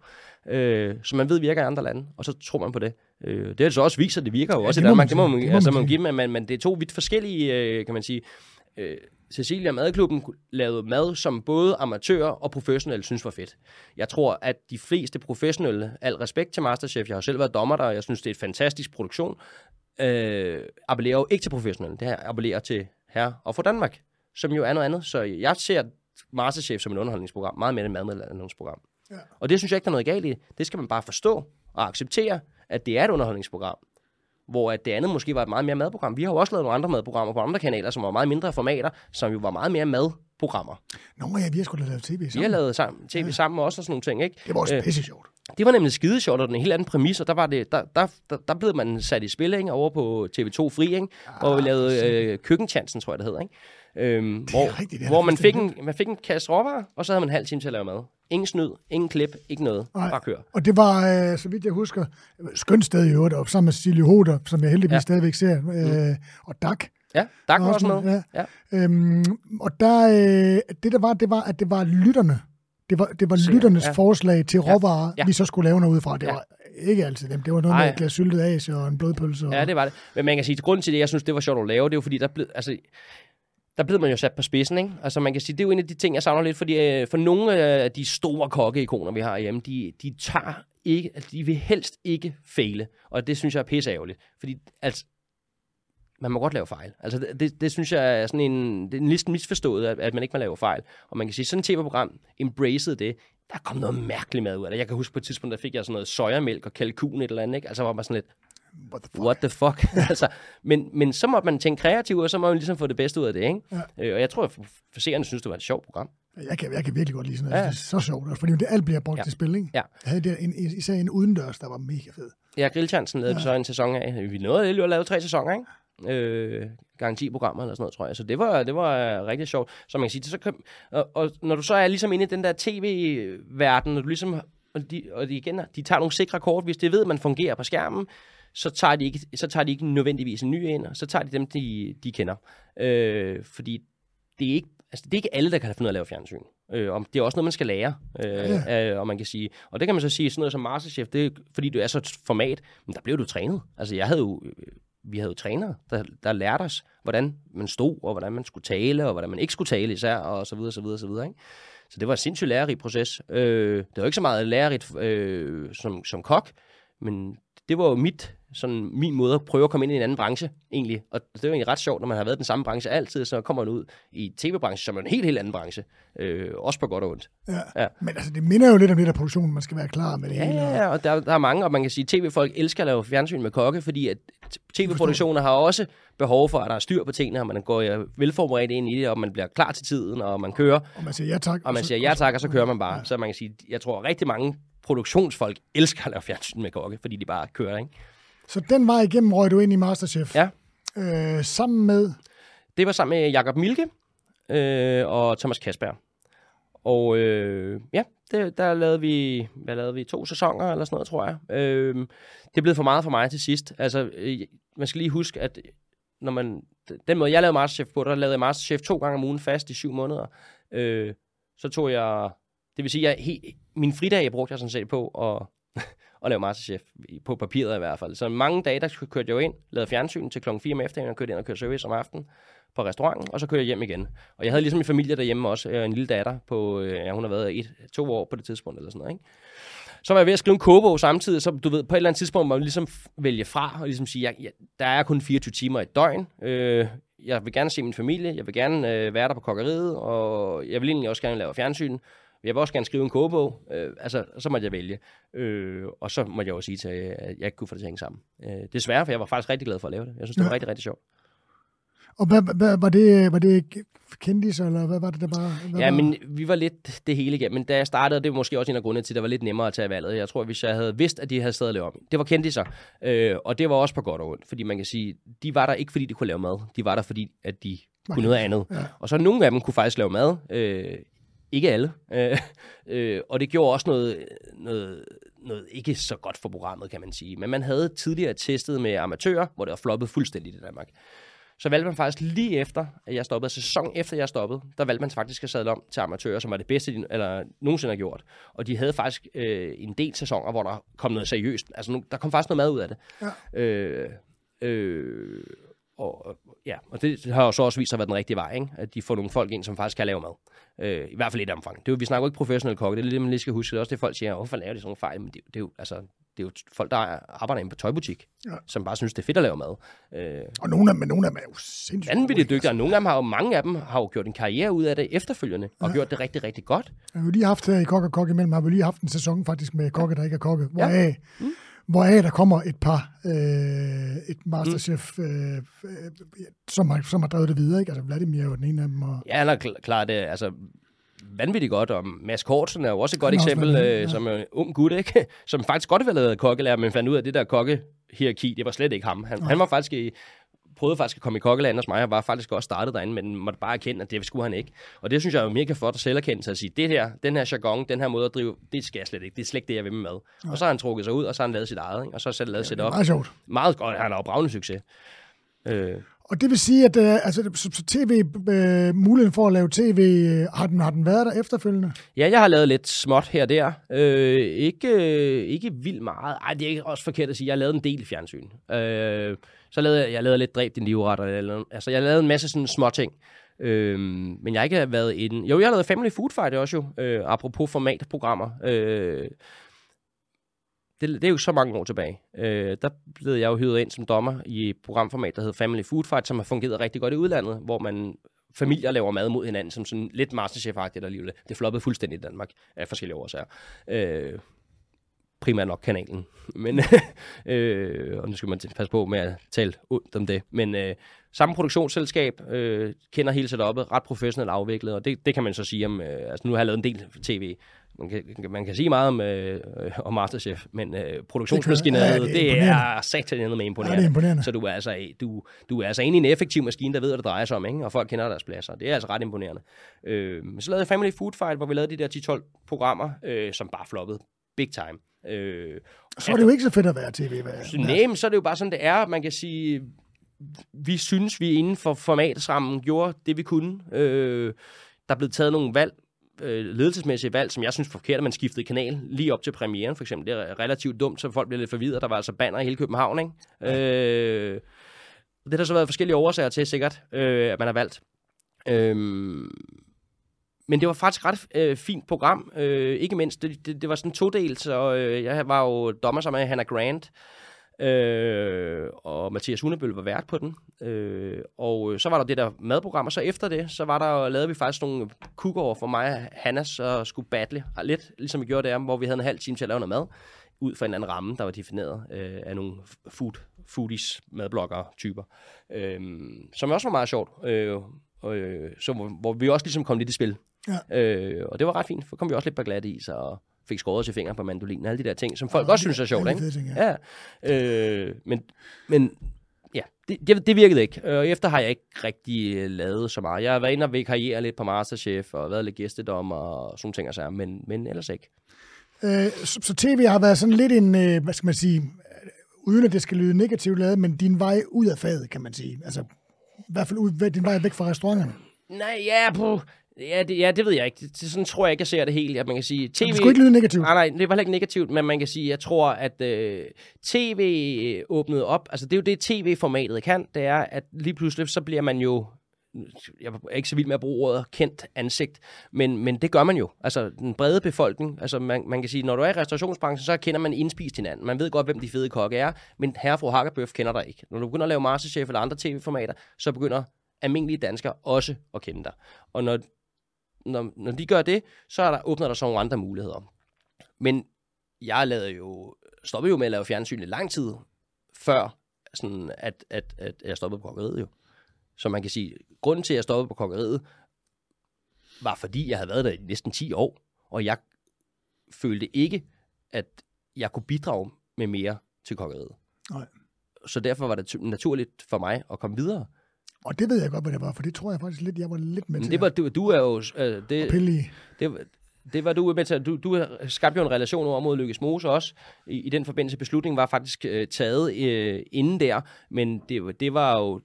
øh, som man ved virker i andre lande, og så tror man på det. Øh, det har så også vist at det virker jo ja, også i Danmark. Det må man, det må altså, man give, men, men, men det er to vidt forskellige, øh, kan man sige. Øh, Cecilia Madklubben lavede mad, som både amatører og professionelle synes var fedt. Jeg tror, at de fleste professionelle, al respekt til Masterchef, jeg har selv været dommer der, og jeg synes, det er et fantastisk produktion, øh, appellerer jo ikke til professionelle. Det her appellerer til her og for Danmark, som jo er noget andet. Så jeg ser Masterchef som et underholdningsprogram, meget mere end et madmedlandningsprogram. Ja. Og det synes jeg ikke, der er noget galt i. Det skal man bare forstå og acceptere, at det er et underholdningsprogram. Hvor at det andet måske var et meget mere madprogram. Vi har jo også lavet nogle andre madprogrammer på andre kanaler, som var meget mindre formater, som jo var meget mere madprogrammer. Nå ja, vi har sgu da lavet tv sammen. Vi har lavet sammen, tv ja. sammen også og sådan nogle ting, ikke? Det var også øh, pisse sjovt. Det var nemlig skide sjovt, og den helt anden præmis, og der, var det, der, der, der, der blev man sat i spil ikke? over på TV2 Fri, ikke? Ja, hvor vi lavede øh, køkkenchansen, tror jeg det hedder. Ikke? Øhm, hvor, rigtigt, hvor man, fik en, man fik en kasse råvarer, og så havde man en halv time til at lave mad. Ingen snyd, ingen klip, ikke noget. Nej. Bare kør. Og det var, øh, så vidt jeg husker, skønt sted i øvrigt, og sammen med Cecilie Hoder, som jeg heldigvis ja. stadigvæk ser, øh, mm. og Dak. Ja, Dak var også med. Ja. ja. Øhm, og der, øh, det der var, det var, at det var lytterne. Det var, det var så, lytternes ja. forslag til råvarer, ja. Ja. vi så skulle lave noget ud fra. Det ja. var ikke altid dem. Det var noget Ej. med et glas syltet as og en blodpølse. Og... Ja, det var det. Men man kan sige, at grunden til det, jeg synes, det var sjovt at lave, det er jo fordi, der blev, altså, der blev man jo sat på spidsen, ikke? Altså man kan sige, det er jo en af de ting, jeg savner lidt, fordi øh, for nogle af de store kokkeikoner, vi har hjemme, de, de tager ikke, altså, de vil helst ikke fejle, og det synes jeg er pisseærgerligt, fordi altså, man må godt lave fejl. Altså det, det, det synes jeg er sådan en, det er en listen misforstået, at, at man ikke må lave fejl. Og man kan sige, sådan et tv-program embraced det, der kom noget mærkeligt mad ud af det. Jeg kan huske på et tidspunkt, der fik jeg sådan noget sojamælk og kalkun et eller andet, ikke? Altså var man sådan lidt, what the fuck? What the fuck? altså, men, men så må man tænke kreativt, og så må man ligesom få det bedste ud af det, ikke? Ja. Øh, og jeg tror, at seerne synes, det var et sjovt program. Jeg kan, jeg kan virkelig godt lide sådan noget. Ja. Det er så sjovt, fordi det alt bliver brugt ja. til spil, ikke? Ja. Jeg havde der en, især en udendørs, der var mega fed. Ja, Grillchancen lavede ja. vi så en sæson af. Vi nåede at lave tre sæsoner, ikke? Øh, garantiprogrammer eller sådan noget, tror jeg. Så det var, det var rigtig sjovt. Så man kan sige, det så kan, og, og, når du så er ligesom inde i den der tv-verden, når du ligesom, og de, og de igen, de tager nogle sikre kort, hvis det ved, at man fungerer på skærmen, så tager de ikke, så tager de ikke nødvendigvis en ny ind, så tager de dem, de, de kender. Øh, fordi det er ikke altså, det er ikke alle, der kan finde ud af at lave fjernsyn. Øh, og det er også noget, man skal lære, øh, ja. øh, og man kan sige. Og det kan man så sige, sådan noget som Masterchef, det er, fordi du er så et format, men der blev du trænet. Altså, jeg havde jo, vi havde jo trænere, der, der lærte os, hvordan man stod, og hvordan man skulle tale, og hvordan man ikke skulle tale især, og så videre, så videre, så videre, ikke? Så det var en sindssygt lærerig proces. Øh, det var ikke så meget lærerigt øh, som, som kok, men det var jo mit, sådan min måde at prøve at komme ind i en anden branche, egentlig. Og det er jo egentlig ret sjovt, når man har været i den samme branche altid, så kommer man ud i tv-branchen, som er en helt, helt anden branche. Øh, også på godt og ondt. Ja. ja. Men altså, det minder jo lidt om det der produktion, man skal være klar med det ja, hele. Ja, og der, der er mange, og man kan sige, at tv-folk elsker at lave fjernsyn med kokke, fordi at tv-produktioner har også behov for, at der er styr på tingene, og man går velforberedt ind i det, og man bliver klar til tiden, og man kører. Og man siger ja tak. Og man siger ja tak, og så kører man bare. Ja. Så man kan sige, jeg tror rigtig mange produktionsfolk elsker at lave fjernsyn med kokke, fordi de bare kører, ikke? Så den var igennem røg du ind i Masterchef? Ja. Øh, sammen med? Det var sammen med Jakob Milke øh, og Thomas Kasper. Og øh, ja, det, der lavede vi, hvad lavede vi, to sæsoner eller sådan noget, tror jeg. Øh, det blev for meget for mig til sidst. Altså, øh, man skal lige huske, at når man, den måde, jeg lavede Masterchef på, der lavede jeg Masterchef to gange om ugen fast i syv måneder. Øh, så tog jeg, det vil sige, jeg, he, min fridag brugte jeg sådan set på at, at lave Masterchef, på papiret i hvert fald. Så mange dage, der kørte jeg jo ind, lavede fjernsyn til klokken 4 om eftermiddagen, og kørte ind og kørte service om aftenen på restauranten, og så kørte jeg hjem igen. Og jeg havde ligesom en familie derhjemme også, øh, en lille datter på, øh, ja, hun har været et, to år på det tidspunkt, eller sådan noget, ikke? Så var jeg ved at skrive en kogebog samtidig, så du ved, på et eller andet tidspunkt må man ligesom vælge fra, og ligesom sige, ja, der er kun 24 timer i døgn, øh, jeg vil gerne se min familie, jeg vil gerne øh, være der på kokkeriet, og jeg vil egentlig også gerne lave fjernsyn, jeg vil også gerne skrive en kogebog, øh, altså, så måtte jeg vælge. Øh, og så måtte jeg også sige til, at jeg ikke kunne få det til at hænge sammen. Øh, desværre, for jeg var faktisk rigtig glad for at lave det. Jeg synes, det var ja. rigtig, rigtig sjovt. Og hvad, hvad, var, det, var det kendis, eller hvad var det, der bare... Ja, var... men vi var lidt det hele igennem. Men da jeg startede, det var måske også en af grundene til, at det var lidt nemmere at tage valget. Jeg tror, hvis jeg havde vidst, at de havde stadig lavet om. Det var kendiser, øh, og det var også på godt og ondt. Fordi man kan sige, de var der ikke, fordi de kunne lave mad. De var der, fordi at de kunne noget andet. Ja. Og så nogle af dem kunne faktisk lave mad. Øh, ikke alle. Øh, øh, og det gjorde også noget, noget, noget ikke så godt for programmet, kan man sige. Men man havde tidligere testet med amatører, hvor det var floppet fuldstændigt i Danmark. Så valgte man faktisk lige efter, at jeg stoppede, sæson efter jeg stoppede, der valgte man faktisk at sadle om til amatører, som var det bedste, de eller nogensinde har gjort. Og de havde faktisk øh, en del sæsoner, hvor der kom noget seriøst. Altså, der kom faktisk noget mad ud af det. Ja. Øh, øh, og, ja, og det har jo så også vist sig at være den rigtige vej, ikke? at de får nogle folk ind, som faktisk kan lave mad. Øh, I hvert fald i et omfang. Det er jo, vi snakker jo ikke professionelle kokke, det er det, man lige skal huske. Det er også det, folk siger, hvorfor laver de sådan nogle fejl? Men det, det, er jo, altså, det er jo folk, der arbejder inde på tøjbutik, ja. som bare synes, det er fedt at lave mad. Øh, og nogle af, dem, nogle af dem er jo sindssygt Vanvittigt dygtige, og nogle af dem har jo, mange af dem har jo gjort en karriere ud af det efterfølgende, og ja. gjort det rigtig, rigtig godt. Jeg har jo lige haft her i Kok og Kok imellem, har vi lige haft en sæson faktisk med kokke, der ikke er kokke, hvor ja. mm hvoraf der kommer et par, øh, et Masterchef, mm. øh, som, har, som har drevet det videre, ikke? Altså Vladimir er jo den ene af dem. Og... Ja, han har kl- klart det, altså vanvittigt godt, og Mads Kortsen er jo også et godt eksempel, øh, ja. som er en ung gut, ikke? som faktisk godt ville have været kokkelærer, men fandt ud af, at det der kokkehierarki, det var slet ikke ham. Han, han var faktisk i, prøvede faktisk at komme i kokkeland hos mig, og var faktisk også startet derinde, men måtte bare erkende, at det skulle han ikke. Og det synes jeg er mega flot at selverkende at sige, det her, den her jargon, den her måde at drive, det skal jeg slet ikke. Det er slet ikke det, jeg vil med mad. Ja. Og så har han trukket sig ud, og så har han lavet sit eget, ikke? og så har han lavet ja, sit op. Meget sjovt. Meget godt, han har jo bravende succes. Øh. Og det vil sige, at uh, altså, så, tv, øh, muligheden for at lave tv, øh, har, den, har den været der efterfølgende? Ja, jeg har lavet lidt småt her og der. Øh, ikke, øh, ikke vildt meget. Ej, det er ikke også forkert at sige. Jeg har lavet en del fjernsyn. Øh, så lavede jeg, jeg lavede lidt dræb din livret. Eller, altså, jeg lavede en masse sådan små ting. Øhm, men jeg har ikke været inde... Jo, jeg har lavet Family Food Fight også jo, øh, apropos formatprogrammer. Øh, det, det er jo så mange år tilbage. Øh, der blev jeg jo hyret ind som dommer i et programformat, der hedder Family Food Fight, som har fungeret rigtig godt i udlandet, hvor man familier laver mad mod hinanden, som sådan lidt Masterchef-agtigt alligevel. Det floppede fuldstændig i Danmark af forskellige årsager. Øh, primært nok kanalen. Men, øh, og nu skal man passe på med at tale ondt om det. Men øh, samme produktionsselskab, øh, kender hele setupet, ret professionelt afviklet, og det, det kan man så sige om, øh, altså nu har jeg lavet en del tv, man kan, man kan sige meget om, øh, om Masterchef, men øh, produktionsmaskineriet, det, det er satan med imponerende. Ja, det er imponerende. Så du er, altså, du, du er altså inde i en effektiv maskine, der ved, hvad det drejer sig om, ikke? og folk kender deres pladser. Det er altså ret imponerende. Øh, så lavede jeg Family Food Fight, hvor vi lavede de der 10-12 programmer, øh, som bare floppede big time. Øh, så er det jo ikke så fedt at være tv. Nej, men så er det jo bare sådan, det er. Man kan sige, vi synes, vi inden for formatsrammen gjorde det, vi kunne. Øh, der er blevet taget nogle valg, øh, ledelsesmæssige valg, som jeg synes er forkert, at man skiftede kanal lige op til premieren, for eksempel. Det er relativt dumt, så folk bliver lidt forvirret. Der var altså banner i hele København, ikke? Ja. Øh, det har der så været forskellige årsager til, sikkert, øh, at man har valgt. Øh, men det var faktisk et ret øh, fint program. Øh, ikke mindst, det, det, det var sådan to del, så øh, jeg var jo dommer sammen med Hannah Grant, øh, og Mathias Hundebøl var vært på den. Øh, og så var der det der madprogram, og så efter det, så var der, lavede vi faktisk nogle cook for mig og Hanna, så skulle battle lidt, ligesom vi gjorde der, hvor vi havde en halv time til at lave noget mad, ud fra en anden ramme, der var defineret øh, af nogle food, foodies, madbloggere-typer, øh, som også var meget sjovt. Øh, øh, så, hvor vi også ligesom kom lidt i spil. Ja. Øh, og det var ret fint, for kom vi også lidt på glat i, så fik skåret til fingre på mandolinen, alle de der ting, som folk ja, også synes er sjovt, ikke? Ting, ja. ja. Øh, men, men ja, det, det, det virkede ikke. Og efter har jeg ikke rigtig øh, lavet så meget. Jeg har været inde og vikariere lidt på Masterchef, og været lidt gæstedom og sådan ting, altså, men, men ellers ikke. Øh, så, så tv har været sådan lidt en, øh, hvad skal man sige, uden at det skal lyde negativt lavet, men din vej ud af faget, kan man sige. Altså, i hvert fald ud, din vej væk fra restauranterne. Nej, ja, på, Ja det, ja, det ved jeg ikke. Det, sådan tror jeg ikke, jeg ser det helt. At man kan sige, TV... Det skulle ikke lyde negativt. Nej, nej, det var ikke negativt, men man kan sige, jeg tror, at øh, tv åbnede op. Altså, det er jo det, tv-formatet kan. Det er, at lige pludselig, så bliver man jo jeg er ikke så vild med at bruge ordet kendt ansigt, men, men det gør man jo. Altså den brede befolkning, altså man, man kan sige, når du er i restaurationsbranchen, så kender man indspist hinanden. Man ved godt, hvem de fede kokke er, men herre fru Hakkerbøf kender dig ikke. Når du begynder at lave Masterchef eller andre tv-formater, så begynder almindelige danskere også at kende dig. Og når når, når de gør det, så er der, åbner der så nogle andre muligheder. Men jeg lavede jo, stoppede jo med at lave fjernsyn i lang tid, før sådan, at, at, at jeg stoppede på kokkeriet jo. Så man kan sige, grunden til, at jeg stoppede på kokkeriet, var fordi, jeg havde været der i næsten 10 år, og jeg følte ikke, at jeg kunne bidrage med mere til kokkeriet. Nej. Så derfor var det naturligt for mig at komme videre. Og det ved jeg godt, hvad det var, for det tror jeg faktisk lidt, jeg var lidt med til. Det var, du, du er jo... Øh, det, det, det var du med til. Du, du skabte jo en relation over mod Lykkes Mose også. I, I den forbindelse beslutningen var faktisk øh, taget øh, inden der, men det, det var jo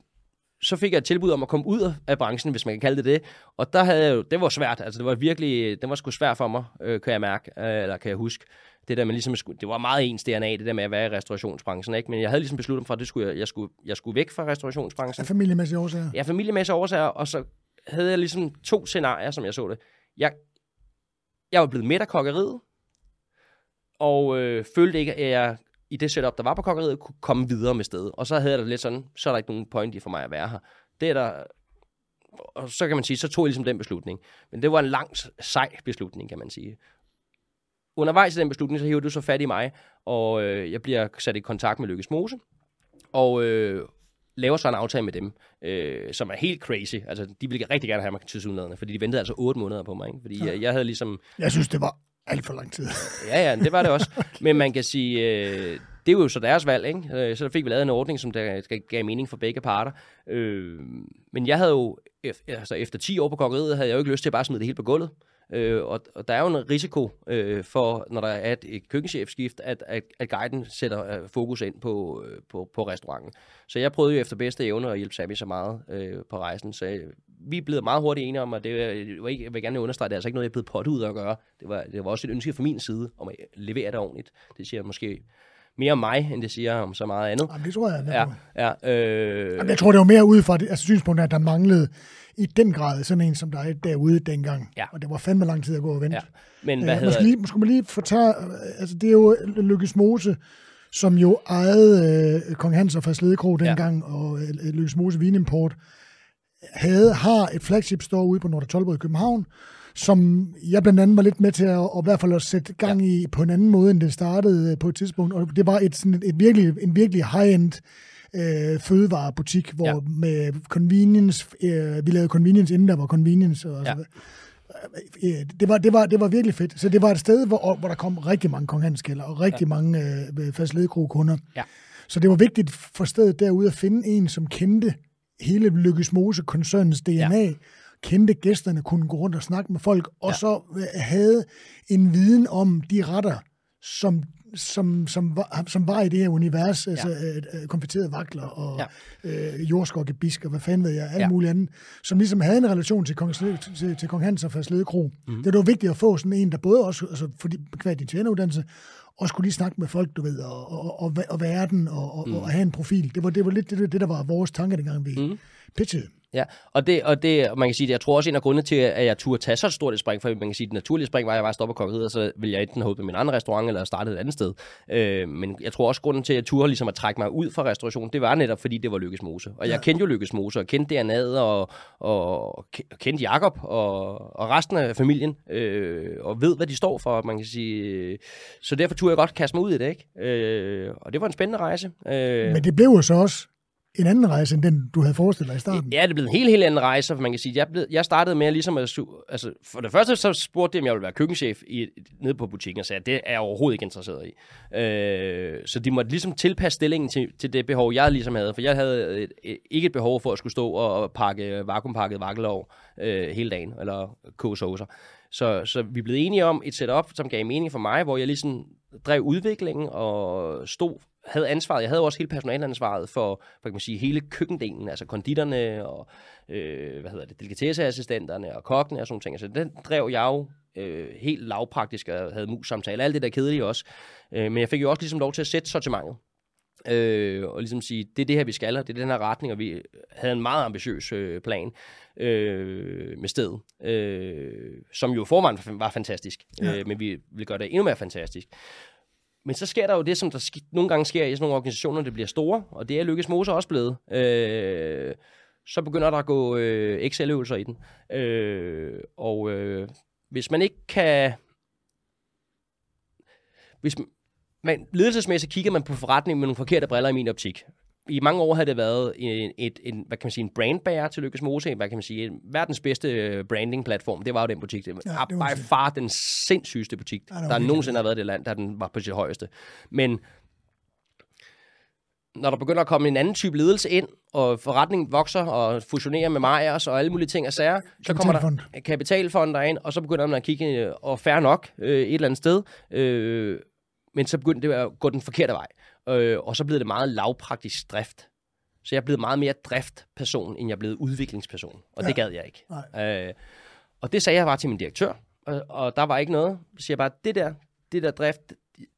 så fik jeg et tilbud om at komme ud af branchen, hvis man kan kalde det det. Og der havde jeg jo, det var svært. Altså, det var virkelig, det var sgu svært for mig, øh, kan jeg mærke, øh, eller kan jeg huske det der med ligesom, det var meget ens DNA, det der med at være i restaurationsbranchen, ikke? Men jeg havde ligesom besluttet mig for, at det skulle, jeg, jeg, skulle, jeg skulle væk fra restaurationsbranchen. Af familiemæssige årsager? Ja, familiemæssige årsager, og så havde jeg ligesom to scenarier, som jeg så det. Jeg, jeg var blevet midt af kokkeriet, og øh, følte ikke, at jeg i det setup, der var på kokkeriet, kunne komme videre med stedet. Og så havde jeg det lidt sådan, så er der ikke nogen point i for mig at være her. Det er der, og så kan man sige, så tog jeg ligesom den beslutning. Men det var en lang, sej beslutning, kan man sige undervejs i den beslutning, så hiver du så fat i mig, og øh, jeg bliver sat i kontakt med Lykkes Mose, og øh, laver så en aftale med dem, øh, som er helt crazy. Altså, de ville rigtig gerne have mig til sydlandene, fordi de ventede altså otte måneder på mig. Ikke? Fordi ja. jeg, jeg havde ligesom... Jeg synes, det var alt for lang tid. ja, ja, det var det også. Men man kan sige, øh, det er jo så deres valg, ikke? Øh, så fik vi lavet en ordning, som der gav mening for begge parter. Øh, men jeg havde jo, altså efter 10 år på kokkeriet, havde jeg jo ikke lyst til at bare smide det hele på gulvet. Øh, og, og der er jo en risiko øh, for, når der er et, et køkkenchefskift, at, at, at guiden sætter øh, fokus ind på, øh, på, på restauranten. Så jeg prøvede jo efter bedste evne at hjælpe Sami så meget øh, på rejsen. Så øh, vi er blevet meget hurtigt enige om, at øh, det var ikke, jeg vil gerne understrege, det er altså ikke noget, jeg er blevet pottet ud at gøre. Det var, det var også et ønske fra min side om at levere det ordentligt. Det siger måske mere mig, end det siger om så meget andet. Jamen, det tror jeg. Det ja, ja, øh... Jamen, jeg tror, det var mere ud fra det, altså, synspunktet, at der manglede i den grad sådan en som dig derude dengang. Ja. Og det var fandme lang tid at gå og vente. Ja. Men hvad øh, hedder... Måske, lige, måske man lige fortælle, altså det er jo Lykkes Mose, som jo ejede øh, Kong Hans og Fasledekro dengang, ja. og øh, Lykkes Mose Vinimport, havde, har et flagship store ude på Nordre Tolbod i København, som jeg blandt andet var lidt med til at, at i hvert fald at sætte gang ja. i på en anden måde, end det startede øh, på et tidspunkt. Og det var et, sådan et, et virkelig, en virkelig high-end øh, fødevarebutik, hvor ja. med convenience, øh, vi lavede convenience, inden der var convenience. Og ja. Øh, det var, det, var, det var virkelig fedt. Så det var et sted, hvor, hvor der kom rigtig mange konghanskælder og rigtig ja. mange øh, fastledekro kunder. Ja. Så det var vigtigt for stedet derude at finde en, som kendte hele Lykkes Mose-koncernens DNA, ja. Kendte gæsterne, kunne gå rundt og snakke med folk, og ja. så øh, havde en viden om de retter, som som, som, var, som var i det her univers, ja. altså øh, konfiterede vakler og ja. øh, jordskokkebisk og hvad fanden ved jeg, alt ja. muligt andet, som ligesom havde en relation til kong, til, til kong Hans og Færdslede Mm. Det var vigtigt at få sådan en, der både også, altså fordi, kvad din tjeneruddannelse, og skulle lige snakke med folk, du ved, og, og, og, og verden, og, og, mm. og have en profil. Det var, det var lidt det, det, der var vores tanke, dengang vi mm. pitchede. Ja, og det, og det, man kan sige, jeg tror også en af grundene til, at jeg turde tage så stort et spring, for man kan sige, at det naturlige spring var, at jeg var stoppe på kokkeriet, og så ville jeg enten have på min anden restaurant, eller starte et andet sted. Øh, men jeg tror også, grunden til, at jeg turde ligesom at trække mig ud fra restaurationen, det var netop, fordi det var Lykkes Mose. Og jeg ja. kendte jo Lykkes Mose, og kendte DNA'et, og, og, og kendte Jakob og, og resten af familien, øh, og ved, hvad de står for, man kan sige. Så derfor turde jeg godt kaste mig ud i det, ikke? Øh, og det var en spændende rejse. Øh, men det blev jo så også en anden rejse, end den, du havde forestillet dig i starten. Ja, det blev en helt, helt anden rejse, for man kan sige. Jeg, blev, jeg startede med ligesom at... Altså, for det første så spurgte de, om jeg ville være køkkenchef i, nede på butikken, og sagde, at det er jeg overhovedet ikke interesseret i. Øh, så de måtte ligesom tilpasse stillingen til, til det behov, jeg ligesom havde. For jeg havde et, et, ikke et behov for at skulle stå og pakke vakuumpakket vakkelov øh, hele dagen, eller koge saucer. Så, så vi blev enige om et setup, som gav mening for mig, hvor jeg ligesom drev udviklingen og stod havde ansvaret, jeg havde også hele personalansvaret for, for kan man sige, hele køkkendelen, altså konditterne og, øh, hvad hedder det, delikatesseassistenterne og kokkene og sådan ting. Altså den drev jeg jo øh, helt lavpraktisk og havde mus-samtale, alt det der kedelige også. Øh, men jeg fik jo også ligesom lov til at sætte sortimentet. Øh, og ligesom sige, det er det her, vi skal, og det er den her retning, og vi havde en meget ambitiøs øh, plan øh, med stedet, øh, som jo forvejen var fantastisk, ja. øh, men vi ville gøre det endnu mere fantastisk. Men så sker der jo det, som der sk- nogle gange sker i sådan nogle organisationer, det bliver store, og det er Lykkes Mose også blevet. Øh, så begynder der at gå øh, Excel-øvelser i den. Øh, og øh, hvis man ikke kan... Hvis man, ledelsesmæssigt kigger man på forretningen med nogle forkerte briller i min optik i mange år har det været en, et, en, hvad kan man sige, en brandbærer til Lykkes Mose, hvad kan man sige, verdens bedste øh, branding-platform, det var jo den butik. Det ja, det var by far den sindssygeste butik, ja, der nogensinde har været i det land, der den var på sit højeste. Men når der begynder at komme en anden type ledelse ind, og forretningen vokser og fusionerer med Majers og alle mulige ting og sager, så kommer der kapitalfond ind, og så begynder man at kigge, øh, og færre nok øh, et eller andet sted, øh, men så begyndte det at gå den forkerte vej. Øh, og så blev det meget lavpraktisk drift. Så jeg er blevet meget mere driftperson, end jeg er blevet udviklingsperson. Og ja. det gad jeg ikke. Øh, og det sagde jeg bare til min direktør. Og, og der var ikke noget. Så siger jeg bare, det der, det der drift,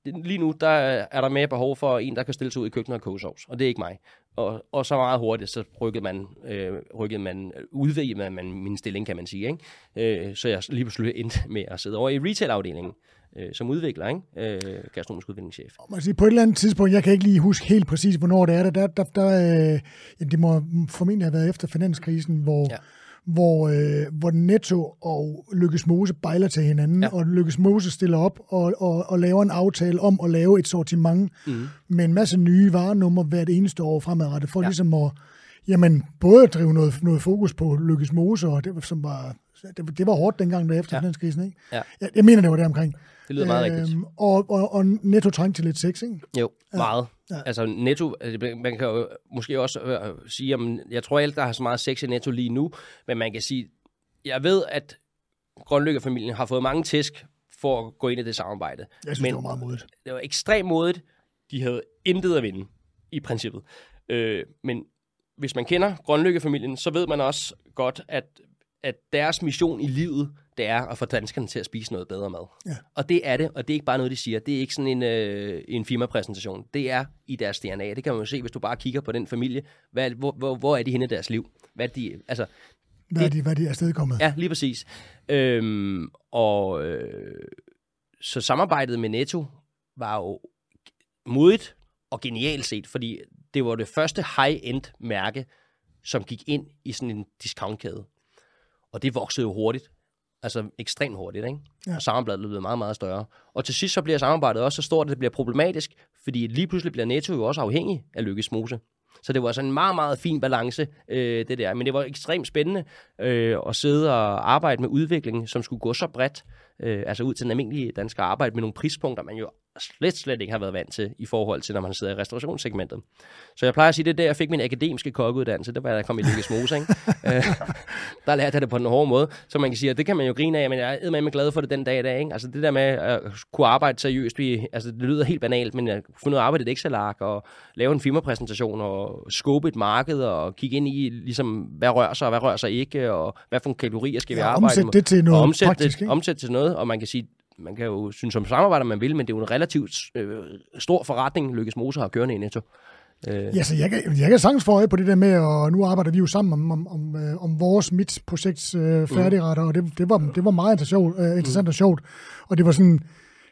lige nu, der er der mere behov for en, der kan stille sig ud i køkkenet og koge sovs. Og det er ikke mig. Og, og så meget hurtigt, så rykkede man, øh, rykkede man udvidede man min stilling, kan man sige. Ikke? Øh, så jeg lige pludselig endte med at sidde over i retail-afdelingen øh, som udvikler, ikke? Øh, gastronomisk udviklingschef. Man sige, på et eller andet tidspunkt, jeg kan ikke lige huske helt præcis, hvornår det er, der, der, der, der øh, det må formentlig have været efter finanskrisen, hvor, ja. hvor, øh, hvor Netto og Lykkes Mose bejler til hinanden, ja. og Lykkes Mose stiller op og, og, og laver en aftale om at lave et sortiment mm. med en masse nye varenummer hvert eneste år fremadrettet, for ja. ligesom at jamen, både at drive noget, noget fokus på Lykkes Mose, og det, som var, det, det var hårdt dengang der efter ja. finanskrisen, ikke? Ja. Jeg, jeg mener, det var der omkring. Det lyder meget øhm, rigtigt. Og, og, og Netto trængte til lidt sex, ikke? Jo, ja. meget. Ja. Altså Netto, altså, man kan jo måske også øh, sige, at jeg tror ikke, der har så meget sex i Netto lige nu, men man kan sige, jeg ved, at Grønlykke-familien har fået mange tæsk for at gå ind i det samarbejde. Jeg synes, men, det var meget modigt. Det var ekstremt modigt. De havde intet at vinde, i princippet. Øh, men hvis man kender Grønlykke-familien, så ved man også godt, at, at deres mission i livet, det er at få danskerne til at spise noget bedre mad. Ja. Og det er det, og det er ikke bare noget, de siger. Det er ikke sådan en, øh, en firmapræsentation. Det er i deres DNA. Det kan man jo se, hvis du bare kigger på den familie. Hvad, hvor, hvor, hvor er de henne i deres liv? Hvad er de, altså, hvad er de, hvad er de afstedkommet? Ja, lige præcis. Øhm, og øh, så samarbejdet med Netto var jo modigt og genialt set, fordi det var det første high-end mærke, som gik ind i sådan en discountkæde. Og det voksede jo hurtigt. Altså ekstremt hurtigt, ikke? Ja. Og samarbejdet blev meget, meget større. Og til sidst så bliver samarbejdet også så stort, at det bliver problematisk, fordi lige pludselig bliver Netto jo også afhængig af Lykkes Mose. Så det var sådan en meget, meget fin balance, øh, det der. Men det var ekstremt spændende øh, at sidde og arbejde med udvikling, som skulle gå så bredt, øh, altså ud til den almindelige danske arbejde med nogle prispunkter, man jo slet, slet ikke har været vant til i forhold til, når man sidder i restaurationssegmentet. Så jeg plejer at sige, det er der, jeg fik min akademiske kokkeuddannelse. Det var, da jeg kom i Lykkes Mose, ikke? Øh, der lærte jeg det på den hårde måde. Så man kan sige, at det kan man jo grine af, men jeg er med glad for det den dag i dag. Ikke? Altså det der med at kunne arbejde seriøst, vi, altså det lyder helt banalt, men jeg kunne af arbejde et Excel-ark og lave en firmapræsentation og skåbe et marked og kigge ind i, ligesom, hvad rører sig og hvad rører sig ikke, og hvad for kalorier skal ja, vi arbejde med. det til noget omsætte praktisk, det, omsætte til noget, og man kan sige, man kan jo synes som samarbejder, man vil, men det er jo en relativt øh, stor forretning, Lykkes Mose har kørende i Netto. Øh. Ja, så jeg kan, jeg kan sagtens få øje på det der med, og nu arbejder vi jo sammen om, om, om, øh, om vores mit projekts øh, færdigretter, mm. og det, det, var, det var meget interessant, øh, interessant mm. og sjovt. Og det var sådan,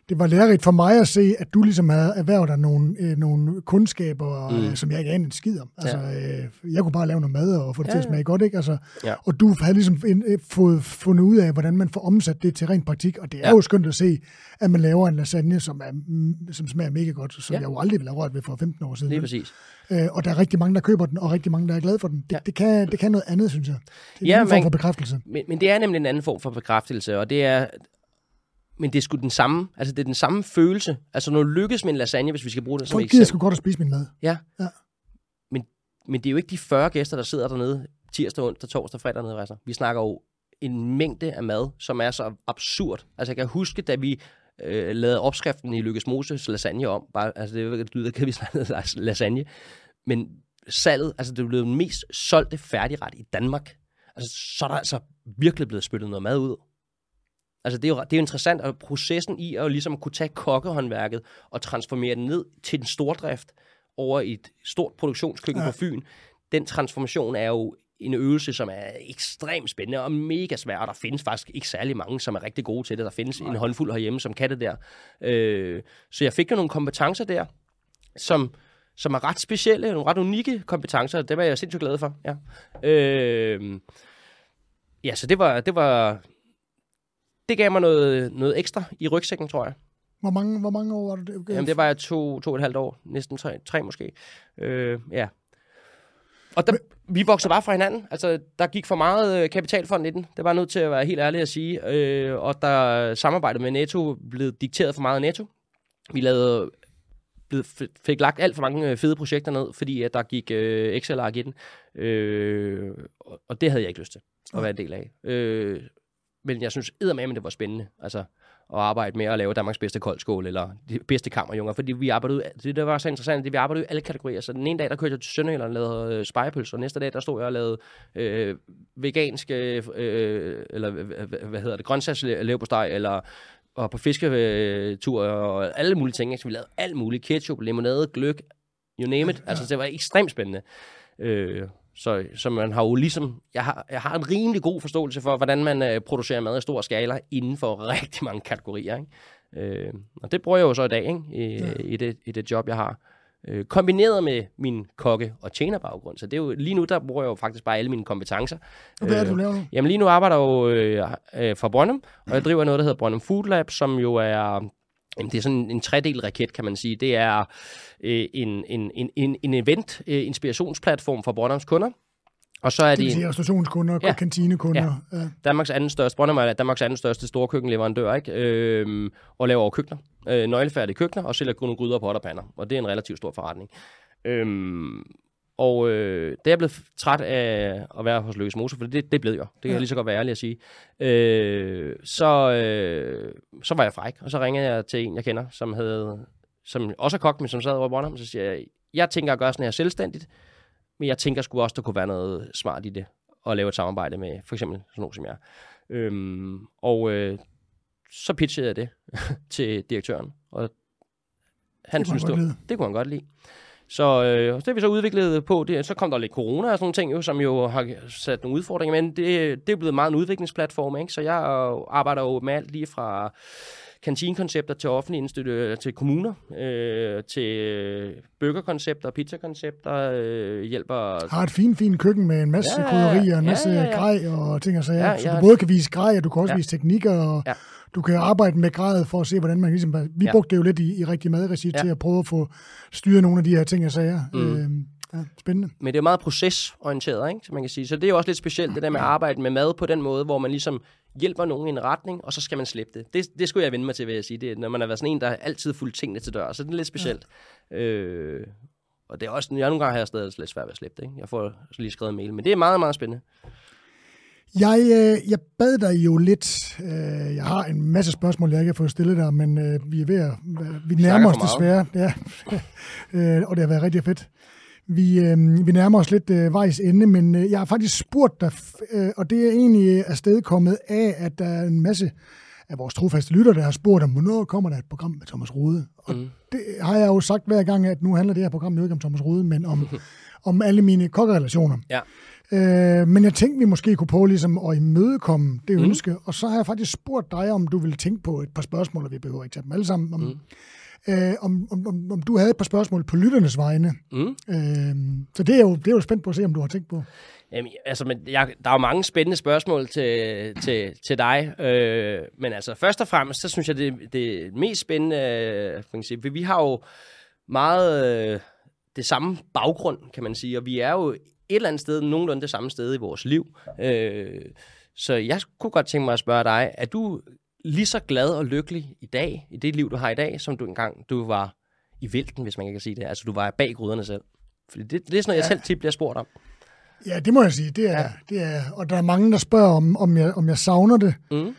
det var lærerigt for mig at se, at du ligesom havde erhvervet dig nogle, øh, nogle kundskaber, mm. øh, som jeg ikke anede en skid om. Altså, ja. øh, jeg kunne bare lave noget mad og få det ja, til at smage godt, ikke? Altså, ja. Og du havde ligesom en, øh, fået fundet ud af, hvordan man får omsat det til rent praktik, og det er ja. jo skønt at se, at man laver en lasagne, som, er, som smager mega godt, som ja. jeg jo aldrig ville have rørt ved for 15 år siden. Er præcis. Øh, og der er rigtig mange, der køber den, og rigtig mange, der er glade for den. Det, ja. det, kan, det kan noget andet, synes jeg. Det er ja, en form for bekræftelse. Men, men det er nemlig en anden form for bekræftelse, og det er, men det er sgu den samme, altså det er den samme følelse. Altså når du lykkes med en lasagne, hvis vi skal bruge det som Folk gider sgu godt at spise min mad. Ja. ja. Men, men det er jo ikke de 40 gæster, der sidder dernede tirsdag, onsdag, torsdag, fredag nede. Altså. Vi snakker jo en mængde af mad, som er så absurd. Altså jeg kan huske, da vi øh, lavede opskriften i Lykkes Moses lasagne om, bare, altså det lyder kan vi snakke lasagne, men salget, altså det blev den mest solgte færdigret i Danmark. Altså så er der altså virkelig blevet spyttet noget mad ud. Altså, det er jo, det er jo interessant, at processen i at ligesom kunne tage kokkehåndværket og transformere det ned til den stordrift over i et stort produktionskøkken ja. på Fyn, den transformation er jo en øvelse, som er ekstremt spændende og mega svær, og der findes faktisk ikke særlig mange, som er rigtig gode til det. Der findes Nej. en håndfuld herhjemme, som kan det der. Øh, så jeg fik jo nogle kompetencer der, som, som er ret specielle, nogle ret unikke kompetencer, det var jeg sindssygt glad for. Ja, øh, ja så det var, det var det gav mig noget, noget ekstra i rygsækken, tror jeg. Hvor mange, hvor mange år var det? Jamen, det var jeg to, to og et halvt år. Næsten tre, tre måske. Øh, ja. Og der, Men... vi voksede bare fra hinanden. Altså, der gik for meget øh, kapitalfond i den. Det var nødt til at være helt ærlig at sige. Øh, og der samarbejdet med Netto blev dikteret for meget af Netto. Vi lavede fik lagt alt for mange øh, fede projekter ned, fordi at der gik øh, Excel-ark i den. Øh, og det havde jeg ikke lyst til at være en del af. Øh, men jeg synes eddermame, det var spændende. Altså, at arbejde med at lave Danmarks bedste koldskål, eller de bedste kammerjunger, fordi vi arbejdede, det der var så interessant, det vi arbejdede i alle kategorier. Så den ene dag, der kørte jeg til Sønderjylland og lavede øh, spejepølse, og næste dag, der stod jeg og lavede øh, veganske, øh, eller hvad hedder det, grøntsagslevbosteg, eller og på fisketur og alle mulige ting. Så vi lavede alt muligt. Ketchup, limonade, gløk, you name it. Altså, det var ekstremt spændende. Øh, så, så man har jo ligesom, jeg har, jeg har en rimelig god forståelse for, hvordan man øh, producerer mad i stor skala inden for rigtig mange kategorier. Ikke? Øh, og det bruger jeg jo så i dag ikke? I, ja. i, det, i det job, jeg har. Øh, kombineret med min kokke- og tjenerbaggrund. Så det er jo, lige nu, der bruger jeg jo faktisk bare alle mine kompetencer. Og hvad er det, du laver nu? Jamen lige nu arbejder jeg jo øh, øh, for Brøndum, og jeg driver noget, der hedder Brøndum Food Lab, som jo er det er sådan en tredel raket, kan man sige. Det er øh, en, en, en, en event-inspirationsplatform øh, for Brøndums kunder. Og så er det, det sige restaurationskunder, ja, kantinekunder. Ja. Ja. Danmarks anden største, Brøndum er Danmarks anden største storkøkkenleverandør, ikke? Øhm, og laver køkkener. Øh, nøglefærdige køkkener, og sælger nogle gryder, og pander. Og det er en relativt stor forretning. Øhm, og øh, det er jeg blevet træt af at være hos Løs Mose, for det, det blev jeg. Det kan ja. jeg lige så godt være ærlig at sige. Øh, så, øh, så var jeg fræk, og så ringede jeg til en, jeg kender, som havde som også er kok, men som sad over Bornholm, så siger jeg, jeg tænker at gøre sådan her selvstændigt, men jeg tænker sgu også, der kunne være noget smart i det, at lave et samarbejde med for eksempel sådan nogen som jeg. Øhm, og øh, så pitchede jeg det til direktøren, og han det synes, det, det kunne han godt lide. Så øh, det har vi så udviklet på. Det, så kom der lidt corona og sådan nogle ting, jo, som jo har sat nogle udfordringer, men det, det er blevet meget en udviklingsplatform. Ikke? Så jeg arbejder jo med alt lige fra kantinekoncepter til offentlige institutter, til kommuner, øh, til burgerkoncepter, pizzakoncepter, øh, hjælper... Har et fint, fint køkken med en masse ja, krydderier, en masse ja, ja, ja. grej og ting og sager. Ja, så du både kan vise grej, og du kan også ja. vise teknikker, og ja. Du kan arbejde med grad for at se, hvordan man ligesom... Vi ja. brugte det jo lidt i, i rigtig madregi ja. til at prøve at få styret nogle af de her ting og sager. Mm. Øh, ja, spændende. Men det er meget procesorienteret, ikke? Så man kan sige. Så det er jo også lidt specielt, det der med at arbejde med mad på den måde, hvor man ligesom hjælper nogen i en retning, og så skal man slippe det. Det, det skulle jeg vende mig til, vil jeg sige. Det, er, når man har været sådan en, der altid fulgt tingene til dør, så det er lidt specielt. Ja. Øh, og det er også, jeg nogle gange har jeg stadig lidt svært ved at slippe det. Ikke? Jeg får lige skrevet en mail, men det er meget, meget spændende. Jeg, øh, jeg bad dig jo lidt. Øh, jeg har en masse spørgsmål, jeg ikke har fået stillet dig, men øh, vi er ved at... Vi nærmer os desværre. Ja. øh, og det har været rigtig fedt. Vi, øh, vi nærmer os lidt øh, vejs ende, men øh, jeg har faktisk spurgt dig, øh, og det er egentlig afstedkommet af, at der er en masse af vores trofaste lytter, der har spurgt om, hvornår kommer der et program med Thomas Rode? Og mm. det har jeg jo sagt hver gang, at nu handler det her program jo ikke om Thomas Rode, men om, om alle mine kokkerelationer. Ja. Øh, men jeg tænkte, vi måske kunne prøve ligesom at imødekomme det mm. ønske, og så har jeg faktisk spurgt dig, om du vil tænke på et par spørgsmål, og vi behøver ikke tage dem alle sammen, om, mm. øh, om, om, om, om du havde et par spørgsmål på lytternes vegne. Mm. Øh, så det er, jo, det er jo spændt på at se, om du har tænkt på. Jamen, altså, men jeg, der er jo mange spændende spørgsmål til, til, til dig, øh, men altså først og fremmest, så synes jeg, det, det mest spændende, øh, for sige, vi har jo meget øh, det samme baggrund, kan man sige, og vi er jo et eller andet sted, nogenlunde det samme sted i vores liv. Øh, så jeg kunne godt tænke mig at spørge dig, er du lige så glad og lykkelig i dag, i det liv, du har i dag, som du engang du var i vælten, hvis man kan sige det. Altså, du var bag gryderne selv. Fordi det, det er sådan noget, ja. jeg selv tit bliver spurgt om. Ja, det må jeg sige. Det er, ja. det er, og der er mange, der spørger, om, om, jeg, om jeg savner det. Mm.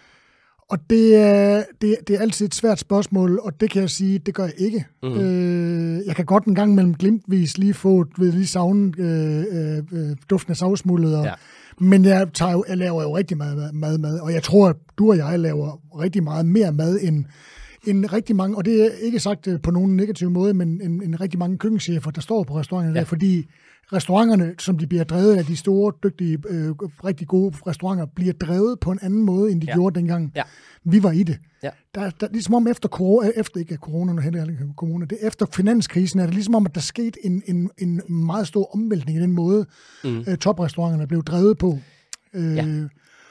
Og det er, det, det er altid et svært spørgsmål, og det kan jeg sige, det gør jeg ikke. Mm. Øh, jeg kan godt en gang mellem glimtvis lige få ved lige savne øh, øh, duften af savsmuldet. Og, ja. Men jeg, tager jo, jeg laver jo rigtig meget mad, mad, og jeg tror, at du og jeg laver rigtig meget mere mad end, end rigtig mange, og det er ikke sagt øh, på nogen negativ måde, men en, en rigtig mange køkkenchefer, der står på restauranterne ja. der, fordi restauranterne, som de bliver drevet af de store, dygtige, øh, rigtig gode restauranter, bliver drevet på en anden måde, end de ja. gjorde dengang ja. vi var i det. Ja. Der, der, ligesom om efter, corona, efter ikke corona, nu henter jeg corona, det efter finanskrisen, er det ligesom om, at der skete en, en, en meget stor omvæltning i den måde, mm. øh, toprestauranterne blev drevet på. Øh, ja,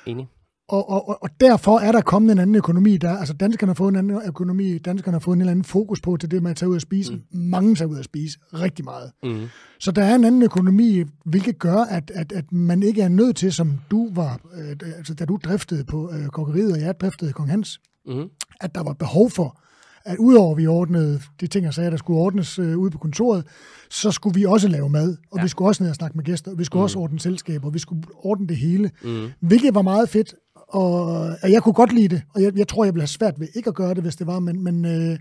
enig. Og, og, og derfor er der kommet en anden økonomi. Der, altså danskerne har fået en anden økonomi. Danskerne har fået en eller anden fokus på til det med at tage ud og spise. Mm. Mange tager ud og spise rigtig meget. Mm. Så der er en anden økonomi, hvilket gør, at, at, at man ikke er nødt til, som du var, øh, altså da du driftede på øh, kokkeriet, og jeg driftede Kong Hans, mm. at der var behov for, at udover at vi ordnede de ting, jeg sagde, der skulle ordnes øh, ude på kontoret, så skulle vi også lave mad, og ja. vi skulle også ned og snakke med gæster, og vi skulle mm. også ordne selskaber, og vi skulle ordne det hele, mm. hvilket var meget fedt, og jeg kunne godt lide det, og jeg, jeg tror, jeg ville have svært ved ikke at gøre det, hvis det var, men, men øh,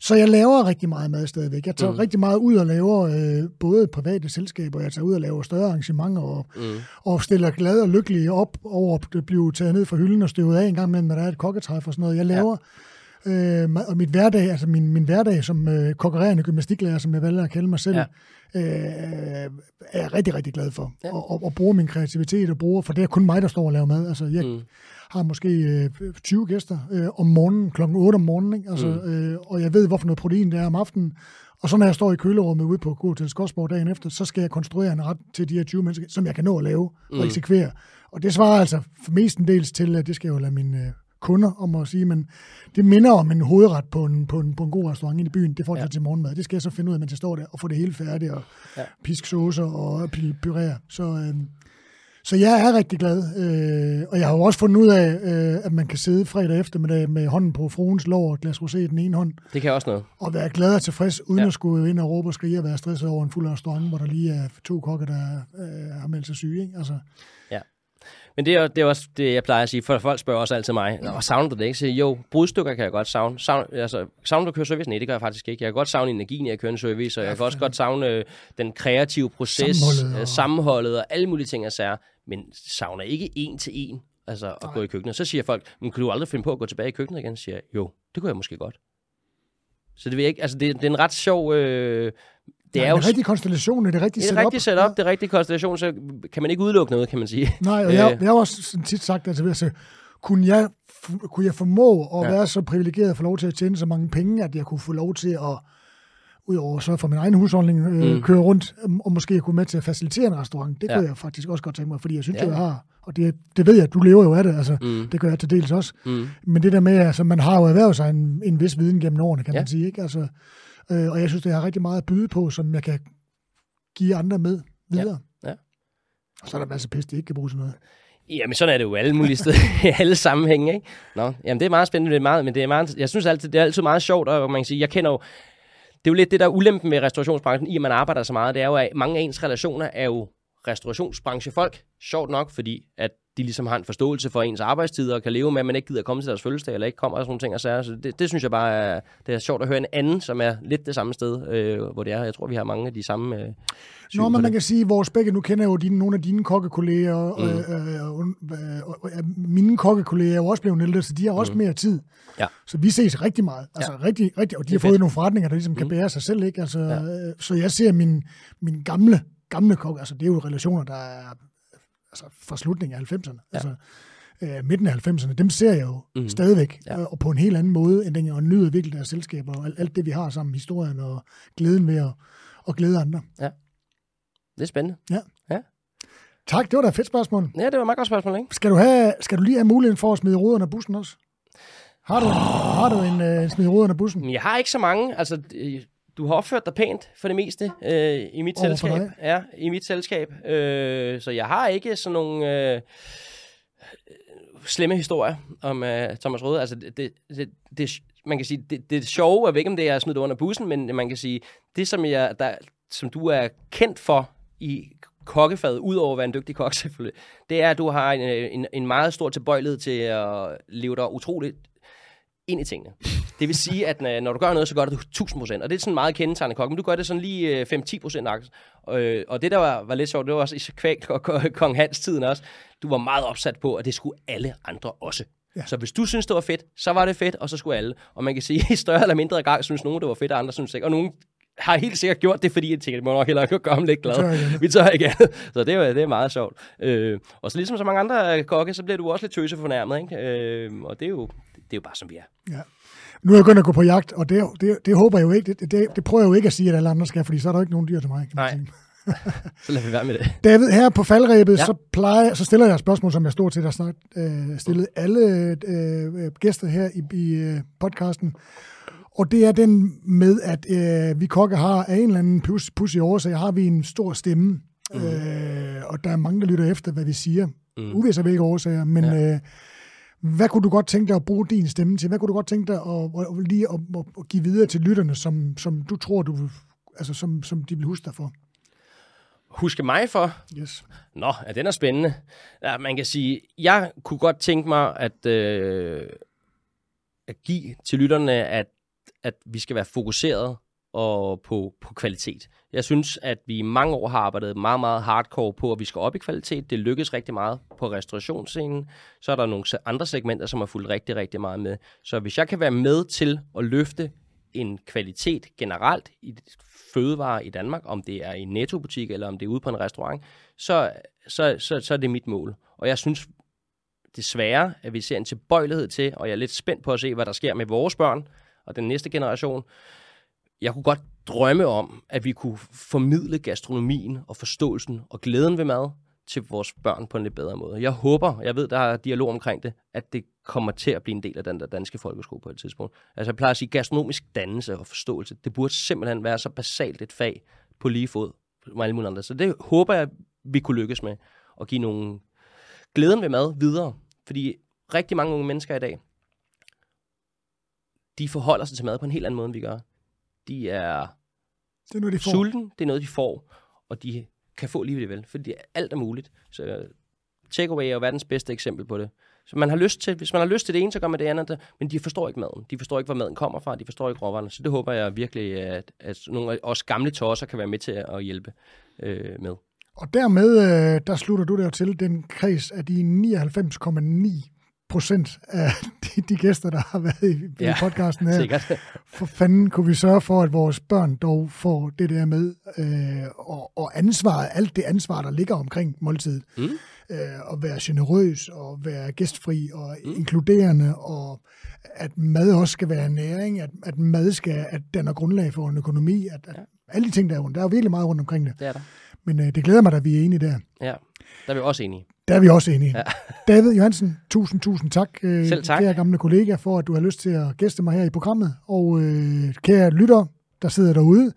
så jeg laver rigtig meget mad stadigvæk. Jeg tager mm. rigtig meget ud og laver øh, både private selskaber, jeg tager ud og laver større arrangementer, og, mm. og stiller glad og lykkelig op over at blive taget ned fra hylden og støvet af en gang imellem, når der er et kokketræf og sådan noget. Jeg laver, ja. Øh, og mit hverdag, altså min, min hverdag som øh, kokkererende gymnastiklærer, som jeg vælger at kalde mig selv, ja øh, er jeg rigtig, rigtig glad for. Ja. Og, og, og bruger min kreativitet og bruger, for det er kun mig, der står og laver mad. Altså, jeg mm. har måske øh, 20 gæster øh, om morgenen, klokken 8 om morgenen, ikke? Altså, mm. øh, og jeg ved, hvorfor noget protein det er om aftenen. Og så når jeg står i kølerummet ude på til Skodsborg dagen efter, så skal jeg konstruere en ret til de her 20 mennesker, som jeg kan nå at lave mm. og eksekvere. Og det svarer altså mestendels til, at det skal jeg jo lade min øh, kunder om at sige, men det minder om en hovedret på en, på en, på en god restaurant i byen. Det får jeg ja. til morgenmad. Det skal jeg så finde ud af, mens jeg står der og få det hele færdigt og ja. pisk saucer og pyrere. Så, øh, så jeg er rigtig glad, øh, og jeg har jo også fundet ud af, øh, at man kan sidde fredag eftermiddag med hånden på fruens lår og et glas rosé i den ene hånd. Det kan også noget. Og være glad og tilfreds, uden ja. at skulle ind og råbe og skrige og være stresset over en fuld restaurant, hvor der lige er to kokke, der øh, har meldt sig syge. Ikke? Altså, ja. Men det er, det er også det, jeg plejer at sige, for folk spørger også altid mig, og savner du det ikke? Så jo, brudstykker kan jeg godt savne. savne altså, savner du at køre service? Nej, det gør jeg faktisk ikke. Jeg kan godt savne energien i at køre en service, og jeg kan også godt savne øh, den kreative proces, sammenholdet øh, og, sammenholdet og alle mulige ting og sager, men savner ikke en til en altså at Nej. gå i køkkenet. Så siger folk, men kan du aldrig finde på at gå tilbage i køkkenet igen? Så siger jeg, jo, det kunne jeg måske godt. Så det, vil ikke, altså det, det er en ret sjov øh, det er, er jo... Det rigtige konstellation, det er rigtige setup. Det er rigtigt setup, ja. det er rigtige konstellation, så kan man ikke udelukke noget, kan man sige. Nej, og jeg, øh. jeg har også tit sagt, at altså, kunne jeg, kunne jeg formå at ja. være så privilegeret at få lov til at tjene så mange penge, at jeg kunne få lov til at udover så for min egen husholdning, øh, mm. køre rundt, øhm, og måske kunne med til at facilitere en restaurant. Det ja. kunne jeg faktisk også godt tænke mig, fordi jeg synes, ja. jeg har, og det, det ved jeg, du lever jo af det, altså, mm. det gør jeg til dels også. Mm. Men det der med, altså, man har jo erhvervet sig en, en vis viden gennem årene, kan ja. man sige, ikke? Altså, Øh, og jeg synes, det har rigtig meget at byde på, som jeg kan give andre med videre. Ja, ja. Og så er der masser af pis, de ikke kan bruge til noget. Jamen, sådan er det jo alle mulige steder, i alle sammenhænge, ikke? Nå, jamen, det er meget spændende, det er meget, men det er meget, jeg synes altid, det er altid meget sjovt, og man kan sige, jeg kender jo, det er jo lidt det, der er ulempen med restaurationsbranchen, i at man arbejder så meget, det er jo, at mange af ens relationer er jo restaurationsbranchefolk, sjovt nok, fordi at de ligesom har en forståelse for ens arbejdstider og kan leve med, at man ikke gider komme til deres fødselsdag, eller ikke kommer og sådan nogle ting og sager. Så det, det, synes jeg bare er, det er sjovt at høre en anden, som er lidt det samme sted, øh, hvor det er. Jeg tror, vi har mange af de samme øh, Nå, men man kan sige, vores begge, nu kender jeg jo dine, nogle af dine kokkekolleger, mm. øh, øh, øh, øh, mine kokkekolleger er jo også blevet ældre, så de har også mm. mere tid. Ja. Så vi ses rigtig meget. Altså ja. rigtig, rigtig, og de har fået fedt. nogle forretninger, der ligesom kan mm. bære sig selv. Ikke? Altså, ja. øh, så jeg ser min, min gamle, gamle kok, altså det er jo relationer, der er altså, fra slutningen af 90'erne. Ja. Altså, øh, midten af 90'erne, dem ser jeg jo mm. stadigvæk, ja. og på en helt anden måde, end dengang, og nyder virkelig deres selskaber, og alt, alt det, vi har sammen, historien og glæden ved at, at glæde andre. Ja. Det er spændende. Ja. ja. Tak, det var da et fedt spørgsmål. Ja, det var et meget godt spørgsmål, ikke? Skal du, have, skal du lige have muligheden for at smide ruderne af bussen også? Har du, oh. har du en uh, smide ruderne af bussen? Jeg har ikke så mange. Altså, du har opført dig pænt for det meste øh, i mit Over selskab. Ja, i mit selskab. Øh, så jeg har ikke sådan nogle øh, slemme historier om øh, Thomas Røde. Altså, det, det, det, det, man kan sige, det, det sjove er væk, om det er smidt under bussen, men man kan sige, det som, jeg, der, som du er kendt for i kokkefaget, udover at være en dygtig kok selvfølgelig, det er, at du har en, en, en meget stor tilbøjelighed til at leve dig utroligt ind i tingene. Det vil sige, at øh, når du gør noget, så gør du det 1000 procent. Og det er sådan meget kendetegnende kok. Men du gør det sådan lige 5-10 øh, procent. Øh, og det, der var, var lidt sjovt, det var også i kvæg kong Hans tiden også. Du var meget opsat på, at det skulle alle andre også. Ja. Så hvis du synes, det var fedt, så var det fedt, og så skulle alle. Og man kan sige, i større eller mindre grad synes nogen, det var fedt, og andre synes ikke. Og nogen har helt sikkert gjort det, fordi jeg tænker, det må nok hellere gøre ham lidt glad. Vi tør ikke Så det er, det er meget sjovt. Øh, og så ligesom så mange andre kokke, så bliver du også lidt tøse fornærmet. Ikke? Øh, og det er, jo, det er jo bare, som vi er. Ja. Nu er jeg begyndt at gå på jagt, og det, det, det håber jeg jo ikke. Det, det, det prøver jeg jo ikke at sige, at alle andre skal, fordi så er der jo ikke nogen dyr til mig. Kan Nej. Sige. så lad vi være med det. David, her på faldrebet, ja. så, plejer, så stiller jeg et spørgsmål, som jeg stort set har snart øh, stillet alle øh, gæster her i, i øh, podcasten. Og det er den med, at øh, vi kokke har af en eller anden pus, pussy årsag, har vi en stor stemme. Mm. Øh, og der er mange, der lytter efter, hvad vi siger. Mm. Uvis af hvilke årsager, men... Ja. Øh, hvad kunne du godt tænke dig at bruge din stemme til? Hvad kunne du godt tænke dig at, at, lige at, at, at give videre til lytterne, som, som du tror, du vil, altså, som, som de vil huske dig for? Huske mig for? Yes. Nå, ja, den er spændende. Ja, man kan sige, jeg kunne godt tænke mig at, øh, at give til lytterne, at, at vi skal være fokuseret og på, på kvalitet. Jeg synes, at vi i mange år har arbejdet meget, meget hardcore på, at vi skal op i kvalitet. Det lykkes rigtig meget på restaurationsscenen. Så er der nogle andre segmenter, som har fulgt rigtig, rigtig meget med. Så hvis jeg kan være med til at løfte en kvalitet generelt i fødevarer i Danmark, om det er i en nettobutik eller om det er ude på en restaurant, så, så, så, så er det mit mål. Og jeg synes desværre, at vi ser en tilbøjelighed til, og jeg er lidt spændt på at se, hvad der sker med vores børn og den næste generation, jeg kunne godt drømme om, at vi kunne formidle gastronomien og forståelsen og glæden ved mad til vores børn på en lidt bedre måde. Jeg håber, jeg ved, der er dialog omkring det, at det kommer til at blive en del af den der danske folkeskole på et tidspunkt. Altså jeg plejer at sige, gastronomisk dannelse og forståelse, det burde simpelthen være så basalt et fag på lige fod med alle mulige andre. Så det håber jeg, vi kunne lykkes med at give nogle glæden ved mad videre. Fordi rigtig mange unge mennesker i dag, de forholder sig til mad på en helt anden måde, end vi gør de er, det er noget, de får. sulten, det er noget, de får, og de kan få lige vel, fordi alt er muligt. Så takeaway er jo verdens bedste eksempel på det. Så man har lyst til, hvis man har lyst til det ene, så gør man det andet, men de forstår ikke maden. De forstår ikke, hvor maden kommer fra, de forstår ikke råvarerne. Så det håber jeg virkelig, at, at nogle af os gamle tosser kan være med til at hjælpe øh, med. Og dermed, øh, der slutter du der til den kreds af de 99,9 procent af de, de gæster, der har været i, ja, i podcasten her. Sikkert. For fanden kunne vi sørge for, at vores børn dog får det der med, øh, og, og ansvar, alt det ansvar, der ligger omkring måltidet. Mm. Øh, at være generøs, og være gæstfri, og mm. inkluderende, og at mad også skal være næring, at, at mad skal, at den er grundlag for en økonomi, at, at ja. alle de ting, der er rundt. Der er jo virkelig meget rundt omkring det. Det er der. Men øh, det glæder mig, at vi er enige der. Ja, der er vi også enige. Der er vi også enige. Ja. David Johansen, tusind, tusind tak, øh, Selv tak, kære gamle kollega, for at du har lyst til at gæste mig her i programmet. Og øh, kære lytter, der sidder derude.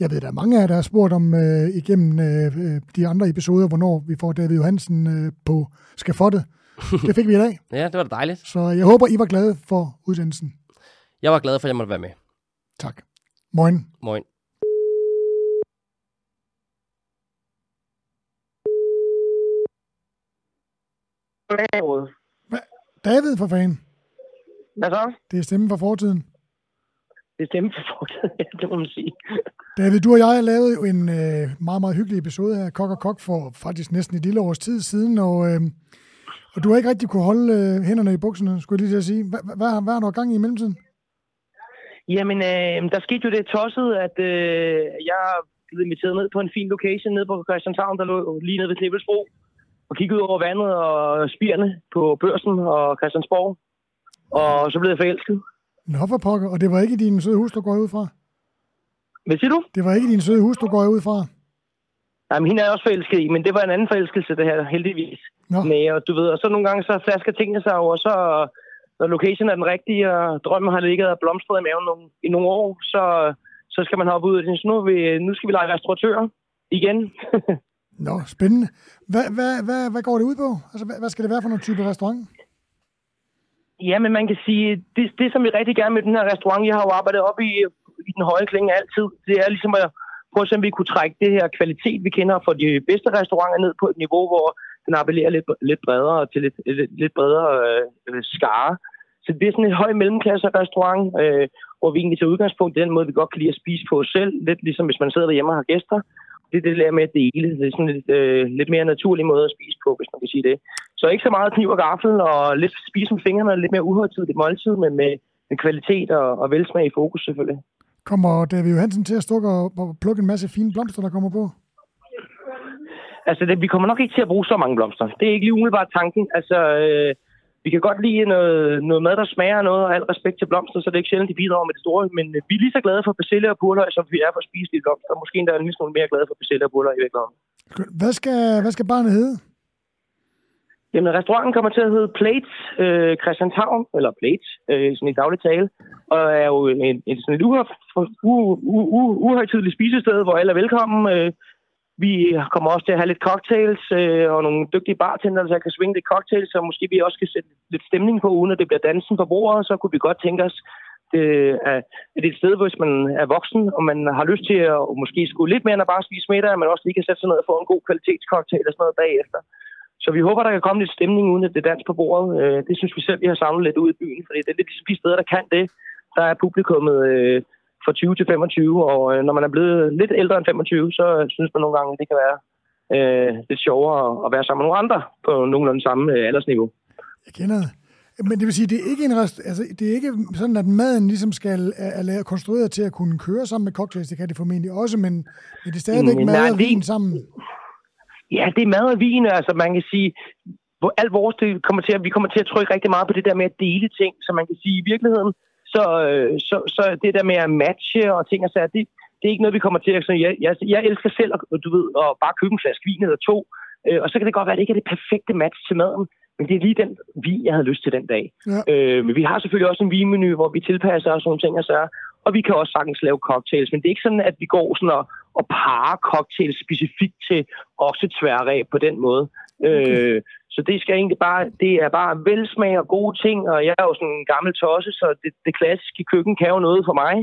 Jeg ved, der er mange af jer, der har spurgt om øh, igennem øh, de andre episoder, hvornår vi får David Johansen øh, på skafottet. Det fik vi i dag. ja, det var da dejligt. Så jeg håber, I var glade for udsendelsen. Jeg var glad for, at jeg måtte være med. Tak. Moin. Moin. David for fanden. Hvad så? Det er stemmen fra fortiden. Det er stemme for fortiden, ja, det må man sige. David, du og jeg har lavet en øh, meget, meget hyggelig episode af Kok og Kok for faktisk næsten et lille års tid siden, og, øh, og du har ikke rigtig kunne holde øh, hænderne i bukserne, skulle jeg lige til at sige. Hvad, hvad, hvad har du gang i i mellemtiden? Jamen, øh, der skete jo det tosset, at øh, jeg blev inviteret ned på en fin location nede på Christianshavn, der lå lige nede ved Knebelsbro, og kiggede ud over vandet og spirene på børsen og Christiansborg. Og så blev jeg forelsket. Nå for pokker, og det var ikke din søde hus, du går ud fra? Hvad siger du? Det var ikke din søde hus, du går ud fra? Nej, men hende er jeg også forelsket i, men det var en anden forelskelse, det her, heldigvis. Nå. Nej, og du ved, og så nogle gange, så flasker tingene sig over, så når location er den rigtige, og drømmen har ligget og blomstret i maven nogle, i nogle år, så, så skal man hoppe ud og sige, nu, vi, nu skal vi lege restauratører igen. Nå, spændende. Hvad, hvad, hvad, hvad går det ud på? Altså, hvad, hvad skal det være for nogle type restaurant? Ja, men man kan sige, det, det som vi rigtig gerne med den her restaurant, jeg har jo arbejdet op i, i den høje klinge altid, det er ligesom at prøve at se, om vi kunne trække det her kvalitet, vi kender for de bedste restauranter ned på et niveau, hvor den appellerer lidt, lidt bredere til lidt, lidt, lidt bredere øh, skare. Så det er sådan et høj mellemklasse restaurant, øh, hvor vi egentlig tager udgangspunkt i den måde, vi godt kan lide at spise på os selv. Lidt ligesom hvis man sidder derhjemme og har gæster. Det er det der med at dele. Det er sådan lidt, øh, lidt mere naturlig måde at spise på, hvis man kan sige det. Så ikke så meget kniv og gaffel, og lidt spise med fingrene, og lidt mere uhøjtidigt måltid, men med, med kvalitet og, og velsmag i fokus selvfølgelig. Kommer David Johansen til at stukke og, og plukke en masse fine blomster, der kommer på? Altså, det, vi kommer nok ikke til at bruge så mange blomster. Det er ikke lige umiddelbart tanken. Altså, øh, vi kan godt lide noget, noget mad, der smager noget, og alt respekt til blomster, så det er ikke sjældent, de bidrager med det store. Men øh, vi er lige så glade for persille og purløg, som vi er for at spise de blomster. Måske endda en lille smule mere glade for persille og purløg i virkeligheden. Hvad skal, hvad skal barnet hedde? Jamen, restauranten kommer til at hedde Plates øh, Christianshavn, eller Plates, øh, sådan i daglig tale, og er jo en, en sådan et uhøjtidligt spisested, hvor alle er velkommen. Øh, vi kommer også til at have lidt cocktails øh, og nogle dygtige bartender, der kan svinge lidt cocktails, så måske vi også kan sætte lidt stemning på, uden at det bliver dansen på bordet, så kunne vi godt tænke os, det er, det er et sted, hvis man er voksen, og man har lyst til at måske skulle lidt mere end at bare spise middag, at man også lige kan sætte sig ned og få en god kvalitetscocktail og sådan noget bagefter. Så vi håber, der kan komme lidt stemning, uden at det er dans på bordet. Øh, det synes vi selv, vi har samlet lidt ud i byen, fordi det er lidt ligesom de steder, der kan det. Der er publikummet øh, fra 20 til 25, og øh, når man er blevet lidt ældre end 25, så synes man nogle gange, at det kan være øh, lidt sjovere at være sammen med nogle andre på nogenlunde samme øh, aldersniveau. Jeg kender det. Men det vil sige, det er ikke, en rest, altså, det er ikke sådan, at maden ligesom skal er, er konstrueret til at kunne køre sammen med cocktails. Det kan det formentlig også, men, men det er stadigvæk Mm, mad og vin sammen. Ja, det er mad og vin, altså man kan sige, hvor alt vores, det kommer til at, vi kommer til at trykke rigtig meget på det der med at dele ting, så man kan sige i virkeligheden, så, øh, så, så det der med at matche og ting og sager, det, det er ikke noget, vi kommer til at... Så jeg, jeg, jeg elsker selv, at, du ved, at bare købe en flaske vin eller to, øh, og så kan det godt være, at det ikke er det perfekte match til maden, men det er lige den vin, jeg havde lyst til den dag. Ja. Øh, men vi har selvfølgelig også en vinmenu, hvor vi tilpasser os nogle ting og sager, og vi kan også sagtens lave cocktails, men det er ikke sådan, at vi går sådan og, og parer cocktails specifikt til oksetværræb på den måde. Øh, så det skal egentlig bare, det er bare velsmag og gode ting, og jeg er jo sådan en gammel tosse, så det, det klassiske køkken kan jo noget for mig.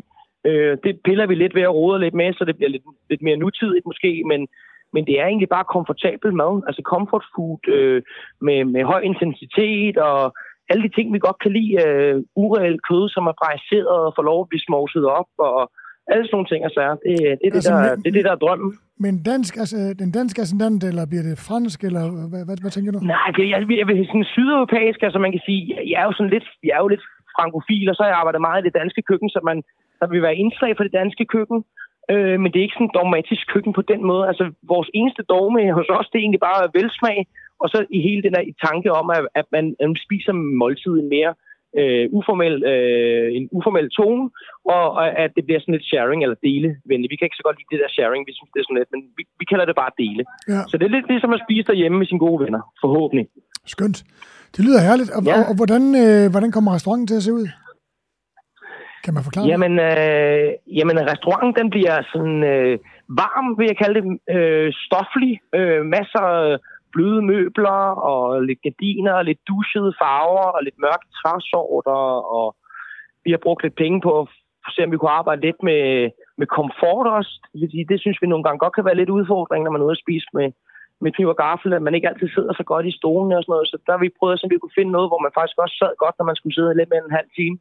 Øh, det piller vi lidt ved at rode lidt med, så det bliver lidt, lidt mere nutidigt måske, men, men det er egentlig bare komfortabel mad, altså comfort food øh, med, med høj intensitet og alle de ting, vi godt kan lide. Øh, ureelt kød, som er brejseret og får lov at blive smovset op og alle sådan nogle ting. Altså, det, det, er det, Altså, der, men- det er det, der er drømmen. Men dansk, altså, den danske ascendant, eller bliver det fransk, eller hvad, hvad, hvad tænker du? Nej, det, jeg, jeg vil sådan sydeuropæisk, altså man kan sige, jeg, jeg er jo sådan lidt, jeg er jo lidt frankofil, og så har jeg arbejdet meget i det danske køkken, så man, der vil være indslag for det danske køkken, øh, men det er ikke sådan dogmatisk køkken på den måde. Altså vores eneste dogme hos os, det er egentlig bare velsmag, og så i hele den der tanke om, at, at man, at man spiser måltid en mere øh, uformel, øh, en uformel tone, og, og at det bliver sådan lidt sharing eller delevenligt. Vi kan ikke så godt lide det der sharing, vi synes det er sådan lidt, men vi, vi kalder det bare dele. Ja. Så det er lidt ligesom at spise derhjemme med sine gode venner, forhåbentlig. Skønt. Det lyder herligt. Og, Ja. og, og hvordan, øh, hvordan kommer restauranten til at se ud? Kan man forklare jamen, øh, jamen, restauranten den bliver sådan øh, varm, vil jeg kalde det. Øh, stoflig. Øh, masser af bløde møbler og lidt gardiner, lidt duschede farver og lidt mørke træsorter. Og vi har brugt lidt penge på at se, om vi kunne arbejde lidt med, med komfort også. Det, det synes vi nogle gange godt kan være lidt udfordring, når man er ude at spise med, med kniv og gaffel, at man ikke altid sidder så godt i stolen og sådan noget. Så der har vi prøvet, at vi kunne finde noget, hvor man faktisk også sad godt, når man skulle sidde lidt med en halv time.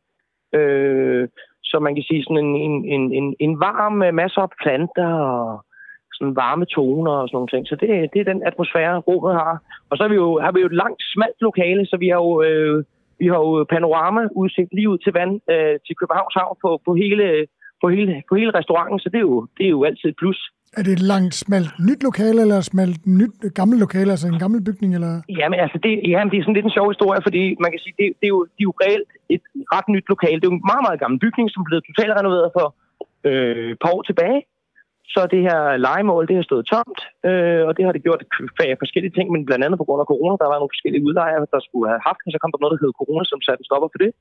Øh, så man kan sige sådan en, en, en, en, en varm øh, masse af planter og sådan varme toner og sådan nogle ting. Så det, det er den atmosfære, rummet har. Og så har vi jo, har vi jo et langt, smalt lokale, så vi har jo, øh, vi har jo panorama udsigt lige ud til vand, øh, til Københavns Havn på, på, hele, på, hele, på hele restauranten, så det er jo, det er jo altid et plus. Er det et langt, smalt nyt lokale, eller smalt nyt, gammelt lokale, altså en gammel bygning? Eller? Jamen, altså, det, jamen, det er sådan lidt en sjov historie, fordi man kan sige, det, det, er, jo, det er jo reelt et ret nyt lokale. Det er jo en meget, meget gammel bygning, som blevet totalt renoveret for øh, et par år tilbage. Så det her legemål, det har stået tomt, øh, og det har det gjort af forskellige ting, men blandt andet på grund af corona, der var nogle forskellige udlejere, der skulle have haft det, så kom der noget, der hed corona, som satte en stopper for det.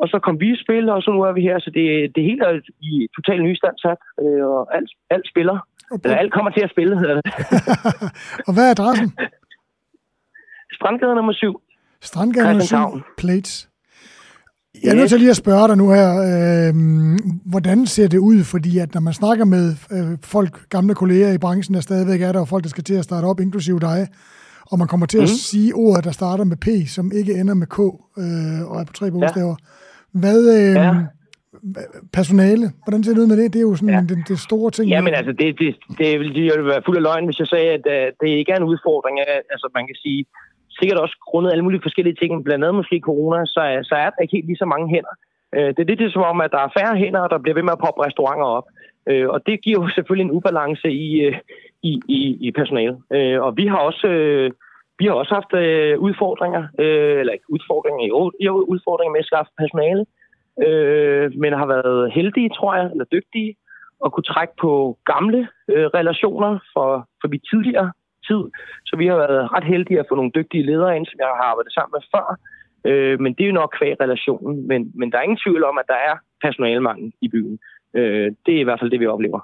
Og så kom vi i spil, og så nu er vi her, så det, det hele er i totalt nystandsat, øh, og alt, alt spiller. Okay. Eller alt kommer til at spille, hedder det. og hvad er adressen? Strandgade nummer 7. Strandgade nummer 7, Plates. Jeg er nødt til lige at spørge dig nu her, øh, hvordan ser det ud? Fordi at når man snakker med øh, folk, gamle kolleger i branchen, der stadigvæk er der, og folk, der skal til at starte op, inklusive dig, og man kommer til mm. at sige ordet, der starter med P, som ikke ender med K, øh, og er på tre bogstaver. Ja. Hvad, øh, ja. personale, hvordan ser det ud med det? Det er jo sådan ja. det, det store ting. Ja, men altså, det, det, det, ville være fuld af løgn, hvis jeg sagde, at uh, det ikke er en udfordring. Altså, man kan sige, sikkert også grundet alle mulige forskellige ting, blandt andet måske corona, så, så er der ikke helt lige så mange hænder. Øh, det er det, det som om, at der er færre hænder, og der bliver ved med at poppe restauranter op. Uh, og det giver jo selvfølgelig en ubalance i, øh, i, i, i personalet. Og vi har også... Vi har også haft øh, udfordringer, øh, eller ikke udfordringer, jo, udfordringer med at skaffe personale, øh, men har været heldige, tror jeg, eller dygtige, at kunne trække på gamle øh, relationer for, for vi tidligere tid. Så vi har været ret heldige at få nogle dygtige ledere ind, som jeg har arbejdet sammen med før. Øh, men det er jo nok kvæg relationen. Men, men der er ingen tvivl om, at der er personalemangel i byen. Øh, det er i hvert fald det, vi oplever.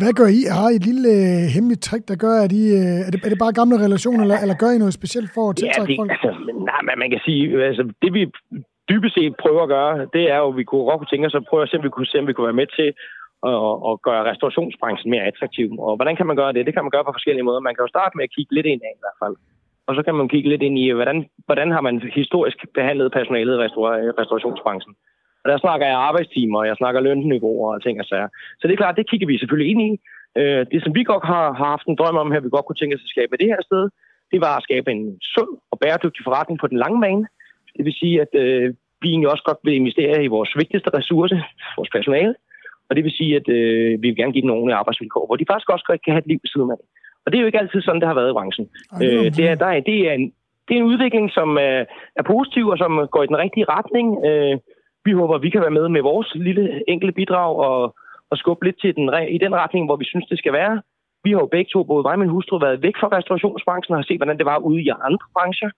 Hvad gør I? Har I et lille øh, hemmeligt trick, der gør, at I... Øh, er, det, er det bare gamle relationer, eller, eller gør I noget specielt for at tiltrække ja, det, folk? Altså, nej, men man kan sige, altså, det vi dybest set prøver at gøre, det er jo, at vi kunne godt kunne tænke os at prøve at se, om vi kunne, se, om vi kunne være med til og, og gøre restaurationsbranchen mere attraktiv. Og hvordan kan man gøre det? Det kan man gøre på forskellige måder. Man kan jo starte med at kigge lidt ind af i hvert fald. Og så kan man kigge lidt ind i, hvordan, hvordan har man historisk behandlet personalet i restaurationsbranchen. Og der snakker jeg arbejdstimer, jeg snakker lønniveauer og ting og sager. Så det er klart, det kigger vi selvfølgelig ind i. Øh, det, som vi godt har, har haft en drøm om her, vi godt kunne tænke os at skabe med det her sted, det var at skabe en sund og bæredygtig forretning på den lange bane. Det vil sige, at øh, vi egentlig også godt vil investere i vores vigtigste ressource, vores personale. Og det vil sige, at øh, vi vil gerne give dem nogle arbejdsvilkår, hvor de faktisk også kan have et liv siden af. Og det er jo ikke altid sådan, det har været i branchen. Ej, øh, det, er, der er, det, er en, det er en udvikling, som er, er positiv og som går i den rigtige retning. Øh, vi håber, at vi kan være med med vores lille enkle bidrag og, og skubbe lidt til den, i den retning, hvor vi synes, det skal være. Vi har jo begge to, både mig og min hustru, været væk fra restaurationsbranchen og har set, hvordan det var ude i andre brancher.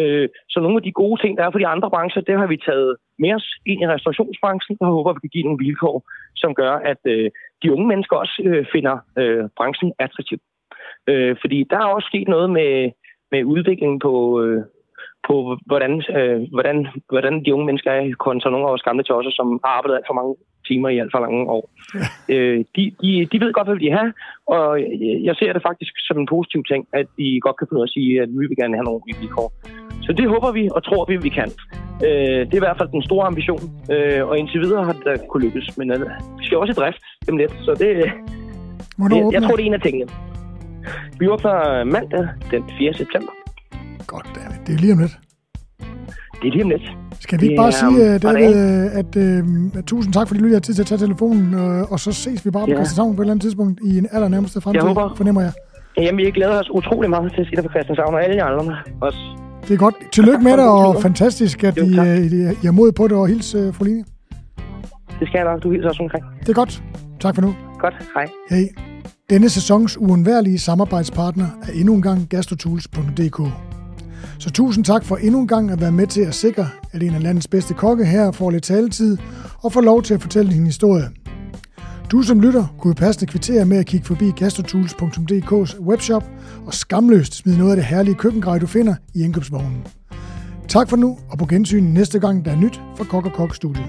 Øh, så nogle af de gode ting, der er for de andre brancher, det har vi taget med os ind i restaurationsbranchen, og håber, at vi kan give nogle vilkår, som gør, at øh, de unge mennesker også øh, finder øh, branchen attraktiv. Øh, fordi der er også sket noget med, med udviklingen på, øh, på hvordan, øh, hvordan, hvordan de unge mennesker er kontra nogle af vores gamle tosser, som har arbejdet alt for mange timer i alt for mange år. øh, de, de, de ved godt, hvad de har, og jeg ser det faktisk som en positiv ting, at de godt kan finde ud af at sige, at vi vil gerne have nogle vilkår. Så det håber vi og tror vi, vi kan. Øh, det er i hvert fald den store ambition, øh, og indtil videre har det kunne lykkes. Men øh, vi skal også i drift dem lidt, så det, Hvornår det jeg tror, det er en af tingene. Vi åbner mandag den 4. september. Godt, det er lige om lidt. Det er lige om lidt. Skal vi ikke bare sige, uh, David, at, uh, at tusind tak, fordi du lige har tid til at tage telefonen, uh, og så ses vi bare på ja. Christianshavn på et eller andet tidspunkt i en allernærmeste fremtid, jeg håber. fornemmer jeg. Jamen, vi glæder os utrolig meget til at se dig på Christianshavn, og alle jer andre også. Det er godt. Tillykke med dig, og fantastisk, at I, uh, I er mod på det, og hils uh, fru Line. Det skal jeg nok. Du hilser også omkring. Det er godt. Tak for nu. Godt. Hej. Hej. Denne sæsons uundværlige samarbejdspartner er endnu en gang gastrotools.dk. Så tusind tak for endnu en gang at være med til at sikre, at en af landets bedste kokke her får lidt taletid og får lov til at fortælle din historie. Du som lytter kunne passende kvittere med at kigge forbi gastrotools.dk's webshop og skamløst smide noget af det herlige køkkengrej, du finder i indkøbsvognen. Tak for nu, og på gensyn næste gang, der er nyt fra Kok og Kok Studio.